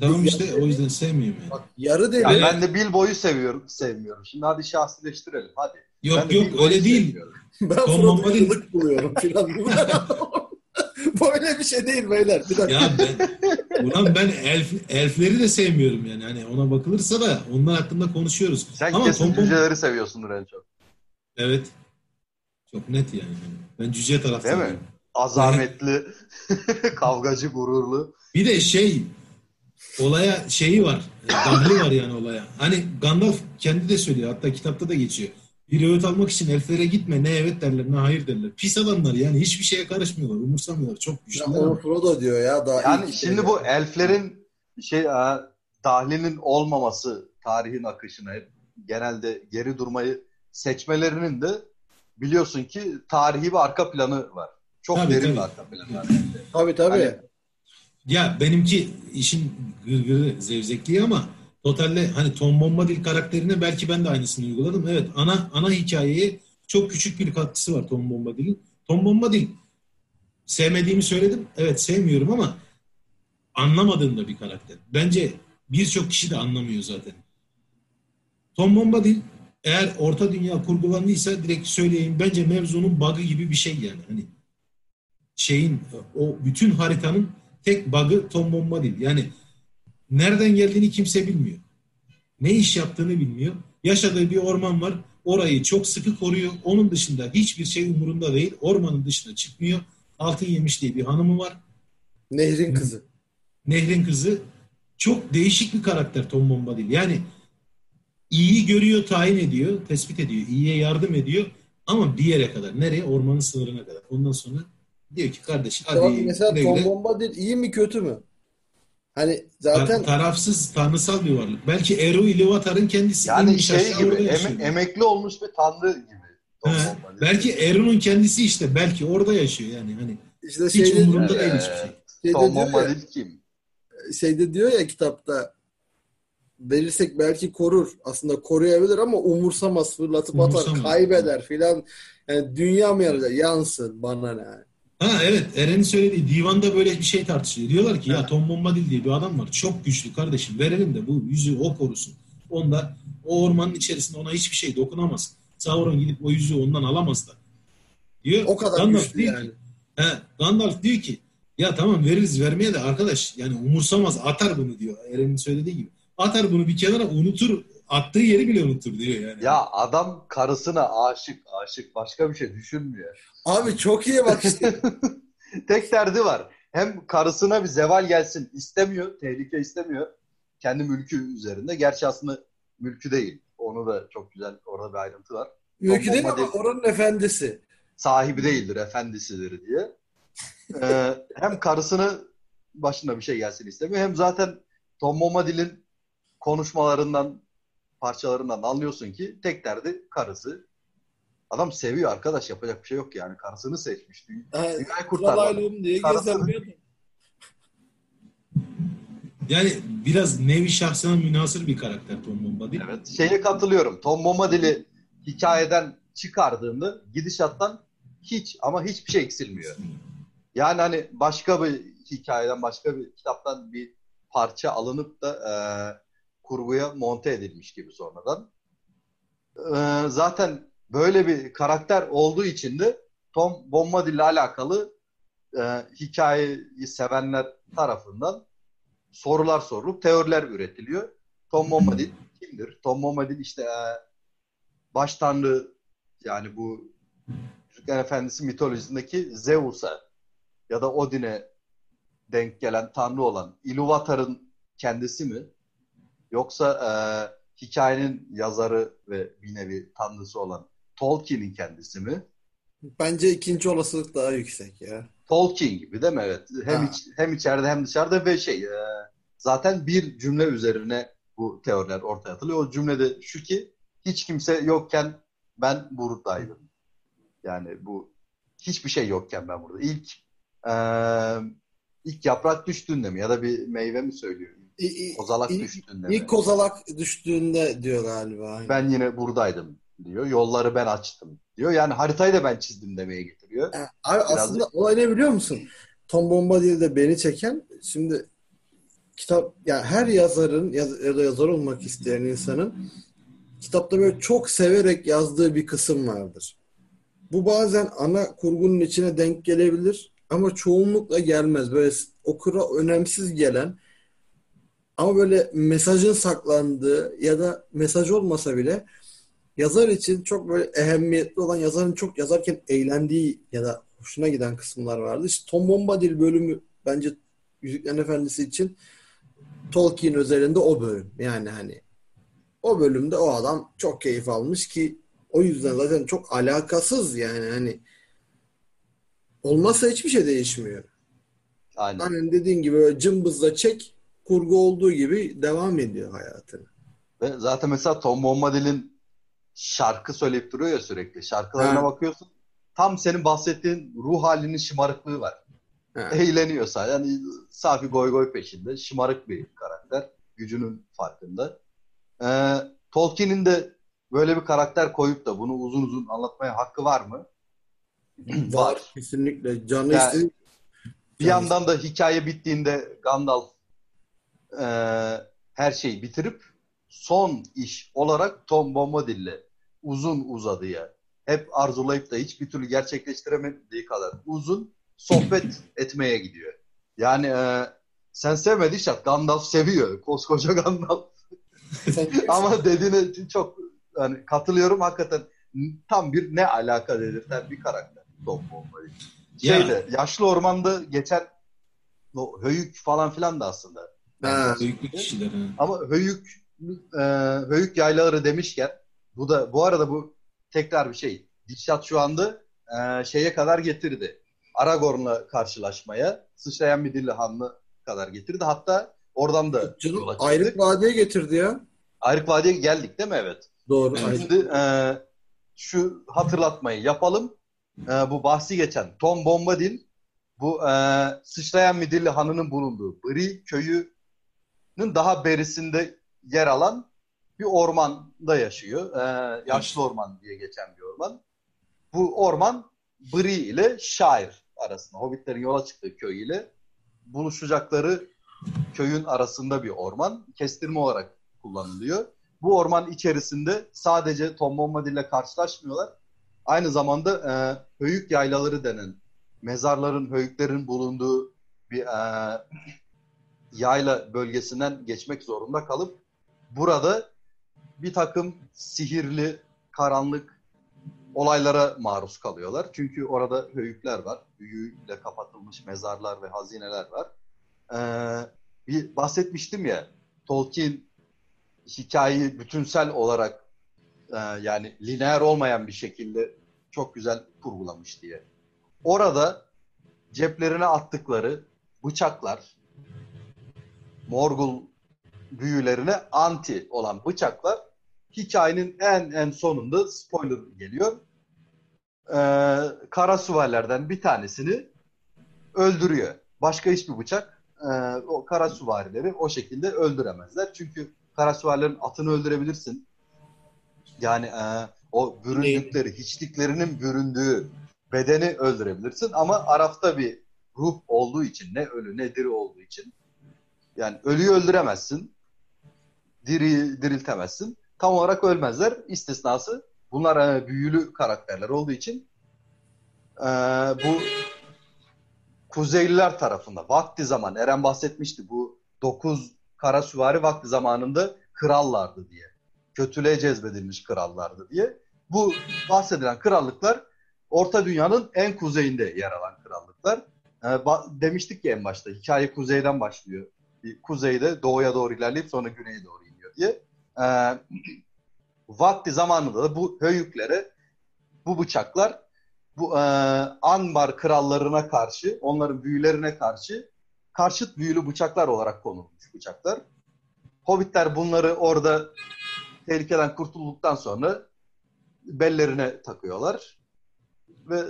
Tamam işte o yüzden sevmiyorum yani. Bak, yarı değil. Ya ben de Bilbo'yu seviyorum, sevmiyorum. Şimdi hadi şahsileştirelim hadi. Yok ben yok öyle değil. Ben Frodo'yu buluyorum filan. Böyle bir şey değil beyler. Bir dakika. Ya ben, ulan ben elf, elfleri de sevmiyorum yani. Hani ona bakılırsa da onlar hakkında konuşuyoruz. Sen Ama kesin Tom cüceleri seviyorsundur en çok. Evet. Çok net yani. Ben cüce taraftayım. Değil mi? Azametli, kavgacı, gururlu. Bir de şey olaya şeyi var. Dahli var yani olaya. Hani Gandalf kendi de söylüyor. Hatta kitapta da geçiyor. Bir öğüt almak için elflere gitme. Ne evet derler ne hayır derler. Pis adamlar yani. Hiçbir şeye karışmıyorlar. Umursamıyorlar. Çok güçlü. Ya Frodo diyor ya. Daha yani şimdi şey bu elflerin şey dahlinin olmaması tarihin akışına hep genelde geri durmayı seçmelerinin de biliyorsun ki tarihi bir arka planı var. Çok tabii, derin tabii. bir arka planı var. Tabii tabii. Hani, ya benimki işin gırgırı zevzekliği ama totalde hani Tom Bombadil karakterine belki ben de aynısını uyguladım. Evet ana ana hikayeye çok küçük bir katkısı var Tom Bombadil'in. Tom Bombadil sevmediğimi söyledim. Evet sevmiyorum ama anlamadığın da bir karakter. Bence birçok kişi de anlamıyor zaten. Tom Bombadil eğer orta dünya kurgulandıysa direkt söyleyeyim bence mevzunun bug'ı gibi bir şey yani. Hani şeyin o bütün haritanın tek bug'ı Tom Bombadil. Yani nereden geldiğini kimse bilmiyor. Ne iş yaptığını bilmiyor. Yaşadığı bir orman var. Orayı çok sıkı koruyor. Onun dışında hiçbir şey umurunda değil. Ormanın dışına çıkmıyor. Altın yemiş diye bir hanımı var. Nehrin kızı. Nehrin kızı. Çok değişik bir karakter Tom Bombadil. Yani iyiyi görüyor, tayin ediyor, tespit ediyor, iyiye yardım ediyor ama bir yere kadar. Nereye? Ormanın sınırına kadar. Ondan sonra diyor ki kardeş hadi Bak mesela Tom. Bombadil iyi mi kötü mü? Hani zaten Ta- tarafsız, tanrısal bir varlık. Belki Eru Ilúvatar'ın kendisi Yani inmiş şey aşağı gibi em- emekli olmuş bir tanrı gibi. He, belki Eru'nun kendisi işte belki orada yaşıyor yani hani işte hiç şeyde, umurunda değil hiçbir şey. şeyde Tom diyor ya, kim? şeyde diyor ya kitapta verirsek belki korur. Aslında koruyabilir ama umursamaz, fırlatıp atar, Umursamaz. kaybeder filan. Yani dünya mı yanacak? Yansın bana ne. Ha evet Eren'in söylediği divanda böyle bir şey tartışılıyor. Diyorlar ki ya Tom Bombadil diye bir adam var. Çok güçlü kardeşim. Verelim de bu yüzüğü o korusun. Onda o ormanın içerisinde ona hiçbir şey dokunamaz. Sauron gidip o yüzüğü ondan alamaz da. Diyor. O kadar Gandalf güçlü diyor yani. Ki, he, Gandalf diyor ki ya tamam veririz vermeye de arkadaş yani umursamaz atar bunu diyor. Eren'in söylediği gibi. Atar bunu bir kenara unutur. Attığı yeri bile unutur diyor yani. Ya adam karısına aşık aşık başka bir şey düşünmüyor. Abi çok iyi bak işte. Tek derdi var. Hem karısına bir zeval gelsin istemiyor, tehlike istemiyor. Kendi mülkü üzerinde. Gerçi aslında mülkü değil. Onu da çok güzel orada bir ayrıntı var. Mülkü değil ama oranın efendisi. Sahibi değildir, efendisidir diye. Ee, hem karısını başına bir şey gelsin istemiyor. Hem zaten Tom Bombadil'in konuşmalarından, parçalarından anlıyorsun ki tek derdi karısı. Adam seviyor arkadaş yapacak bir şey yok yani. Karısını seçmiş. Dünyayı kurtarmak. Kralaylığım diye Karısı- gezemiyor. Yani biraz nevi şahsına münasır bir karakter Tom Bombadil. Evet. Şeye katılıyorum. Tom Bombadil'i hikayeden çıkardığında gidişattan hiç ama hiçbir şey eksilmiyor. Yani hani başka bir hikayeden, başka bir kitaptan bir parça alınıp da e, kurguya monte edilmiş gibi sonradan. E, zaten böyle bir karakter olduğu için de Tom Bombadil ile alakalı e, hikayeyi sevenler tarafından sorular sorulup teoriler üretiliyor. Tom Bombadil kimdir? Tom Bombadil işte e, baş tanrı yani bu Yüzüklerin Efendisi mitolojisindeki Zeus'a ya da Odin'e denk gelen tanrı olan Ilúvatar'ın kendisi mi? Yoksa e, hikayenin yazarı ve bir nevi tanrısı olan Tolkien'in kendisi mi? Bence ikinci olasılık daha yüksek ya. Tolkien gibi değil mi? Evet. Hem Ha. iç, hem içeride hem dışarıda ve şey e, zaten bir cümle üzerine bu teoriler ortaya atılıyor. O cümlede şu ki hiç kimse yokken ben buradaydım. Yani bu hiçbir şey yokken ben burada. İlk e, ilk yaprak düştüğünde mi ya da bir meyve mi söylüyor? İ- Kozalak ilk- düştüğünde mi? İlk kozalak düştüğünde diyor galiba. Ben yine buradaydım diyor. Yolları ben açtım diyor. Yani haritayı da ben çizdim demeye getiriyor. Ha, Abi aslında olay ne biliyor musun? Tom Bombadil'de beni çeken şimdi kitap yani her yazarın ya ya da yazar olmak isteyen insanın kitapta böyle çok severek yazdığı bir kısım vardır. Bu bazen ana kurgunun içine denk gelebilir ama çoğunlukla gelmez. Böyle okura önemsiz gelen ama böyle mesajın saklandığı ya da mesaj olmasa bile yazar için çok böyle ehemmiyetli olan yazarın çok yazarken eğlendiği ya da hoşuna giden kısımlar vardı. İşte Tom Bombadil bölümü bence Yüzüklerin Efendisi için Tolkien özelinde o bölüm. Yani hani o bölümde o adam çok keyif almış ki o yüzden zaten çok alakasız yani hani olmazsa hiçbir şey değişmiyor. Aynen. Hani dediğin gibi böyle cımbızla çek kurgu olduğu gibi devam ediyor hayatını. Ve zaten mesela Tom Bombadil'in şarkı söyleyip duruyor ya sürekli. Şarkılarına Ha. bakıyorsun. Tam senin bahsettiğin ruh halinin şımarıklığı var. Ha. Eğleniyor sadece. Yani safi goy goy peşinde. Şımarık bir karakter. Gücünün farkında. Ee, Tolkien'in de böyle bir karakter koyup da bunu uzun uzun anlatmaya hakkı var mı? Var kesinlikle. Canı Ya- istediği Bir yandan da hikaye bittiğinde Gandalf e, her şeyi bitirip son iş olarak Tom Bombadil'le uzun uzadıya hep arzulayıp da hiçbir türlü gerçekleştiremediği kadar uzun sohbet etmeye gidiyor. Yani e, sen sevmediysen Gandalf seviyor. Koskoca Gandalf. Ama dediğine çok yani katılıyorum hakikaten tam bir ne alaka dedirten bir karakter Tom Bombadil. Şeyde yaşlı ormanda geçen o höyük falan filan da aslında. Ha. Büyük kişiler. ha. Ama höyük e, höyük yaylaları demişken bu da bu arada bu tekrar bir şey. Dişat şu anda e, şeye kadar getirdi. Aragorn'la karşılaşmaya sıçrayan bir dilli hanlı kadar getirdi. Hatta oradan da Canım ayrık vadiye getirdi ya. Ayrık Vadi'ye geldik değil mi? Evet. Doğru. Evet. Şimdi e, şu hatırlatmayı yapalım. E, bu bahsi geçen Tom Bombadil bu e, sıçrayan midilli hanının bulunduğu Bri köyünün daha berisinde yer alan bir ormanda yaşıyor. E, yaşlı orman diye geçen bir orman. Bu orman Bri ile Şair arasında. Hobbitlerin yola çıktığı köy ile buluşacakları köyün arasında bir orman. Kestirme olarak kullanılıyor. Bu orman içerisinde sadece Tom Bombadil ile karşılaşmıyorlar. Aynı zamanda e, höyük yaylaları denen mezarların, höyüklerin bulunduğu bir e, yayla bölgesinden geçmek zorunda kalıp burada bir takım sihirli, karanlık olaylara maruz kalıyorlar. Çünkü orada höyükler var. Büyüyle kapatılmış mezarlar ve hazineler var. Ee, bir bahsetmiştim ya Tolkien hikayeyi bütünsel olarak e, yani lineer olmayan bir şekilde çok güzel kurgulamış diye. Orada ceplerine attıkları bıçaklar, Morgul büyülerine anti olan bıçaklar hikayenin en en sonunda spoiler geliyor. Ee, kara süvarilerden bir tanesini öldürüyor. Başka hiçbir bıçak e, o kara süvarileri o şekilde öldüremezler. Çünkü kara süvarilerin atını öldürebilirsin. Yani e, o büründükleri, hiçliklerinin büründüğü bedeni öldürebilirsin. Ama Araf'ta bir ruh olduğu için, ne ölü ne diri olduğu için yani ölüyü öldüremezsin. Diriyi diriltemezsin. Tam olarak ölmezler. İstisnası bunlar e, büyülü karakterler olduğu için e, bu Kuzeyliler tarafında vakti zaman Eren bahsetmişti bu 9 kara süvari vakti zamanında krallardı diye. Kötülüğe cezbedilmiş krallardı diye. Bu bahsedilen krallıklar Orta Dünya'nın en kuzeyinde yer alan krallıklar. Ee, demiştik ya en başta hikaye kuzeyden başlıyor. Kuzeyde doğuya doğru ilerleyip sonra güneye doğru iniyor diye. Ee, vakti zamanında da bu höyüklere bu bıçaklar bu e, Anbar krallarına karşı, onların büyülerine karşı karşıt büyülü bıçaklar olarak konulmuş bıçaklar. Hobbitler bunları orada tehlikeden kurtulduktan sonra bellerine takıyorlar. Ve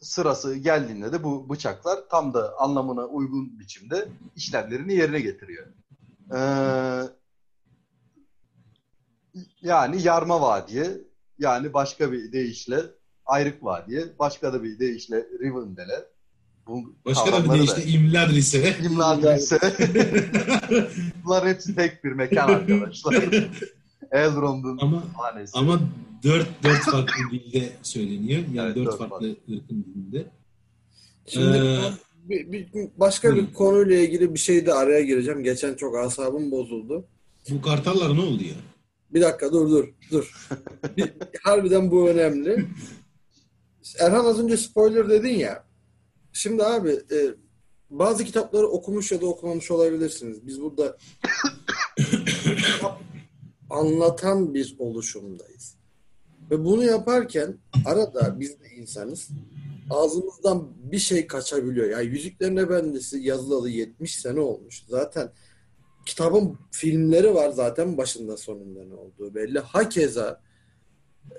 sırası geldiğinde de bu bıçaklar tam da anlamına uygun biçimde işlevlerini yerine getiriyor. Ee, yani Yarma Vadiye, yani başka bir deyişle Ayrık Vadiye, başka da bir deyişle Rivendell'e. Bu Başka da bir deyişle imler ise. İmla ise bunların hepsi tek bir mekan arkadaşlar. Elrond'un ama hanesi. ama dört, dört farklı dilde söyleniyor. Yani Evet, dört, dört farklı ırkın dilinde. Şimdi Ee, bir, bir- başka bir buyurun. konuyla ilgili bir şey de araya gireceğim. Geçen çok asabım bozuldu. Bu kartallar ne oldu ya? Bir dakika dur dur dur. Bir, harbiden bu önemli. Erhan az önce spoiler dedin ya. Şimdi abi e, bazı kitapları okumuş ya da okumamış olabilirsiniz. Biz burada anlatan bir oluşumdayız. Ve bunu yaparken arada biz de insanız. Ağzımızdan bir şey kaçabiliyor. Yani Yüzüklerin Efendisi yazılalı 70 sene olmuş. Zaten kitabın filmleri var zaten başında sonunda ne olduğu belli. Hakeza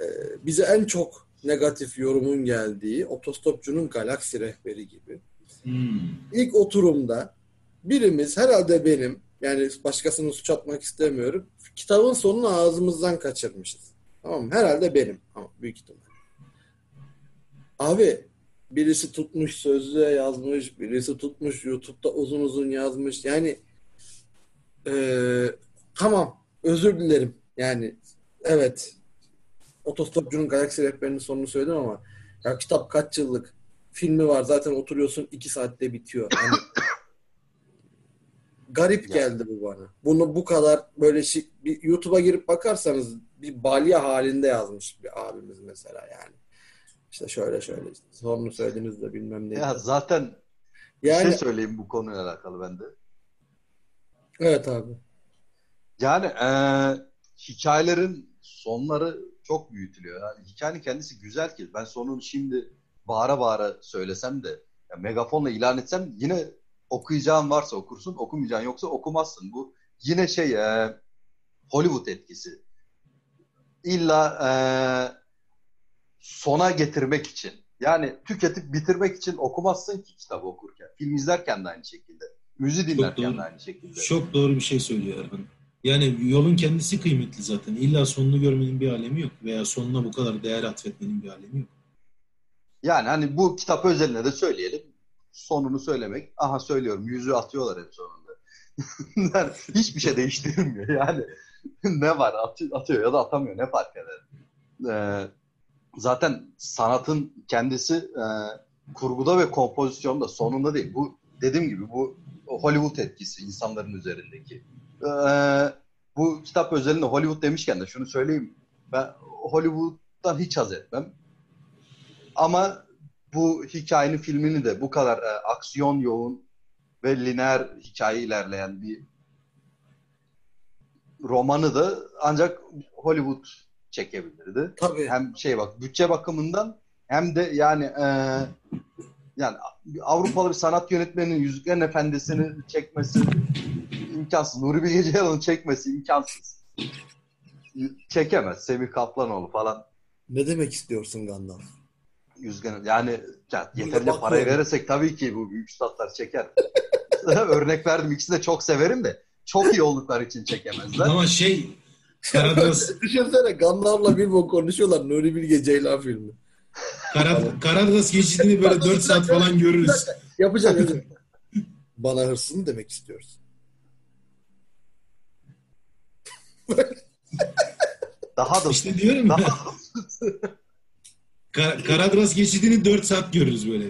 e, bize en çok negatif yorumun geldiği Otostopçunun Galaksi Rehberi gibi. Hmm. İlk oturumda birimiz herhalde benim yani başkasını suç atmak istemiyorum. Kitabın sonunu ağzımızdan kaçırmışız. Tamam mı? Herhalde benim. Ama büyük ihtimal. Abi birisi tutmuş sözlüğe yazmış, birisi tutmuş YouTube'da uzun uzun yazmış. Yani eee, tamam özür dilerim. Yani evet Otostopçunun Galaksi Rehberi'nin sonunu söyledim ama ya kitap kaç yıllık filmi var zaten oturuyorsun iki saatte bitiyor. Yani garip geldi bu bana. Bunu bu kadar böyle şi- bir YouTube'a girip bakarsanız bir balya halinde yazmış bir abimiz mesela yani. İşte şöyle şöyle işte. Sonunu söylediniz de bilmem ne. Ya zaten bir Yani şey söyleyeyim bu konuyla alakalı bende. evet abi. Yani eee, hikayelerin sonları çok büyütülüyor. Yani hikayenin kendisi güzel ki. Ben sonunu şimdi bağıra bağıra söylesem de ya megafonla ilan etsem yine okuyacağın varsa okursun, okumayacağın yoksa okumazsın. Bu yine şey eee, Hollywood etkisi. İlla eee, sona getirmek için. Yani tüketip bitirmek için okumazsın ki kitabı okurken. Film izlerken de aynı şekilde. Müziği dinlerken doğru. de aynı şekilde. Çok doğru bir şey söylüyor Erhan. Yani yolun kendisi kıymetli zaten. İlla sonunu görmenin bir alemi yok. Veya sonuna bu kadar değer atfetmenin bir alemi yok. Yani hani bu kitap özeline de söyleyelim. Sonunu söylemek. Aha söylüyorum. Yüzü atıyorlar hep sonunda. Yani hiçbir şey değiştirmiyor. Yani ne var? Atıyor, ya da atamıyor. Ne fark eder? Ee, zaten sanatın kendisi e, kurguda ve kompozisyonda sonunda değil. Bu dediğim gibi bu Hollywood etkisi insanların üzerindeki. Ee, bu kitap özelinde Hollywood demişken de şunu söyleyeyim. Ben Hollywood'dan hiç haz etmem. Ama bu hikayenin filmini de bu kadar e, aksiyon yoğun ve lineer hikaye ilerleyen bir romanı da ancak Hollywood çekebilirdi. Tabii. Hem şey bak bütçe bakımından hem de yani e, yani Avrupalı bir sanat yönetmeninin Yüzüklerin Efendisi'ni çekmesi imkansız. Nuri Bilge Ceylan'ın çekmesi imkansız. Çekemez. Semih Kaplanoğlu falan Ne demek istiyorsun Gandalf? Yüzgen yani ya bakıyorum. parayı verirsek tabii ki bu büyük statlar çeker. Örnek verdim ikisini de çok severim de çok iyi oldukları için çekemezler. Ama şey Karadas, Düşünsene Gandalf'la Bilbo konuşuyorlar Nuri Bilge Ceylan filmi. Karad Karadas geçidini böyle 4 saat falan görürüz. Yapacak. Bana hırsız mı demek istiyorsun? Daha da İşte diyorum ya. Daha Ka- Karadras geçidini 4 saat görürüz böyle.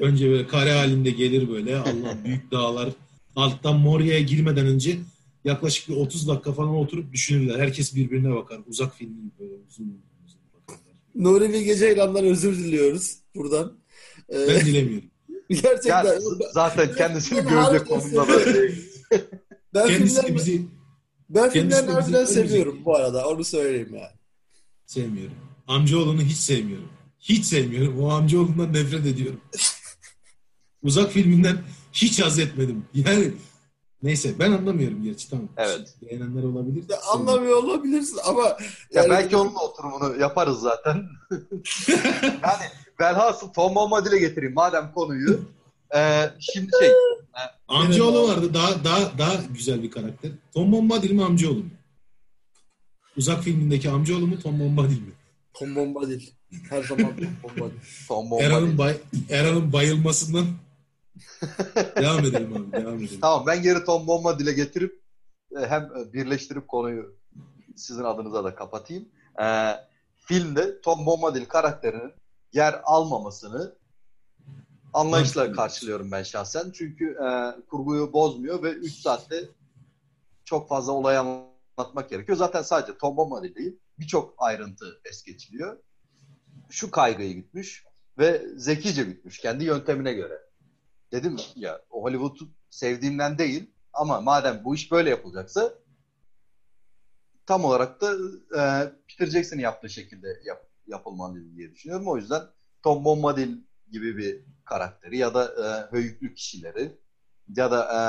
Önce böyle kare halinde gelir böyle. Allah büyük dağlar. Alttan Moria'ya girmeden önce yaklaşık bir 30 dakika falan oturup düşünürler. Herkes birbirine bakar. Uzak film gibi böyle uzun uzun bakarlar. Nuri Bilge Ceylan'dan özür diliyoruz buradan. Ee, Ben dilemiyorum. gerçekten yani zaten kendisini Ben görecek konumda da ben Kendisi de filmlerini, bizi ben bizi harbiden seviyorum bu arada. Onu söyleyeyim yani. sevmiyorum. Amcaoğlunu hiç sevmiyorum. Hiç sevmiyorum. O amcaoğlundan nefret ediyorum. Uzak filminden hiç haz etmedim. Yani neyse ben anlamıyorum gerçi tamam. Evet. Beğenenler olabilir. Ya, anlamıyor olabilirsin ama Ya yani belki onun oturumunu yaparız zaten. yani velhasıl Tom Bombadil'e getireyim madem konuyu. Ee, şimdi şey Amcaoğlu vardı. Daha daha daha güzel bir karakter. Tom Bombadil mi amcaoğlu mu? Uzak filmindeki amcaoğlu mu Tom Bombadil mi? Tom Bombadil. Her zaman Tom Bombadil. Tom Erhan'ın Bombadil. bay, Erhan'ın bayılmasından devam edelim abi. Devam edelim. Tamam ben geri Tom Bombadil'e getirip e, hem birleştirip konuyu sizin adınıza da kapatayım. Ee, filmde Tom Bombadil karakterinin yer almamasını anlayışla karşılıyorum ben şahsen. Çünkü e, kurguyu bozmuyor ve 3 saatte çok fazla olay anlatmak gerekiyor. Zaten sadece Tom Bombadil değil birçok ayrıntı es geçiliyor. Şu kaygıyı gütmüş ve zekice gütmüş kendi yöntemine göre. Dedim ya o Hollywood'u sevdiğimden değil ama madem bu iş böyle yapılacaksa tam olarak da e, Peter Jackson'ın yaptığı şekilde yap, yapılmalı diye düşünüyorum. O yüzden Tom Bombadil gibi bir karakteri ya da e, höyüklü kişileri ya da e,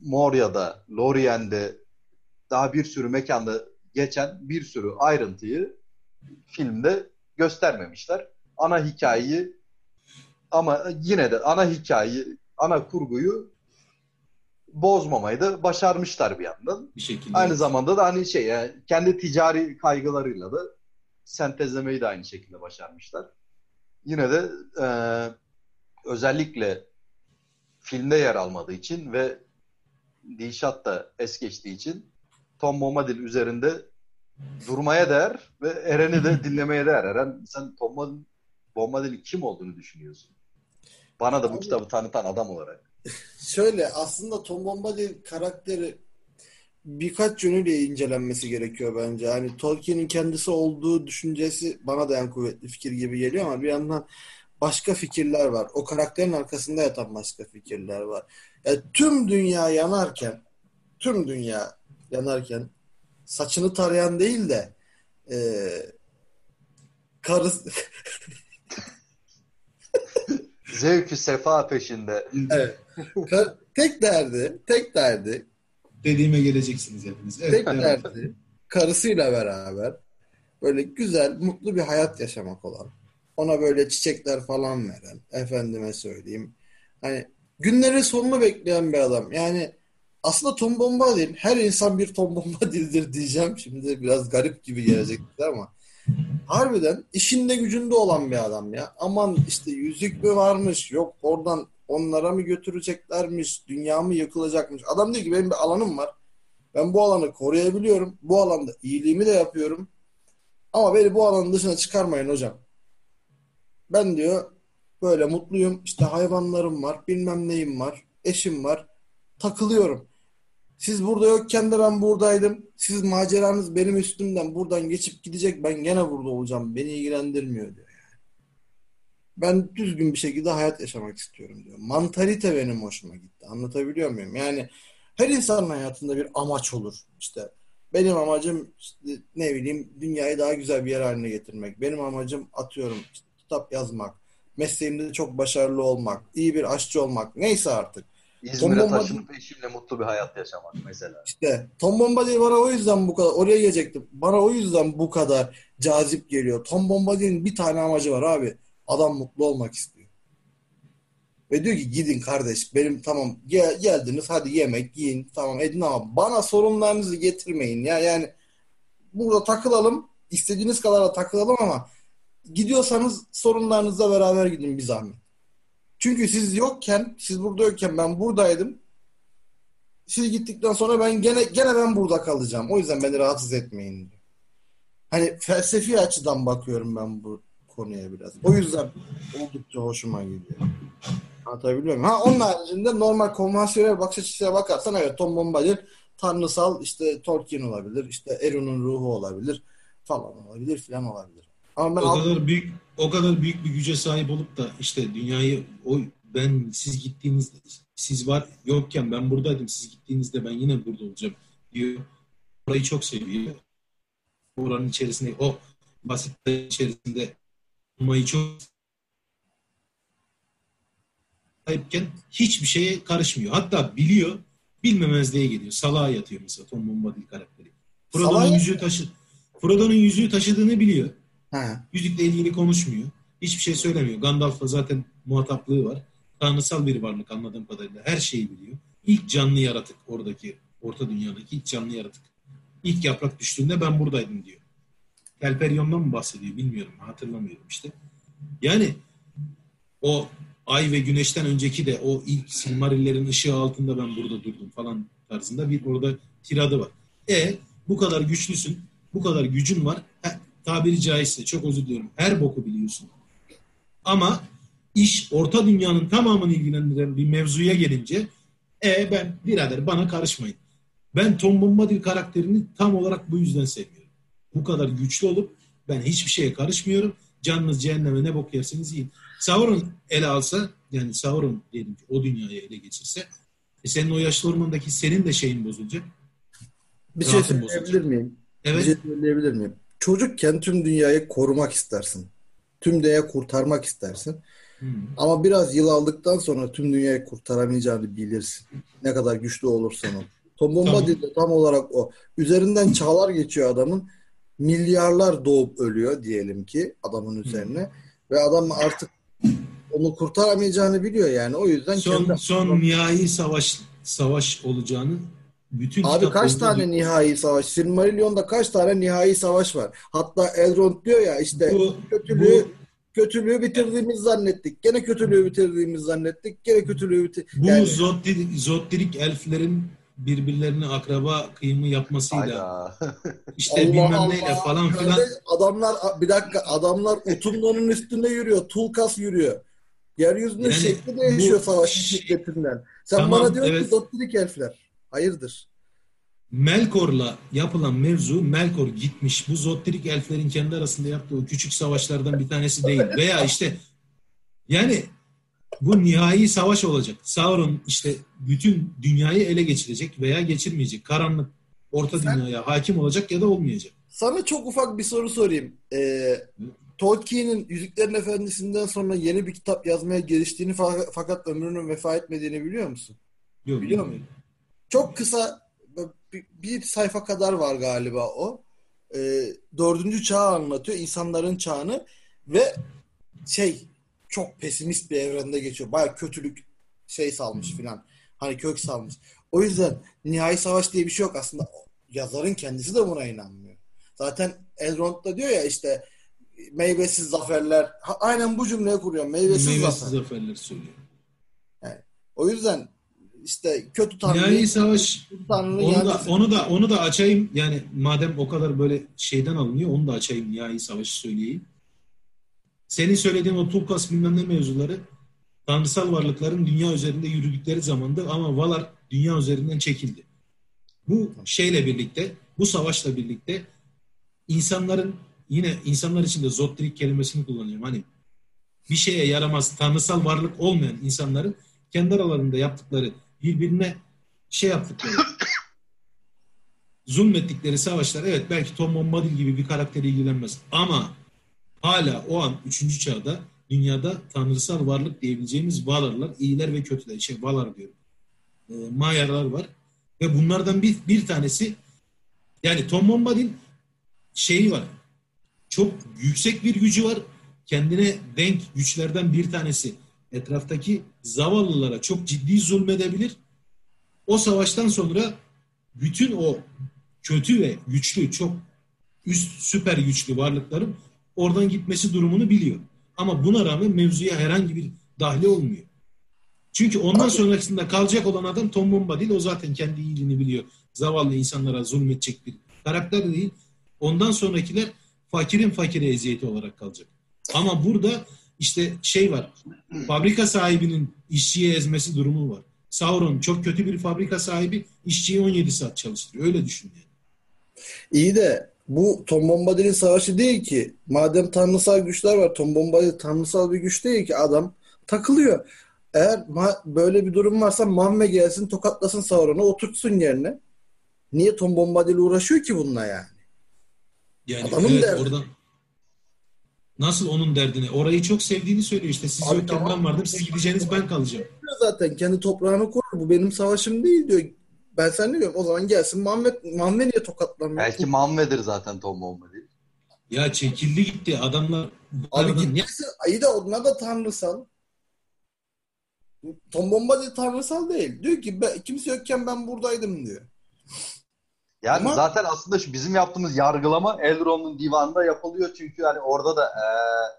Moria'da, Lorient'de daha bir sürü mekanda geçen bir sürü ayrıntıyı filmde göstermemişler. Ana hikayeyi ama yine de ana hikayeyi, ana kurguyu bozmamayı da başarmışlar bir yandan. Bir şekilde. Aynı zamanda da hani şey yani kendi ticari kaygılarıyla da sentezlemeyi de aynı şekilde başarmışlar. yine de e, özellikle filmde yer almadığı için ve Dilşat da es geçtiği için Tom Bombadil üzerinde durmaya değer ve Eren'i de dinlemeye değer. Eren sen Tom Bombadil'in kim olduğunu düşünüyorsun? Bana da bu Abi, kitabı tanıtan adam olarak. Şöyle aslında Tom Bombadil karakteri birkaç yönüyle incelenmesi gerekiyor bence. Yani Tolkien'in kendisi olduğu düşüncesi bana da en kuvvetli fikir gibi geliyor ama bir yandan başka fikirler var. O karakterin arkasında yatan başka fikirler var. Yani tüm dünya yanarken tüm dünya yanarken saçını tarayan değil de e, karısı zevkü sefa peşinde. Evet. tek derdi, tek derdi. Dediğime geleceksiniz hepiniz. Evet, tek derdi karısıyla beraber böyle güzel, mutlu bir hayat yaşamak olan. Ona böyle çiçekler falan veren, efendime söyleyeyim. Hani günlerin sonunu bekleyen bir adam. Yani aslında Tom Bombadil, her insan bir Tom Bombadil'dir diyeceğim. Şimdi biraz garip gibi gelecek ama harbiden işinde gücünde olan bir adam ya. Aman işte yüzük mü varmış, yok oradan onlara mı götüreceklermiş, dünya mı yıkılacakmış. Adam diyor ki benim bir alanım var. Ben bu alanı koruyabiliyorum. Bu alanda iyiliğimi de yapıyorum. Ama beni bu alanın dışına çıkarmayın hocam. Ben diyor böyle mutluyum. İşte hayvanlarım var, bilmem neyim var, eşim var. Takılıyorum. Siz burada yokken de ben buradaydım. Siz maceranız benim üstümden buradan geçip gidecek. Ben gene burada olacağım. Beni ilgilendirmiyor diyor yani. Ben düzgün bir şekilde hayat yaşamak istiyorum diyor. Mantalite benim hoşuma gitti. Anlatabiliyor muyum? Yani her insanın hayatında bir amaç olur. İşte benim amacım işte ne bileyim dünyayı daha güzel bir yer haline getirmek. Benim amacım atıyorum işte kitap yazmak. Mesleğimde çok başarılı olmak. iyi bir aşçı olmak. Neyse artık. İzmir'e Tom taşınıp eşimle mutlu bir hayat yaşamak mesela. İşte Tom Bombadil bana o yüzden bu kadar oraya gelecektim. Bana o yüzden bu kadar cazip geliyor. Tom Bombadil'in bir tane amacı var abi. Adam mutlu olmak istiyor. Ve diyor ki gidin kardeş benim tamam gel, geldiniz hadi yemek yiyin tamam edin ama bana sorunlarınızı getirmeyin ya yani burada takılalım istediğiniz kadar da takılalım ama gidiyorsanız sorunlarınızla beraber gidin bir zahmet. Çünkü siz yokken, siz burada yokken ben buradaydım. Siz gittikten sonra ben gene gene ben burada kalacağım. O yüzden beni rahatsız etmeyin diyor. Hani felsefi açıdan bakıyorum ben bu konuya biraz. O yüzden oldukça hoşuma gidiyor. Anlatabiliyor muyum? Ha onun haricinde normal konvansiyonel bakış açısına bakarsan evet Tom Bombadil tanrısal işte Tolkien olabilir, işte Eron'un ruhu olabilir falan olabilir filan olabilir. Ama ben o kadar büyük o kadar büyük bir güce sahip olup da işte dünyayı o ben siz gittiğinizde siz var yokken ben buradaydım siz gittiğinizde ben yine burada olacağım diyor. Orayı çok seviyor. Oranın içerisinde o basit içerisinde olmayı çok sahipken hiçbir şeye karışmıyor. Hatta biliyor bilmemezliğe geliyor. Salağa yatıyor mesela Tom Bombadil karakteri. Frodo'nun yüzüğü taşı Frodo'nun yüzüğü taşıdığını biliyor. Ha. Yüzükle ilgili konuşmuyor. Hiçbir şey söylemiyor. Gandalf'la zaten muhataplığı var. Tanrısal bir varlık anladığım kadarıyla. Her şeyi biliyor. İlk canlı yaratık oradaki, orta dünyadaki ilk canlı yaratık. İlk yaprak düştüğünde ben buradaydım diyor. Telperyon'dan mı bahsediyor bilmiyorum. Hatırlamıyorum işte. Yani o ay ve güneşten önceki de o ilk Silmarillerin ışığı altında ben burada durdum falan tarzında bir orada tiradı var. E bu kadar güçlüsün, bu kadar gücün var tabiri caizse çok özür diliyorum her boku biliyorsun. Ama iş orta dünyanın tamamını ilgilendiren bir mevzuya gelince e ben birader bana karışmayın. Ben Tom Bombadil karakterini tam olarak bu yüzden seviyorum. Bu kadar güçlü olup ben hiçbir şeye karışmıyorum. Canınız cehenneme ne bok yerseniz yiyin. Sauron ele alsa yani Sauron diyelim ki o dünyayı ele geçirse e senin o yaşlı ormandaki senin de şeyin bozulacak. Bir şey söyleyebilir miyim? Evet. Bir şey söyleyebilir miyim? Çocukken tüm dünyayı korumak istersin. Tüm dünyayı kurtarmak istersin. Hmm. Ama biraz yıl aldıktan sonra tüm dünyayı kurtaramayacağını bilirsin. Ne kadar güçlü olursan ol. Tom Bombadil de tam olarak o. Üzerinden çağlar geçiyor adamın. Milyarlar doğup ölüyor diyelim ki adamın üzerine. Hmm. Ve adam artık onu kurtaramayacağını biliyor yani. O yüzden son, kendi... son nihai savaş savaş olacağını bütün Abi kaç tane bir... nihai savaş? Silmarillion'da kaç tane nihai savaş var? Hatta Elrond diyor ya işte bu, kötülüğü bu... Kötülüğü bitirdiğimiz zannettik. Gene kötülüğü bitirdiğimiz zannettik. Gene kötülüğü bitir... Bu Yani- zottirik, zottirik elflerin birbirlerine akraba kıyımı yapmasıyla işte Allah bilmem Allah. neyle falan filan Adamlar bir dakika adamlar Utumno'nun üstünde yürüyor. Tulkas yürüyor. Yeryüzünün Yani şekli değişiyor bu- savaşın şiddetinden. Sen Tamam, bana diyorsun evet. ki Zottirik elfler. Hayırdır? Melkor'la yapılan mevzu Melkor gitmiş bu zottirik elflerin kendi arasında yaptığı o küçük savaşlardan bir tanesi değil. Veya işte yani bu nihai savaş olacak. Sauron işte bütün dünyayı ele geçirecek veya geçirmeyecek. Karanlık orta Sen- dünyaya hakim olacak ya da olmayacak. Sana çok ufak bir soru sorayım. Ee, Tolkien'in Yüzüklerin Efendisi'nden sonra yeni bir kitap yazmaya giriştiğini fa- fakat ömrünün vefa etmediğini biliyor musun? Yok, Biliyor bilmiyorum. Çok kısa bir, sayfa kadar var galiba o. Ee, dördüncü çağı anlatıyor. insanların çağını ve şey çok pesimist bir evrende geçiyor. Baya kötülük şey salmış filan. Hani kök salmış. O yüzden nihai savaş diye bir şey yok aslında. Yazarın kendisi de buna inanmıyor. Zaten Elrond da diyor ya işte meyvesiz zaferler. Ha, aynen bu cümleyi kuruyor. Meyvesiz, Meyvesiz zafer. zaferler söylüyor. O yüzden işte kötü tanrı Nihai savaş tanrının Onu da, onu da onu da açayım. Yani madem o kadar böyle şeyden alınıyor onu da açayım nihai savaşı söyleyeyim. Senin söylediğin o Tulkas bilmem ne mevzuları tanrısal varlıkların dünya üzerinde yürüdükleri zamandı ama Valar dünya üzerinden çekildi. Bu şeyle birlikte, bu savaşla birlikte insanların yine insanlar için de zottirik kelimesini kullanıyorum. Hani bir şeye yaramaz tanrısal varlık olmayan insanların kendi aralarında yaptıkları birbirine şey yaptıkları zulmettikleri savaşlar evet belki Tom Bombadil gibi bir karakteri ilgilenmez ama hala o an 3. çağda dünyada tanrısal varlık diyebileceğimiz Valarlar, iyiler ve kötüler. Şey Valar diyorum. E, Mayarlar var. Ve bunlardan bir, bir tanesi yani Tom Bombadil şeyi var. Çok yüksek bir gücü var. Kendine denk güçlerden bir tanesi. Etraftaki zavallılara çok ciddi zulmedebilir. O savaştan sonra bütün o kötü ve güçlü, çok üst süper güçlü varlıkların oradan gitmesi durumunu biliyor. Ama buna rağmen mevzuya herhangi bir dahli olmuyor. Çünkü ondan Abi- sonrasında kalacak olan adam Tom Bombadil. O zaten kendi iyiliğini biliyor. Zavallı insanlara zulmedecek bir karakter değil. Ondan sonrakiler fakirin fakire eziyeti olarak kalacak. Ama burada işte şey var. Fabrika sahibinin işçiye ezmesi durumu var. Sauron çok kötü bir fabrika sahibi işçiyi 17 saat çalıştırıyor. Öyle düşün yani. İyi de bu Tom Bombadil'in savaşı değil ki. Madem tanrısal güçler var, Tom Bombadil tanrısal bir güç değil ki. Adam takılıyor. Eğer böyle bir durum varsa Mamme gelsin tokatlasın Sauron'u oturtsun yerine. Niye Tom Bombadil uğraşıyor ki bununla yani? Yani Adamın evet, derdi. oradan nasıl onun derdine? Orayı çok sevdiğini söylüyor işte. Siz Abi yokken tamam. ben vardım. Siz gideceğiniz ben kalacağım. Diyor Zaten kendi toprağını korur. Bu benim savaşım değil diyor. Ben sen ne diyorum? O zaman gelsin Muhammed, Muhammed niye tokatlamıyor? Belki Manve'dir zaten Tom Bombadil. Ya çekildi gitti. Adamlar Abi gitmesi iyi de onlar da tanrısal. Tom Bombadil tanrısal değil. Diyor ki ben, kimse yokken ben buradaydım diyor. Yani Ama- zaten aslında şu bizim yaptığımız yargılama Elrond'un divanında yapılıyor çünkü hani orada da eee,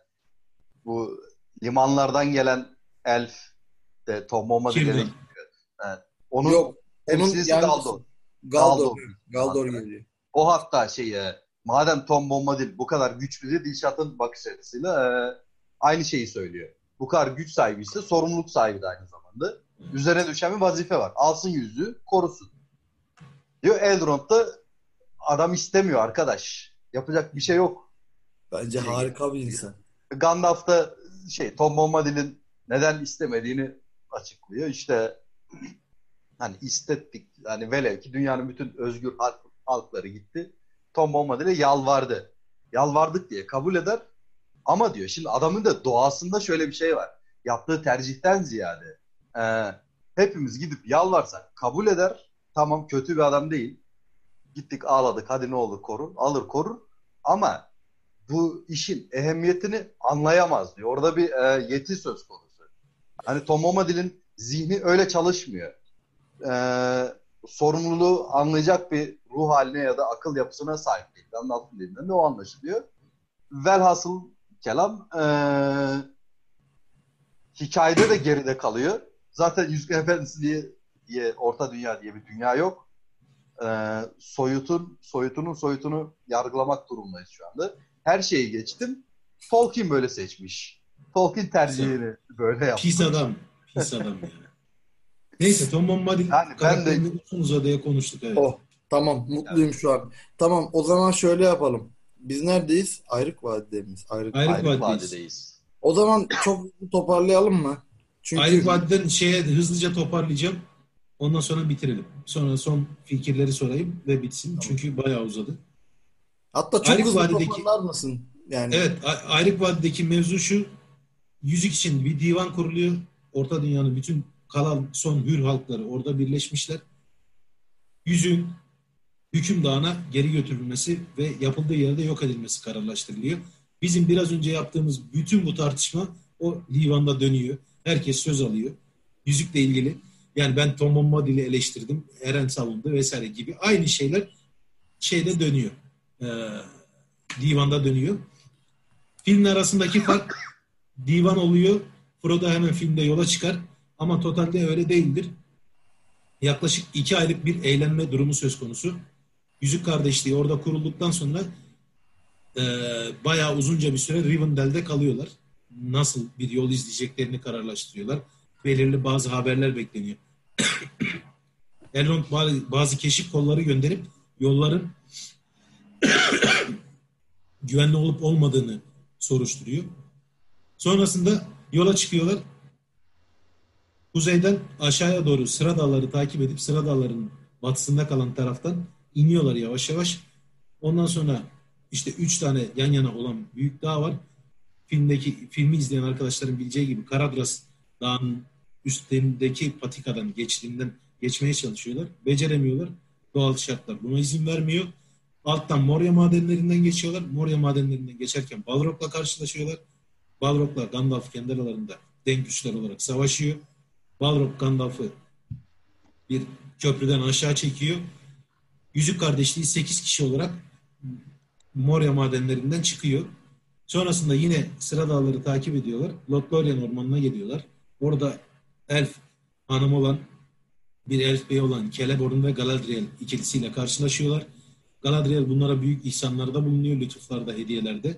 bu limanlardan gelen elf de Tom Bombadil'e. Evet. Onun Yok. Onun temsilcisi yancısı. Galdor. Galdor. Galdor. Galdor geliyor. O hatta şey e, madem Tom Bombadil bu kadar güçlü de Dilşat'ın bakış açısıyla e, aynı şeyi söylüyor. Bu kadar güç sahibi ise sorumluluk sahibi de aynı zamanda. Üzerine düşen bir vazife var. Alsın yüzüğü, korusun. Diyor Elrond da adam istemiyor arkadaş. Yapacak bir şey yok. Bence harika bir insan. Gandalf da şey Tom Bombadil'in neden istemediğini açıklıyor. İşte hani istettik hani velev ki dünyanın bütün özgür halk, halkları gitti. Tom Bombadil'e yalvardı. Yalvardık diye kabul eder. Ama diyor şimdi adamın da doğasında şöyle bir şey var. Yaptığı tercihten ziyade e, hepimiz gidip yalvarsak kabul eder. Tamam kötü bir adam değil. Gittik ağladık hadi ne olur korun. Alır korur. Ama bu işin ehemmiyetini anlayamaz diyor. Orada bir e, yeti söz konusu. Hani Tom Bombadil'in zihni öyle çalışmıyor. E, sorumluluğu anlayacak bir ruh haline ya da akıl yapısına sahip değil. Gandalf'ın dilinden de o anlaşılıyor. Velhasıl kelam. Ee, hikayede de geride kalıyor. Zaten Yüzük Efendisi diye, diye Orta Dünya diye bir dünya yok. Ee, soyutun soyutunun soyutunu yargılamak durumundayız şu anda. Her şeyi geçtim. Tolkien böyle seçmiş. Tolkien tercihini böyle yapmış. Pis adam. Pis adam yani. Neyse Tom Bombadil Yani ben de- uzun uzadıya konuştuk. Evet. Oh, tamam mutluyum şu an. Tamam o zaman şöyle yapalım. Biz neredeyiz? Ayrık Vadi'de miyiz? Ayrık. Ayrık Ayrık Vadi'deyiz. Vadi'deyiz. O zaman çok toparlayalım mı? Çünkü Ayrık Vadi'den şeye hızlıca toparlayacağım. Ondan sonra bitirelim. Sonra son fikirleri sorayım ve bitsin. Çünkü bayağı uzadı. hatta çok Ayrık hızlı Vadi'deki- mısın? Yani Evet, Ayrık Vadi'deki mevzu şu. Yüzük için bir divan kuruluyor. Orta dünyanın bütün kalan son hür halkları orada birleşmişler. Yüzüğün hükümdağına geri götürülmesi ve yapıldığı yerde yok edilmesi kararlaştırılıyor. Bizim biraz önce yaptığımız bütün bu tartışma o divanda dönüyor. Herkes söz alıyor. Yüzükle ilgili. Yani ben Tom Bombadil'i eleştirdim. Eren savundu vesaire gibi. Aynı şeyler şeyde dönüyor. Ee, divanda dönüyor. Filmler arasındaki fark divan oluyor. Frodo hemen filmde yola çıkar. Ama totalde öyle değildir. Yaklaşık iki aylık bir eğlenme durumu söz konusu. Yüzük Kardeşliği orada kurulduktan sonra e, bayağı uzunca bir süre Rivendell'de kalıyorlar. Nasıl bir yol izleyeceklerini kararlaştırıyorlar. Belirli bazı haberler bekleniyor. Bazı- bazı keşif kolları gönderip yolların güvenli olup olmadığını soruşturuyor. Sonrasında yola çıkıyorlar. Kuzeyden aşağıya doğru Sıra Dağları takip edip Sıra Dağları'nın batısında kalan taraftan iniyorlar yavaş yavaş. Ondan sonra işte üç tane yan yana olan büyük dağ var. Filmdeki filmi izleyen arkadaşların bileceği gibi Karadras Dağı'nın üstlerindeki patikadan geçtiğinden geçmeye çalışıyorlar. Beceremiyorlar. Doğal şartlar buna izin vermiyor. Alttan Moria madenlerinden geçiyorlar. Moria madenlerinden geçerken Balrog'la karşılaşıyorlar. Balrog'la Gandalf kendi aralarında denk güçler olarak savaşıyor. Balrog Gandalf'ı bir köprüden aşağı çekiyor. Yüzük Kardeşliği 8 kişi olarak Moria madenlerinden çıkıyor. Sonrasında yine sıra dağları takip ediyorlar. Lothlorien ormanına geliyorlar. Orada elf hanım olan bir elf bey olan Celeborn ve Galadriel ikilisiyle karşılaşıyorlar. Galadriel bunlara büyük ihsanlarda bulunuyor, lütuflarda, hediyelerde.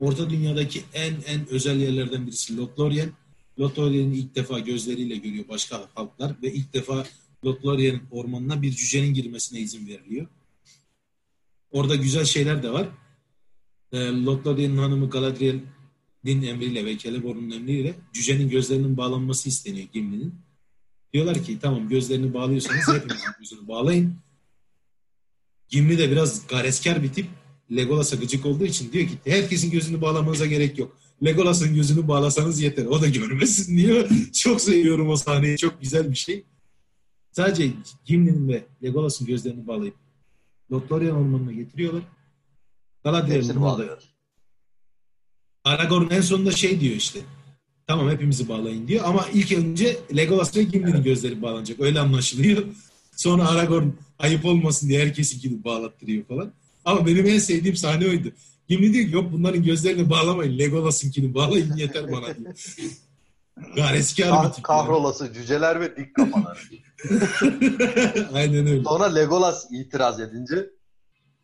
Orta dünyadaki en en özel yerlerden birisi Lothlorien. Lothlorien'i ilk defa gözleriyle görüyor başka halklar ve ilk defa Lothlorien ormanına bir cücenin girmesine izin veriliyor. Orada güzel şeyler de var. E, Lothlorien'in hanımı Galadriel'in emriyle ve Celeborn'un emriyle cücenin gözlerinin bağlanması isteniyor Gimli'nin. Diyorlar ki tamam gözlerini bağlıyorsanız hepinizin gözünü bağlayın. Gimli de biraz gareskar bir tip. Legolas'a gıcık olduğu için diyor ki herkesin gözünü bağlamanıza gerek yok. Legolas'ın gözünü bağlasanız yeter. O da görmesin diyor. Çok seviyorum o sahneyi. Çok güzel bir şey. Sadece Gimli'nin ve Legolas'ın gözlerini bağlayıp Lothlorien ormanına getiriyorlar. Galadriel Hepsini bunlar da bağlıyor. Aragorn en sonunda şey diyor işte. Tamam hepimizi bağlayın diyor ama ilk önce Legolas ve Gimli'nin gözleri bağlanacak. Öyle anlaşılıyor. Sonra Aragorn ayıp olmasın diye herkesinkini bağlattırıyor falan. Ama benim en sevdiğim sahne oydu. Gimli diyor ki yok bunların gözlerini bağlamayın. Legolas'ınkini bağlayın yeter bana diyor. Gareskar bir Kah- tip. yani. kahrolası cüceler ve dik kafalar. Aynen öyle. Sonra Legolas itiraz edince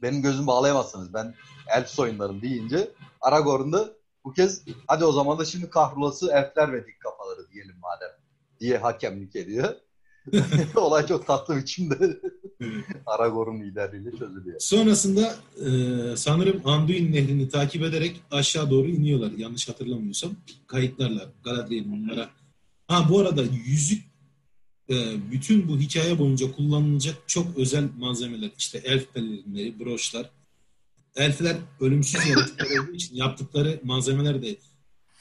benim gözümü bağlayamazsınız. Ben elf soyunlarım deyince Aragorn da bu kez hadi o zaman da şimdi kahrolası elfler ve dik kafaları diyelim madem diye hakemlik ediyor. Olay çok tatlı biçimde Aragorn'un liderliğiyle çözülüyor. Sonrasında e, sanırım Anduin nehrini takip ederek aşağı doğru iniyorlar. Yanlış hatırlamıyorsam. Kayıtlarla Galadriel'in bunlara. Ha bu arada yüzük e, bütün bu hikaye boyunca kullanılacak çok özel malzemeler. İşte elf pelerinleri, broşlar. Elfler ölümsüz yaratıklar olduğu için yaptıkları malzemeler de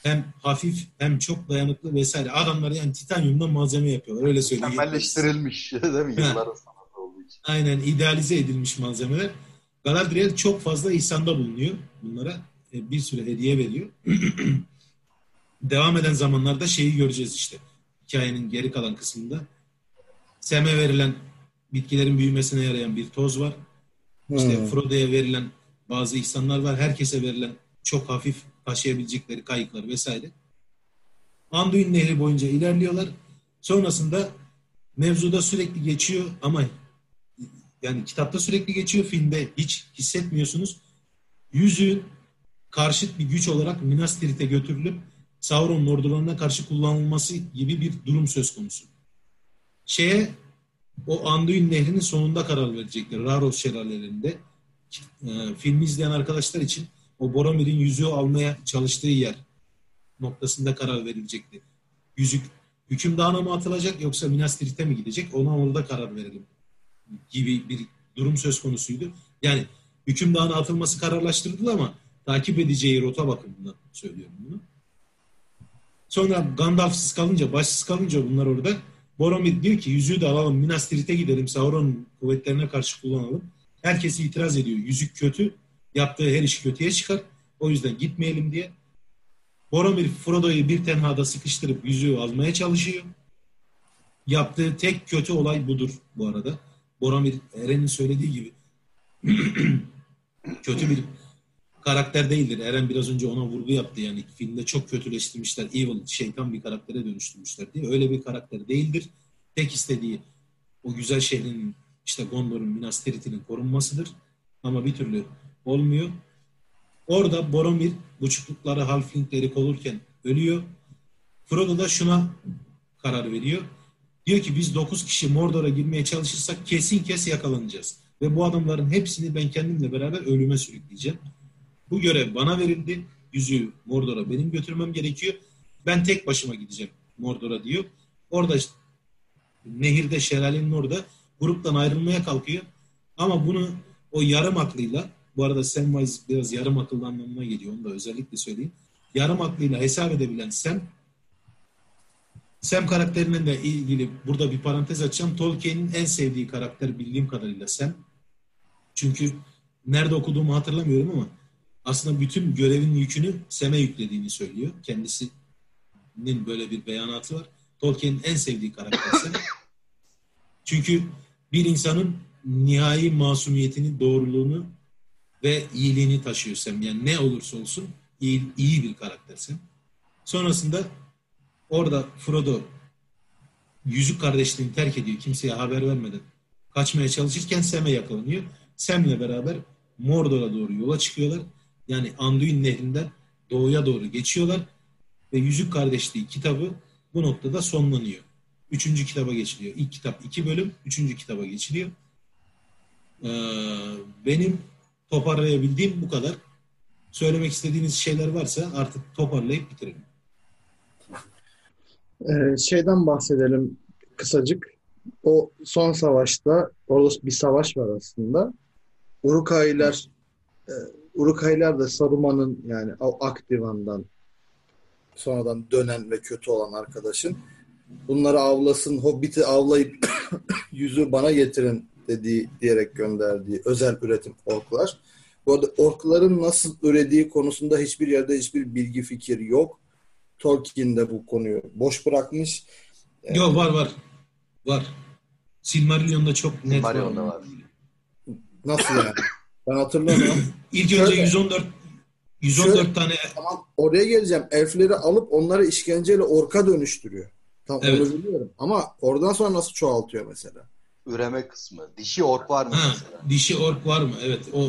hem hafif hem çok dayanıklı vesaire. Adamlar yani titanyumdan malzeme yapıyorlar. Öyle söyleyeyim. Mükemmelleştirilmiş değil mi? Yılların sanatı olduğu için. Aynen idealize edilmiş malzemeler. Galadriel çok fazla ihsanda bulunuyor bunlara. E, Bir sürü hediye veriyor. Devam eden zamanlarda şeyi göreceğiz işte. Hikayenin geri kalan kısmında. Sem'e verilen bitkilerin büyümesine yarayan bir toz var. İşte Hmm. Frodo'ya verilen bazı ihsanlar var. Herkese verilen çok hafif taşıyabilecekleri kayıklar vesaire. Anduin Nehri boyunca ilerliyorlar. Sonrasında mevzuda sürekli geçiyor ama yani kitapta sürekli geçiyor, filmde hiç hissetmiyorsunuz. Yüzüğün karşıt bir güç olarak Minas Tirith'e götürülüp Sauron'un ordularına karşı kullanılması gibi bir durum söz konusu. Şeye o Anduin Nehri'nin sonunda karar verecekler. Raros şelalelerinde. E, filmi izleyen arkadaşlar için o Boromir'in yüzüğü almaya çalıştığı yer noktasında karar verilecekti. Yüzük hükümdana mı atılacak yoksa Minas Tirith'e mi gidecek? Ona orada karar verelim gibi bir durum söz konusuydu. Yani hükümdana atılması kararlaştırıldı ama takip edeceği rota bakımından söylüyorum bunu. Sonra Gandalf'sız kalınca, başsız kalınca bunlar orada Boromir diyor ki yüzüğü de alalım Minas Tirith'e gidelim Sauron'un kuvvetlerine karşı kullanalım. Herkes itiraz ediyor. Yüzük kötü. Yaptığı her iş kötüye çıkar. O yüzden gitmeyelim diye. Boromir Frodo'yu bir tenhada sıkıştırıp yüzüğü almaya çalışıyor. Yaptığı tek kötü olay budur bu arada. Boromir Eren'in söylediği gibi kötü bir karakter değildir. Eren biraz önce ona vurgu yaptı. Yani filmde çok kötüleştirmişler. Evil, şeytan bir karaktere dönüştürmüşler diye. Öyle bir karakter değildir. Tek istediği o güzel şehrin işte Gondor'un, Minas Tirith'inin korunmasıdır. Ama bir türlü olmuyor. Orada Boromir buçuklukları, halflingleri kolurken ölüyor. Frodo da şuna karar veriyor. Diyor ki biz 9 kişi Mordor'a girmeye çalışırsak kesin kes yakalanacağız. Ve bu adamların hepsini ben kendimle beraber ölüme sürükleyeceğim. Bu görev bana verildi. Yüzüğü Mordor'a benim götürmem gerekiyor. Ben tek başıma gideceğim Mordor'a diyor. Orada işte, nehirde şelalenin orada gruptan ayrılmaya kalkıyor. Ama bunu o yarım aklıyla bu arada Samwise biraz yarım akıllı anlamına geliyor. Onu da özellikle söyleyeyim. Yarım aklıyla hesap edebilen Sam Sam karakterinden de ilgili burada bir parantez açacağım. Tolkien'in en sevdiği karakter bildiğim kadarıyla Sam. Çünkü nerede okuduğumu hatırlamıyorum ama aslında bütün görevin yükünü Sam'e yüklediğini söylüyor. Kendisinin böyle bir beyanatı var. Tolkien'in en sevdiği karakter Sam. Çünkü bir insanın nihai masumiyetini, doğruluğunu ve iyiliğini taşıyor Sam. Yani ne olursa olsun iyi, iyi bir karakter Sam. Sonrasında orada Frodo yüzük kardeşliğini terk ediyor. Kimseye haber vermeden. Kaçmaya çalışırken Sam'e yakalanıyor. Sam'le beraber Mordor'a doğru yola çıkıyorlar. Yani Anduin nehrinden doğuya doğru geçiyorlar. Ve Yüzük Kardeşliği kitabı bu noktada sonlanıyor. Üçüncü kitaba geçiliyor. İlk kitap iki bölüm. Üçüncü kitaba geçiliyor. Ee, benim toparlayabildiğim bu kadar. Söylemek istediğiniz şeyler varsa artık toparlayıp bitirelim. Ee, şeyden bahsedelim kısacık. O son savaşta, orada bir savaş var aslında. Urukaylar e, Urukaylar da Saruman'ın yani Akdivan'dan sonradan dönen ve kötü olan arkadaşın bunları avlasın, Hobbit'i avlayıp yüzü bana getirin dediği diyerek gönderdiği özel üretim orklar. Bu arada orkların nasıl ürediği konusunda hiçbir yerde hiçbir bilgi fikir yok. Tolkien de bu konuyu boş bırakmış. Yok var var. Var. Silmarillion'da çok net Silmarillion'da var. Nasıl yani? Ben hatırlamıyorum. İlk önce 114 114 Şöyle- tane Tamam oraya geleceğim. Elfleri alıp onları işkenceyle orka dönüştürüyor. Tamam Evet. onu biliyorum. Ama oradan sonra nasıl çoğaltıyor mesela? Üreme kısmı. Dişi ork var mı ha, mesela? dişi ork var mı? Evet. O, o,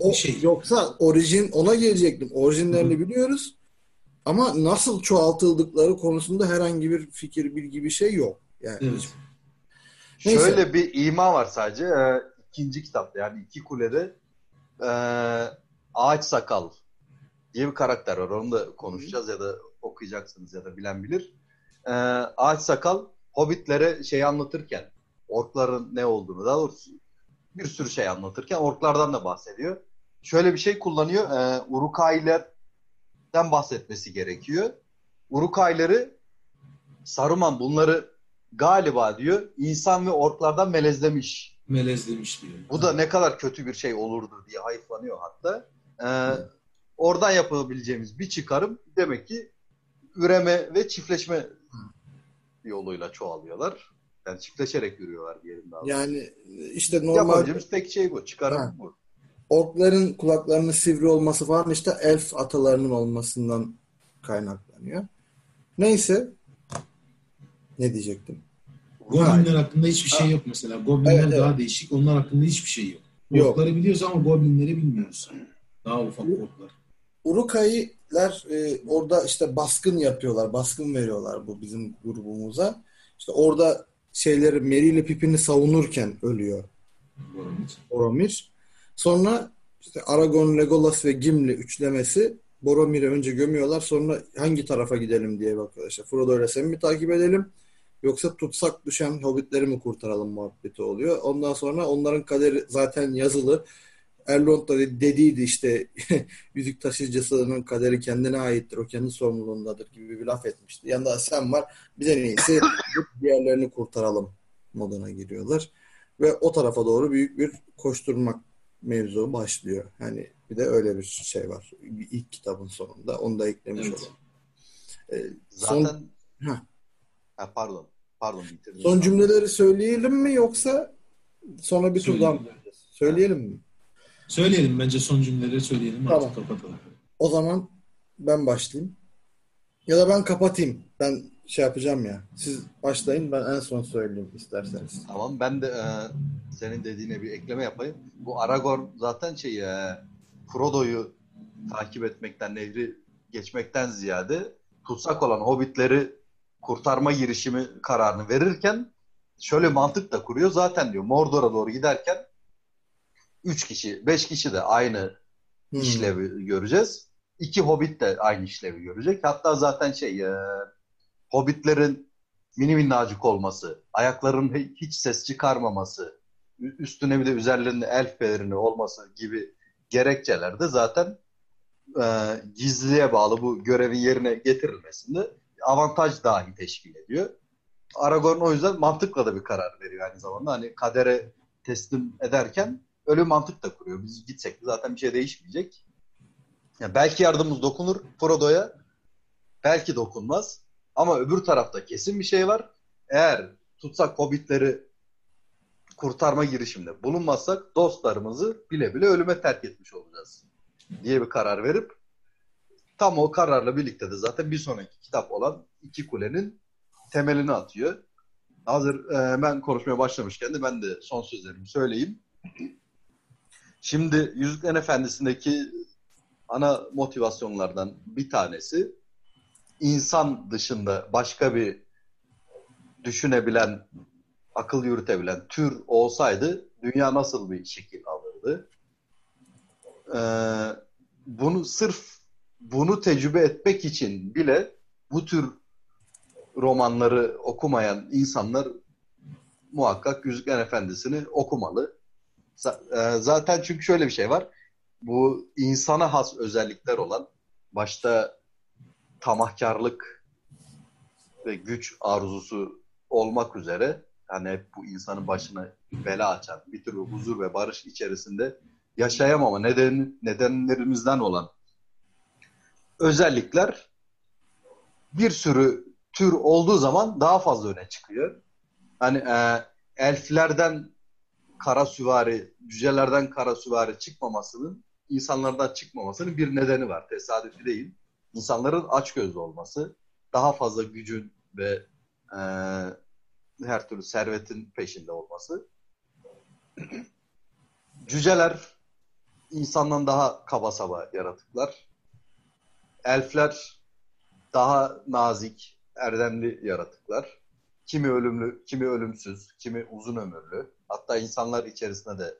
O şey. yoksa orijin ona gelecektim. Orijinlerini biliyoruz. Ama nasıl çoğaltıldıkları konusunda herhangi bir fikir, bilgi bir şey yok. Yani Evet. Neyse. Şöyle bir ima var sadece. Ee, ikinci kitapta yani iki kulede ee, Ağaç Sakal diye bir karakter var. Onu da konuşacağız ya da okuyacaksınız ya da bilen bilir. Ee, Ağaç Sakal Hobbitlere şey anlatırken orkların ne olduğunu daha doğrusu bir sürü şey anlatırken orklardan da bahsediyor. Şöyle bir şey kullanıyor. Ee, Urukaylardan bahsetmesi gerekiyor. Urukayları Saruman bunları galiba diyor insan ve orklardan melezlemiş. Melezlemiş diyor. Bu da ne kadar kötü bir şey olurdu diye hayıflanıyor hatta. Ee, oradan yapabileceğimiz bir çıkarım demek ki üreme ve çiftleşme yoluyla çoğalıyorlar. Yani çiftleşerek yürüyorlar diyelim daha. yani işte normal Yapabileceğimiz tek şey bu. Çıkarım Ha. bu. orkların kulaklarının sivri olması falan işte elf atalarının olmasından kaynaklanıyor. Neyse. Ne diyecektim? Goblinler hakkında hiçbir şey yok mesela. Goblinler Evet, evet. daha değişik. Onlar hakkında hiçbir şey yok. Yok. Orkları biliyoruz ama Goblinleri bilmiyoruz. Daha ufak orklar. Urukai'ler e, orada işte baskın yapıyorlar. Baskın veriyorlar bu bizim grubumuza. İşte orada şeyleri Merry ile Pippin'i savunurken ölüyor Boromir. Sonra işte Aragorn, Legolas ve Gimli üçlemesi Boromir'i önce gömüyorlar. Sonra hangi tarafa gidelim diye bakıyorlar. İşte Frodo ile Sam'i mi takip edelim? Yoksa tutsak düşen hobbitleri mi kurtaralım muhabbeti oluyor. Ondan sonra onların kaderi zaten yazılı. Erlond da dediydi işte yüzük taşıyıcısının kaderi kendine aittir. O kendi sorumluluğundadır gibi bir laf etmişti. Yanında Sam var. Biz en iyisi diğerlerini kurtaralım moduna giriyorlar. Ve o tarafa doğru büyük bir koşturmak mevzu başlıyor. Hani bir de öyle bir şey var. İlk kitabın sonunda. Onu da eklemiş Evet. olalım. Ee, son, Zaten Heh. ha, pardon. Pardon bitirdim. son cümleleri söyleyelim mi yoksa sonra bir tur daha mı Söyleyelim. döneceğiz? Söyleyelim mi? Söyleyelim bence son cümleleri söyleyelim Tamam. artık kapatalım. O zaman ben başlayayım. Ya da ben kapatayım. Ben şey yapacağım ya. Siz başlayın ben en son söyleyeyim isterseniz. Tamam ben de e, senin dediğine bir ekleme yapayım. Bu Aragorn zaten şey e, Frodo'yu takip etmekten, nehri geçmekten ziyade tutsak olan hobbitleri kurtarma girişimi kararını verirken şöyle mantık da kuruyor. Zaten diyor Mordor'a doğru giderken 3 kişi, 5 kişi de aynı Hmm. işlevi göreceğiz. İki hobbit de aynı işlevi görecek. Hatta zaten şey e, hobbitlerin mini minnacık olması, ayaklarının hi- hiç ses çıkarmaması, üstüne bir de üzerlerinde elf pelerini olması gibi gerekçeler de zaten e, gizliliğe bağlı bu görevin yerine getirilmesinde avantaj dahi teşkil ediyor. Aragorn o yüzden mantıkla da bir karar veriyor aynı zamanda. Hani kadere teslim ederken öyle mantık da kuruyor. Biz gitsek de zaten bir şey değişmeyecek. Ya belki yardımımız dokunur Frodo'ya. Belki dokunmaz. Ama öbür tarafta kesin bir şey var. Eğer tutsak hobbitleri kurtarma girişiminde bulunmazsak dostlarımızı bile bile ölüme terk etmiş olacağız diye bir karar verip tam o kararla birlikte de zaten bir sonraki kitap olan İki Kule'nin temelini atıyor. Hazır e, ben konuşmaya başlamışken de ben de son sözlerimi söyleyeyim. Şimdi Yüzüklerin Efendisi'ndeki ana motivasyonlardan bir tanesi insan dışında başka bir düşünebilen, akıl yürütebilen tür olsaydı dünya nasıl bir şekil alırdı? Ee, bunu sırf bunu tecrübe etmek için bile bu tür romanları okumayan insanlar muhakkak Yüzüklerin Efendisi'ni okumalı. E, Zaten çünkü şöyle bir şey var. Bu insana has özellikler olan başta tamahkarlık ve güç arzusu olmak üzere hani hep bu insanın başına bela açan bir tür huzur ve barış içerisinde yaşayamama neden, nedenlerimizden olan özellikler bir sürü tür olduğu zaman daha fazla öne çıkıyor. Hani e, elflerden kara süvari, cücelerden kara süvari çıkmamasının, insanlardan çıkmamasının bir nedeni var. Tesadüfi değil. İnsanların açgözlü olması, daha fazla gücün ve e, her türlü servetin peşinde olması. Cüceler insandan daha kaba saba yaratıklar. Elfler daha nazik, erdemli yaratıklar. Kimi ölümlü, kimi ölümsüz, kimi uzun ömürlü. Hatta insanlar içerisinde de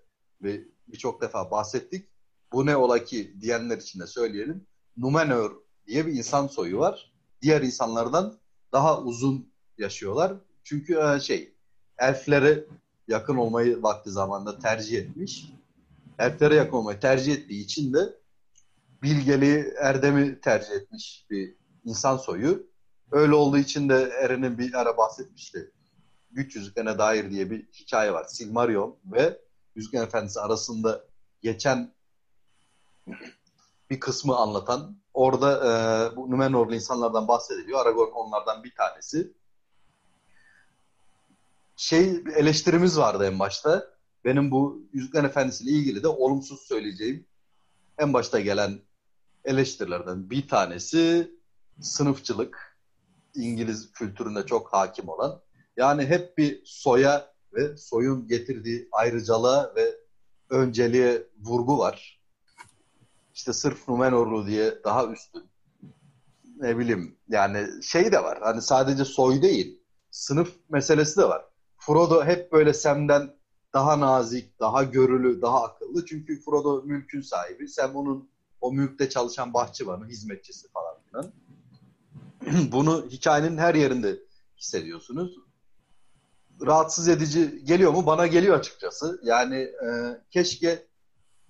birçok defa bahsettik. Bu ne ola ki diyenler için de söyleyelim. Numenor diye bir insan soyu var. Diğer insanlardan daha uzun yaşıyorlar. Çünkü e, şey elflere yakın olmayı vakti zamanında tercih etmiş. Elflere yakın olmayı tercih ettiği için de bilgeliği, erdemi tercih etmiş bir insan soyu. Öyle olduğu için de Eren'in bir ara bahsetmişti. Güç Yüzüklerine dair diye bir hikaye var. Silmarillion ve Yüzüklerin Efendisi arasında geçen bir kısmı anlatan. Orada e, bu Numenorlu insanlardan bahsediliyor. Aragorn onlardan bir tanesi. Şey eleştirimiz vardı en başta. benim bu Yüzüklerin Efendisi ile ilgili de olumsuz söyleyeceğim en başta gelen eleştirilerden bir tanesi sınıfçılık. İngiliz kültüründe çok hakim olan. Yani hep bir soya ve soyun getirdiği ayrıcalığa ve önceliğe vurgu var. İşte sırf Numenorlu diye daha üstün. Ne bileyim yani şey de var. Hani sadece soy değil. Sınıf meselesi de var. Frodo hep böyle Sam'den daha nazik, daha görülü, daha akıllı. Çünkü Frodo mülkün sahibi. Sam onun o mülkte çalışan bahçıvanı, hizmetçisi falan filan. Bunu hikayenin her yerinde hissediyorsunuz. Rahatsız edici geliyor mu? Bana geliyor açıkçası. Yani e, keşke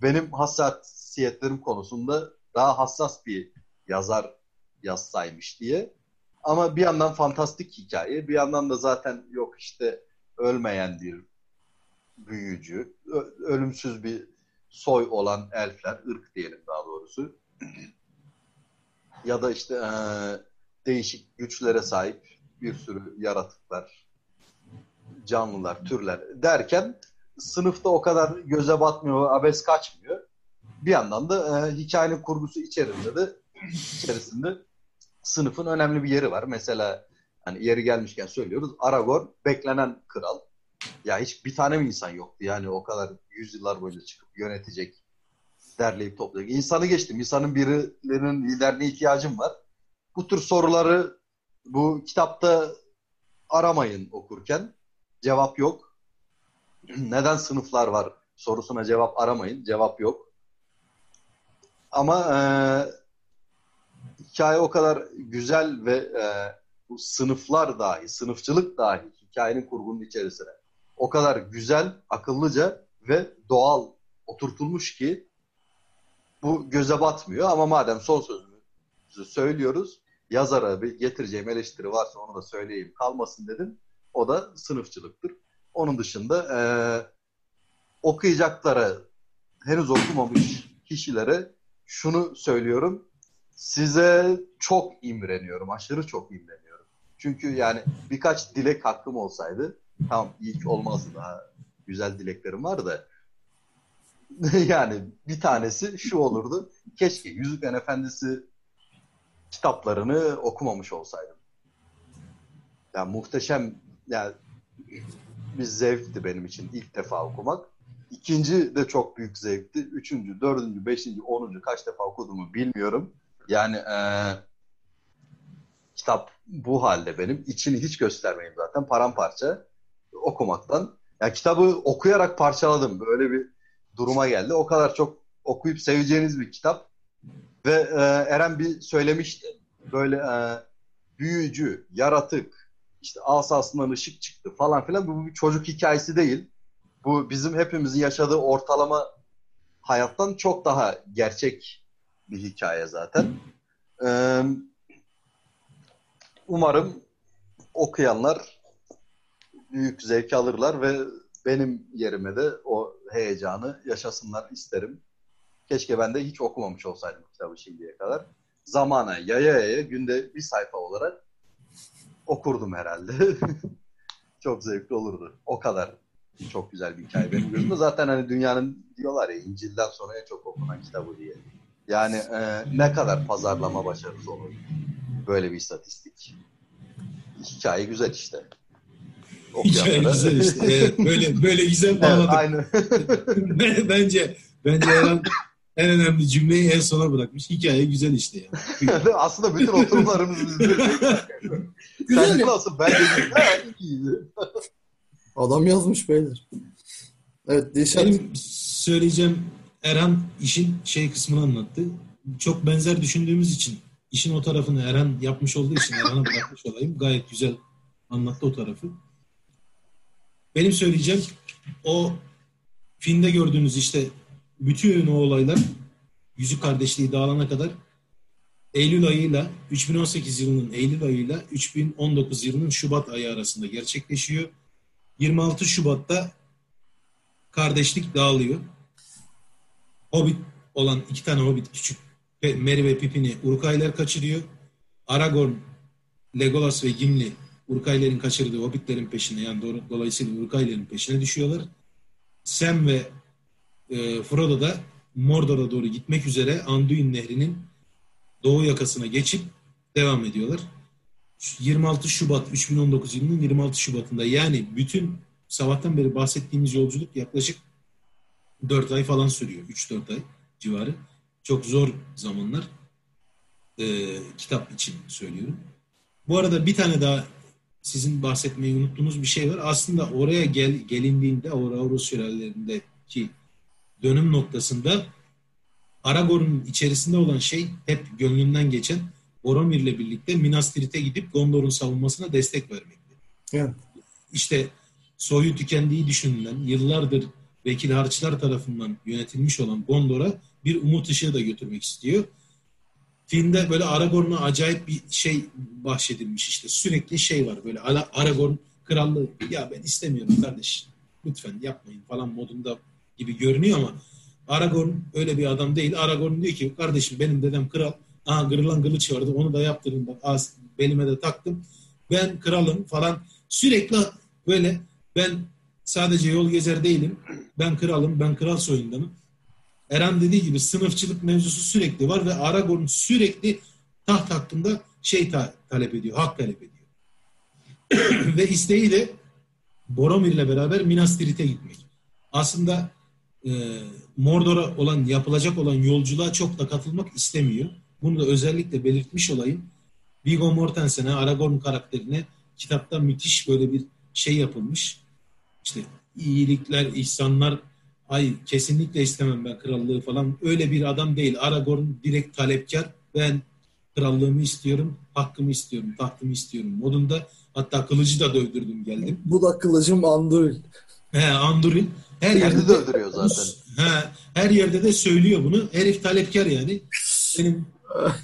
benim hassasiyetlerim konusunda daha hassas bir yazar yazsaymış diye. Ama bir yandan fantastik hikaye, bir yandan da zaten yok işte ölmeyen bir büyücü, ölümsüz bir soy olan elfler, ırk diyelim daha doğrusu. ya da işte e, değişik güçlere sahip bir sürü yaratıklar, canlılar, türler derken sınıfta o kadar göze batmıyor, abes kaçmıyor. Bir yandan da e, hikayenin kurgusu içerisinde de içerisinde sınıfın önemli bir yeri var. Mesela hani yeri gelmişken söylüyoruz. Aragorn beklenen kral. Ya hiç bir tane mi insan yoktu yani o kadar yüzyıllar boyunca çıkıp yönetecek, derleyip toplayacak. İnsanı geçtim. İnsanın birilerinin liderliğine ihtiyacım var. Bu tür soruları bu kitapta aramayın okurken. Cevap yok. Neden sınıflar var sorusuna cevap aramayın. Cevap yok. Ama e, hikaye o kadar güzel ve e, bu sınıflar dahi, sınıfçılık dahi hikayenin kurgunun içerisine o kadar güzel, akıllıca ve doğal oturtulmuş ki bu göze batmıyor ama madem son sözümüzü söylüyoruz yazara bir getireceğim eleştiri varsa onu da söyleyeyim kalmasın dedim. O da sınıfçılıktır. Onun dışında e, okuyacaklara henüz okumamış kişilere şunu söylüyorum. Size çok imreniyorum. Aşırı çok imreniyorum. Çünkü yani birkaç dilek hakkım olsaydı Tamam ilk olmazdı daha güzel dileklerim var da yani bir tanesi şu olurdu. Keşke Yüzüklerin Efendisi kitaplarını okumamış olsaydım. Yani muhteşem yani bir zevkti benim için ilk defa okumak. İkinci de çok büyük zevkti. Üçüncü, dördüncü, beşinci, onuncu kaç defa okuduğumu bilmiyorum. Yani e, kitap bu halde benim. İçini hiç göstermeyeyim zaten. Paramparça okumaktan. Ya kitabı okuyarak parçaladım. Böyle bir duruma geldi. O kadar çok okuyup seveceğiniz bir kitap. Ve e, Eren bir söylemişti. Böyle e, büyücü, yaratık, işte asasından ışık çıktı falan filan. Bu bir çocuk hikayesi değil. Bu bizim hepimizin yaşadığı ortalama hayattan çok daha gerçek bir hikaye zaten. Ee, umarım okuyanlar büyük zevk alırlar ve benim yerime de o heyecanı yaşasınlar isterim. Keşke ben de hiç okumamış olsaydım kitabı şimdiye kadar. Zamana yaya yaya günde bir sayfa olarak okurdum herhalde. çok zevkli olurdu. O kadar çok güzel bir hikaye benim gözümde. Zaten hani dünyanın diyorlar ya İncil'den sonra en çok okunan kitabı diye. Yani e, ne kadar pazarlama başarısı olur. Böyle bir istatistik. Hikaye güzel işte. Hikaye güzel işte. Evet, böyle böyle güzel bağladık. Evet, aynı. bence bence Eren en önemli cümleyi en sona bırakmış. Hikaye güzel işte yani. Aslında bütün oturumlarımız güzel. Sen nasıl? Bence güzel. Adam yazmış beyler. Evet Dilşat. Benim söyleyeceğim Eren işin şey kısmını anlattı. Çok benzer düşündüğümüz için işin o tarafını Eren yapmış olduğu için Eren'e bırakmış olayım. Gayet güzel anlattı o tarafı. Benim söyleyeceğim o filmde gördüğünüz işte bütün o olaylar Yüzük Kardeşliği dağılana kadar Eylül ayıyla 2018 yılının Eylül ayıyla 2019 yılının Şubat ayı arasında gerçekleşiyor. 26 Şubat'ta kardeşlik dağılıyor. Hobbit olan iki tane Hobbit küçük Merry ve Pippin'i Urukaylar kaçırıyor. Aragorn, Legolas ve Gimli Urkaylerin kaçırdığı hobbitlerin peşine yani dolayısıyla Urkaylerin peşine düşüyorlar. Sam ve e, Frodo da Mordor'a doğru gitmek üzere Anduin Nehri'nin doğu yakasına geçip devam ediyorlar. 26 Şubat 3019 yılının 26 Şubat'ında yani bütün sabahtan beri bahsettiğimiz yolculuk yaklaşık 4 ay falan sürüyor. 3-4 ay civarı. Çok zor zamanlar. Ee, kitap için söylüyorum. Bu arada bir tane daha sizin bahsetmeyi unuttuğunuz bir şey var. Aslında oraya gel, gelindiğinde Aurorus şelalelerindeki dönüm noktasında Aragorn'un içerisinde olan şey hep gönlünden geçen Boromir'le birlikte Minas Tirith'e gidip Gondor'un savunmasına destek vermekti. Evet. İşte soyu tükendiği düşünülen yıllardır vekil harçlar tarafından yönetilmiş olan Gondor'a bir umut ışığı da götürmek istiyor. Filmde böyle Aragorn'a acayip bir şey bahşedilmiş işte. Sürekli şey var böyle Aragorn krallığı ya ben istemiyorum kardeş lütfen yapmayın falan modunda gibi görünüyor ama Aragorn öyle bir adam değil. Aragorn diyor ki kardeşim benim dedem kral. Aha kırılan kılıç vardı onu da yaptırın bak az belime de taktım. Ben kralım falan sürekli böyle ben sadece yol gezer değilim. Ben kralım ben kral soyundanım. Eren dediği gibi sınıfçılık mevzusu sürekli var ve Aragorn sürekli taht hakkında şey ta- talep ediyor, hak talep ediyor. ve isteği de Boromir ile beraber Minas Tirith'e gitmek. Aslında e, Mordor'a olan yapılacak olan yolculuğa çok da katılmak istemiyor. Bunu da özellikle belirtmiş olayım. Viggo Mortensen'e, Aragorn karakterine kitapta müthiş böyle bir şey yapılmış. İşte iyilikler, ihsanlar, ay kesinlikle istemem ben krallığı falan. Öyle bir adam değil. Aragorn direkt talepkar. Ben krallığımı istiyorum, hakkımı istiyorum, tahtımı istiyorum modunda. Hatta kılıcı da dövdürdüm geldim. Bu da kılıcım Anduril. He Anduril. Her yerde de öldürüyor zaten. He, her yerde de söylüyor bunu. Herif talepkar yani. Benim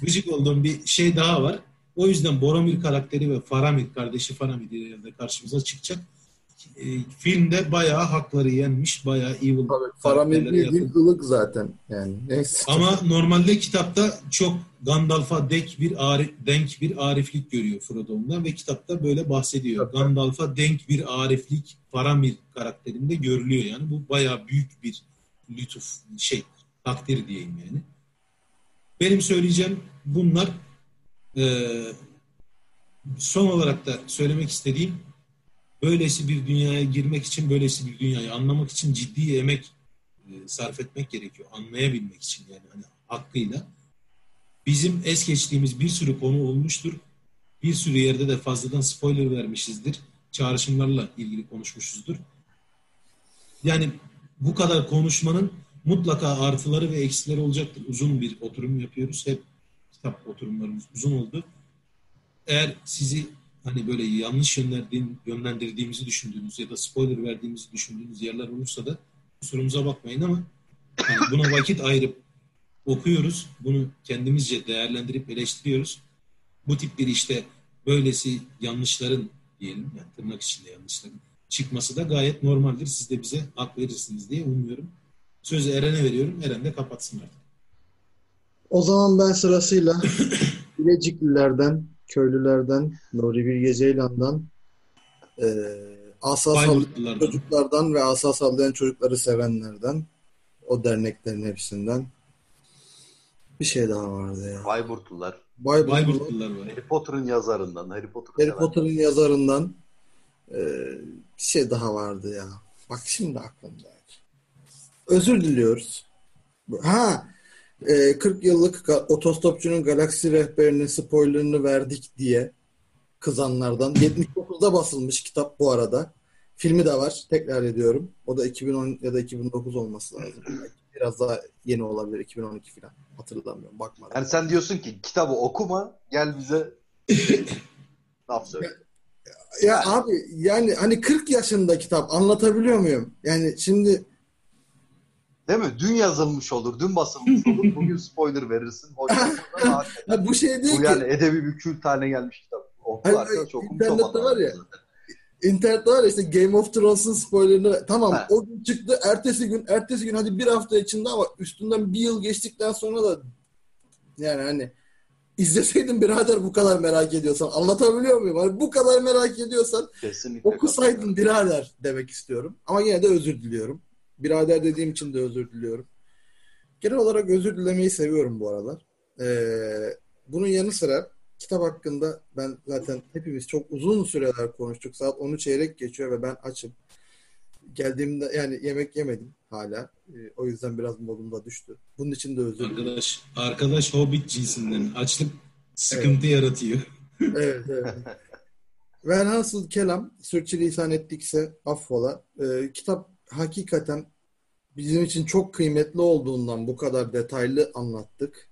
gıcık olduğum bir şey daha var. O yüzden Boromir karakteri ve Faramir kardeşi Faramir de karşımıza çıkacak. E, filmde bayağı hakları yenmiş, bayağı evil. Tabii, Faramir bildiğin ılık zaten yani. Neyse. Ama normalde kitapta çok Gandalf'a denk bir arif, denk bir ariflik görüyor Frodo'ndan ve kitapta böyle bahsediyor. Tabii. Gandalf'a denk bir ariflik Faramir karakterinde görülüyor yani. Bu bayağı büyük bir lütuf şey takdir diyeyim yani. Benim söyleyeceğim bunlar. Ee, son olarak da söylemek istediğim böylesi bir dünyaya girmek için, böylesi bir dünyayı anlamak için ciddi emek e, sarf etmek gerekiyor. Anlayabilmek için yani hani hakkıyla. Bizim es geçtiğimiz bir sürü konu olmuştur. Bir sürü yerde de fazladan spoiler vermişizdir. Çağrışımlarla ilgili konuşmuşuzdur. Yani bu kadar konuşmanın mutlaka artıları ve eksileri olacaktır. Uzun bir oturum yapıyoruz. Hep kitap oturumlarımız uzun oldu. Eğer sizi hani böyle yanlış yönlendirdiğimizi düşündüğünüz ya da spoiler verdiğimizi düşündüğünüz yerler olursa da kusurumuza bakmayın ama yani buna vakit ayırıp okuyoruz. Bunu kendimizce değerlendirip eleştiriyoruz. Bu tip bir işte böylesi yanlışların diyelim yani tırnak içinde yanlışların çıkması da gayet normaldir. Siz de bize hak verirsiniz diye umuyorum. Sözü Eren'e veriyorum. Eren de kapatsın artık. O zaman ben sırasıyla Bileciklilerden, köylülerden, Nuri Bilge Ceylan'dan, e, asa sallayan çocuklardan ve asa sallayan çocukları sevenlerden, o derneklerin hepsinden bir şey daha vardı ya. Bayburtlular. Bayburtlular, Bayburtlular var. Harry Potter'ın yazarından, Harry Potter Harry Potter'ın yazarından e, bir şey daha vardı ya. Bak şimdi aklımda. Özür diliyoruz. Ha, e, 40 yıllık otostopçunun galaksi rehberinin spoilerını verdik diye kızanlardan. 79'da basılmış kitap bu arada. Filmi de var. Tekrar ediyorum. O da 2010 ya da 2009 olması lazım. Biraz daha yeni olabilir. 2012 falan. Hatırlamıyorum. Bakmadım. Yani sen diyorsun ki kitabı okuma gel bize laf söyle. Ya, ya abi yani hani 40 yaşında kitap anlatabiliyor muyum? Yani şimdi Değil mi? Dün yazılmış olur, dün basılmış olur. Bugün spoiler verirsin. ha, bu şey değil bu ki. yani edebi bir kült haline gelmiş kitap. Oku arkadaş okumuş İnternette var ya. İnternette var işte Game of Thrones'un spoilerını tamam ha. o gün çıktı ertesi gün ertesi gün hadi bir hafta içinde ama üstünden bir yıl geçtikten sonra da yani hani izleseydin birader bu kadar merak ediyorsan anlatabiliyor muyum? Hani bu kadar merak ediyorsan Kesinlikle okusaydın birader demek istiyorum. Ama yine de özür diliyorum. Birader dediğim için de özür diliyorum. Genel olarak özür dilemeyi seviyorum bu aralar. Ee, bunun yanı sıra kitap hakkında ben zaten hepimiz çok uzun süreler konuştuk. Saat 10'u çeyrek geçiyor ve ben açım. Geldiğimde yani yemek yemedim hala. Ee, o yüzden biraz modum da düştü. Bunun için de özür dilerim. Arkadaş, arkadaş Hobbit cinsinden açlık sıkıntı yaratıyor. Evet, evet. Velhasıl kelam, sürçülisan ettikse affola. Ee, kitap hakikaten bizim için çok kıymetli olduğundan bu kadar detaylı anlattık.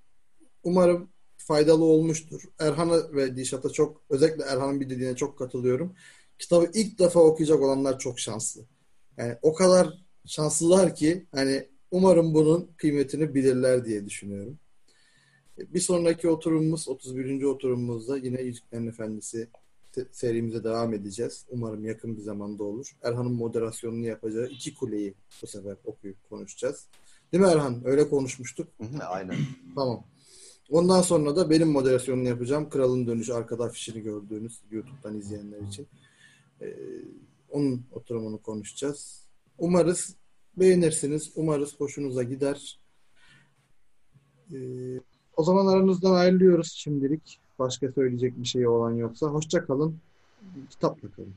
Umarım faydalı olmuştur. Erhan'a ve Dişat'a çok, özellikle Erhan'ın bir dediğine çok katılıyorum. Kitabı ilk defa okuyacak olanlar çok şanslı. Yani o kadar şanslılar ki hani umarım bunun kıymetini bilirler diye düşünüyorum. Bir sonraki oturumumuz, 31. oturumumuzda yine Yüzüklerin Efendisi serimize devam edeceğiz. Umarım yakın bir zamanda olur. Erhan'ın moderasyonunu yapacağı iki kuleyi bu sefer okuyup konuşacağız. Değil mi Erhan? Öyle konuşmuştuk. Aynen. Tamam. Ondan sonra da benim moderasyonunu yapacağım. Kralın Dönüşü arkada afişini gördüğünüz YouTube'dan izleyenler için. Ee, onun oturumunu konuşacağız. Umarız beğenirsiniz. Umarız hoşunuza gider. Ee, o zaman aranızdan ayrılıyoruz şimdilik. Başka söyleyecek bir şey olan yoksa. Hoşça kalın. Kitapla kalın.